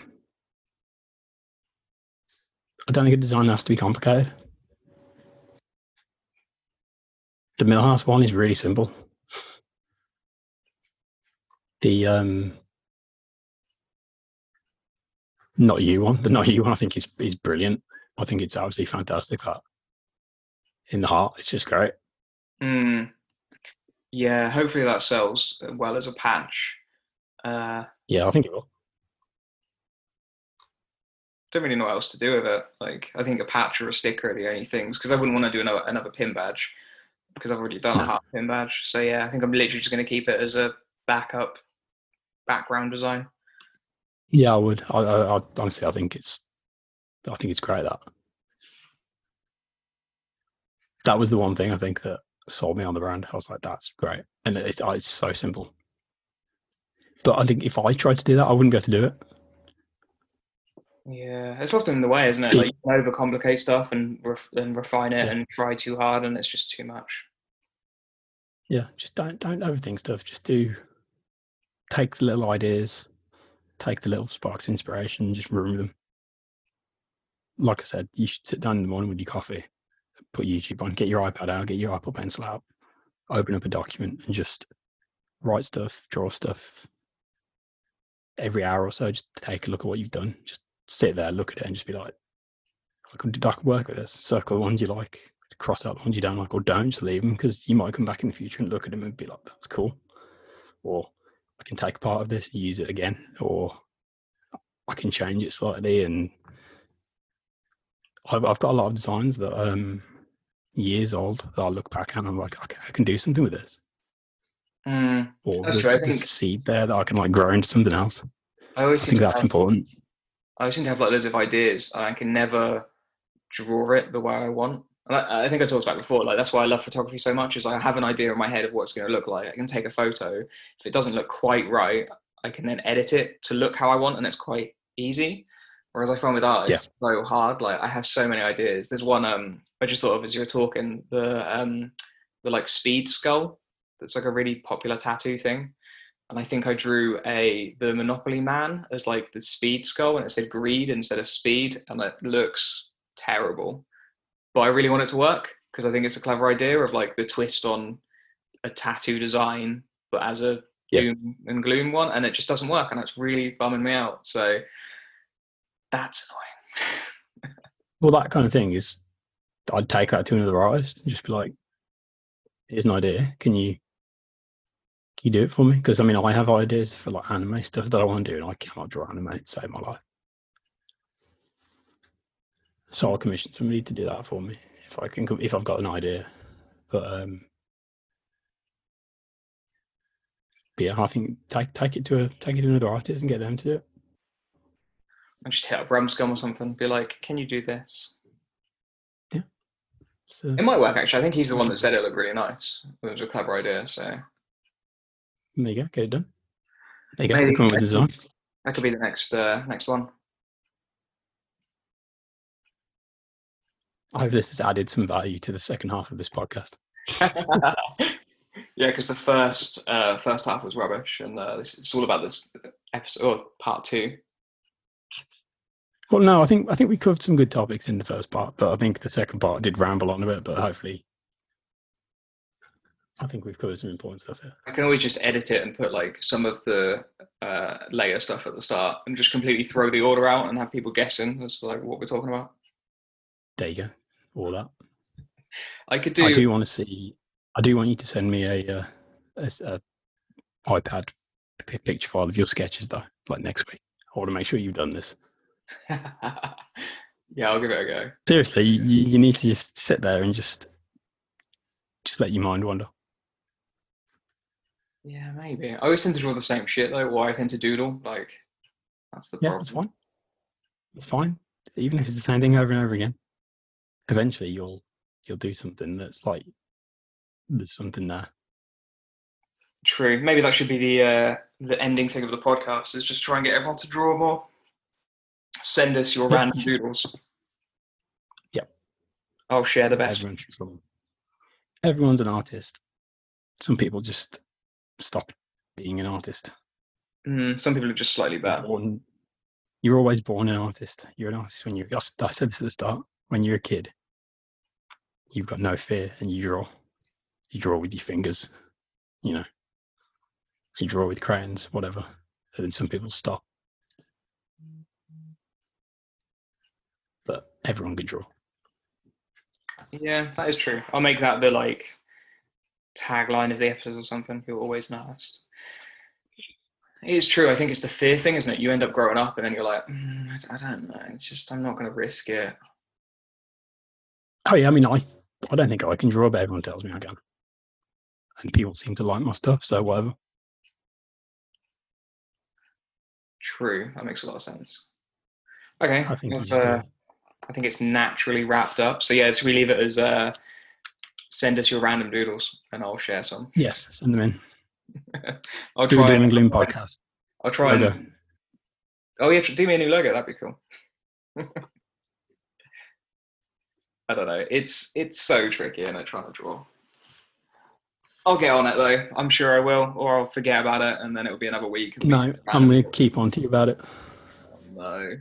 I don't think a design has to be complicated. The Milhouse one is really simple. The um not you one, the not you one, I think is is brilliant. I think it's absolutely fantastic. That in the heart, it's just great. Mm. Yeah, hopefully that sells well as a patch. Uh, Yeah, I think it will. don't really know what else to do with it. Like, I think a patch or a sticker are the only things because I wouldn't want to do another another pin badge because I've already done a No. half pin badge. So yeah, I think I'm literally just going to keep it as a backup background design. Yeah, I would. I, I, I honestly, I think it's, I think it's great that. That was the one thing I think that sold me on the brand. I was like, that's great, and it's it's so simple. But I think if I tried to do that, I wouldn't be able to do it. Yeah, it's often the way, isn't it? Like you can overcomplicate stuff and ref- and refine it Yeah. and try too hard, and it's just too much. Yeah, just don't don't overthink stuff. Just do take the little ideas, take the little sparks of inspiration, and just room them. Like I said, you should sit down in the morning with your coffee, put YouTube on, get your iPad out, get your Apple Pencil out, open up a document, and just write stuff, draw stuff. Every hour or so, just take a look at what you've done. Just sit there, look at it, and just be like, I could, I could work with this. Circle the ones you like, cross out the ones you don't like, or don't just leave them because you might come back in the future and look at them and be like, "That's cool," or I can take part of this use it again, or I can change it slightly. And I've, I've got a lot of designs that um years old that I look back at and I'm like, okay, I can do something with this. Mm, Or That's there's, true, I there's think- a seed there that I can like grow into something else. I always I think that's have, important. I always seem to have like loads of ideas, and I can never draw it the way I want. And I, I think I talked about it before. Like that's why I love photography so much. Is I have an idea in my head of what it's going to look like. I can take a photo. If it doesn't look quite right, I can then edit it to look how I want, and it's quite easy. Whereas I find with art, it's so hard. Like I have so many ideas. There's one um I just thought of as you were talking the um the like speed skull. That's like a really popular tattoo thing. And I think I drew a the Monopoly Man as like the speed skull, and it said greed instead of speed, and it looks terrible. But I really want it to work because I think it's a clever idea of like the twist on a tattoo design, but as a Yeah. doom and gloom one, and it just doesn't work, and that's really bumming me out. So that's annoying. Well, that kind of thing is, I'd take that to another artist and just be like, "Here's an idea. Can you, can you do it for me?" Because I mean, I have ideas for like anime stuff that I want to do, and I cannot draw anime to save my life. So I'll commission somebody to do that for me if I can, if I've got an idea. But um, but yeah, I think take take it to a take it to another artist and get them to do it. I just hit up Rumscum or something, be like, "Can you do this?" Yeah. So, It might work actually. I think he's the one that said it looked really nice. It was a clever idea, so there you go, get it done. There you go, Maybe- come up with the design. that could be the next uh, next one. I hope this has added some value to the second half of this podcast. yeah, because the first uh, first half was rubbish, and uh, this, it's all about this episode or part two. Well, no, I think I think we covered some good topics in the first part, but I think the second part did ramble on a bit. But hopefully, I think we've covered some important stuff here. I can always just edit it and put like some of the uh, layer stuff at the start, and just completely throw the order out and have people guessing as to like what we're talking about. There you go, all that. I could do. I do want to see. I do want you to send me a, uh, a, a iPad picture file of your sketches, though, like next week. I want to make sure you've done this. yeah, I'll give it a go. Seriously, you, you need to just sit there and just just let your mind wander. Yeah, maybe. I always tend to draw the same shit though, or I tend to doodle. Like that's the Yeah, problem. that's fine. It's fine. Even if it's the same thing over and over again, eventually you'll you'll do something that's like there's something there. True. Maybe that should be the uh, the ending thing of the podcast. Is just try and get everyone to draw more. Send us your random doodles. Yep. I'll share the best. Everyone should draw. Everyone's an artist. Some people just stop being an artist. Mm, some people are just slightly better. Born, you're always born an artist. You're an artist when you're. I said this at the start. When you're a kid, you've got no fear, and you draw. You draw with your fingers. You know. You draw with crayons, whatever. And then some people stop. But everyone can draw. Yeah, that is true. I'll make that the like tagline of the episode or something. You're always an artist. It is true. I think it's the fear thing, isn't it? You end up growing up, and then you're like, mm, I don't know. It's just I'm not going to risk it. Oh yeah, I mean, I I don't think I can draw, but everyone tells me I can, and people seem to like my stuff, so whatever. True. That makes a lot of sense. Okay. I think I've, uh, I think it's naturally wrapped up. So yeah, so we leave it as uh, send us your random doodles, and I'll share some. yes, send them in. I'll Do try. Doom and And, Gloom podcast. I'll try. Logo. And, oh yeah, do me a new logo. That'd be cool. I don't know. It's it's so tricky, and I trying to draw. I'll get on it though. I'm sure I will, or I'll forget about it, and then it'll be another week. No, I'm going to keep on to you about it. No.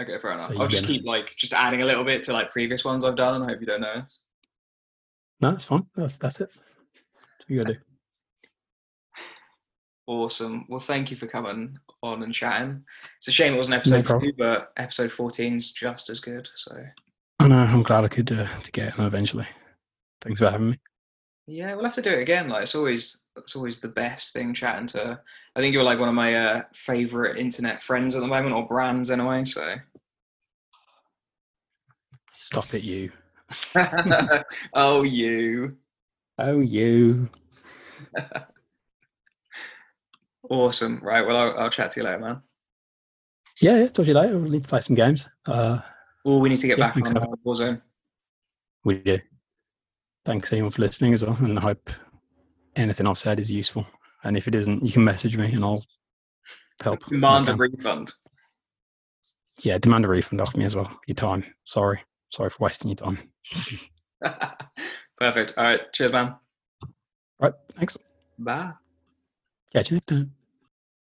Okay, fair enough. So I'll just gonna- keep like just adding a little bit to like previous ones I've done, and I hope you don't notice. No, that's fine. That's, that's it. That's what you got to do. Awesome. Well, thank you for coming on and chatting. It's a shame it wasn't episode problem. two, but episode 14 is just as good. So I know. I'm glad I could uh, to get him eventually. Thanks for having me. Yeah, we'll have to do it again. Like it's always it's always the best thing chatting to. I think you're like one of my uh, favorite internet friends at the moment, or brands anyway. So. Stop it, you. oh, you. Oh, you. awesome. Right. Well, I'll, I'll chat to you later, man. Yeah, yeah. Talk to you later. We'll need to play some games. Uh, oh, we need to get yeah, back on uh, Warzone. we do. Thanks anyone for listening as well, and I hope anything I've said is useful. And if it isn't, you can message me and I'll help. Demand a refund. Yeah, demand a refund off me as well. Your time. Sorry. Sorry for wasting your time. Perfect. All right. Cheers, man. Right. Thanks. Bye. Catch you next time.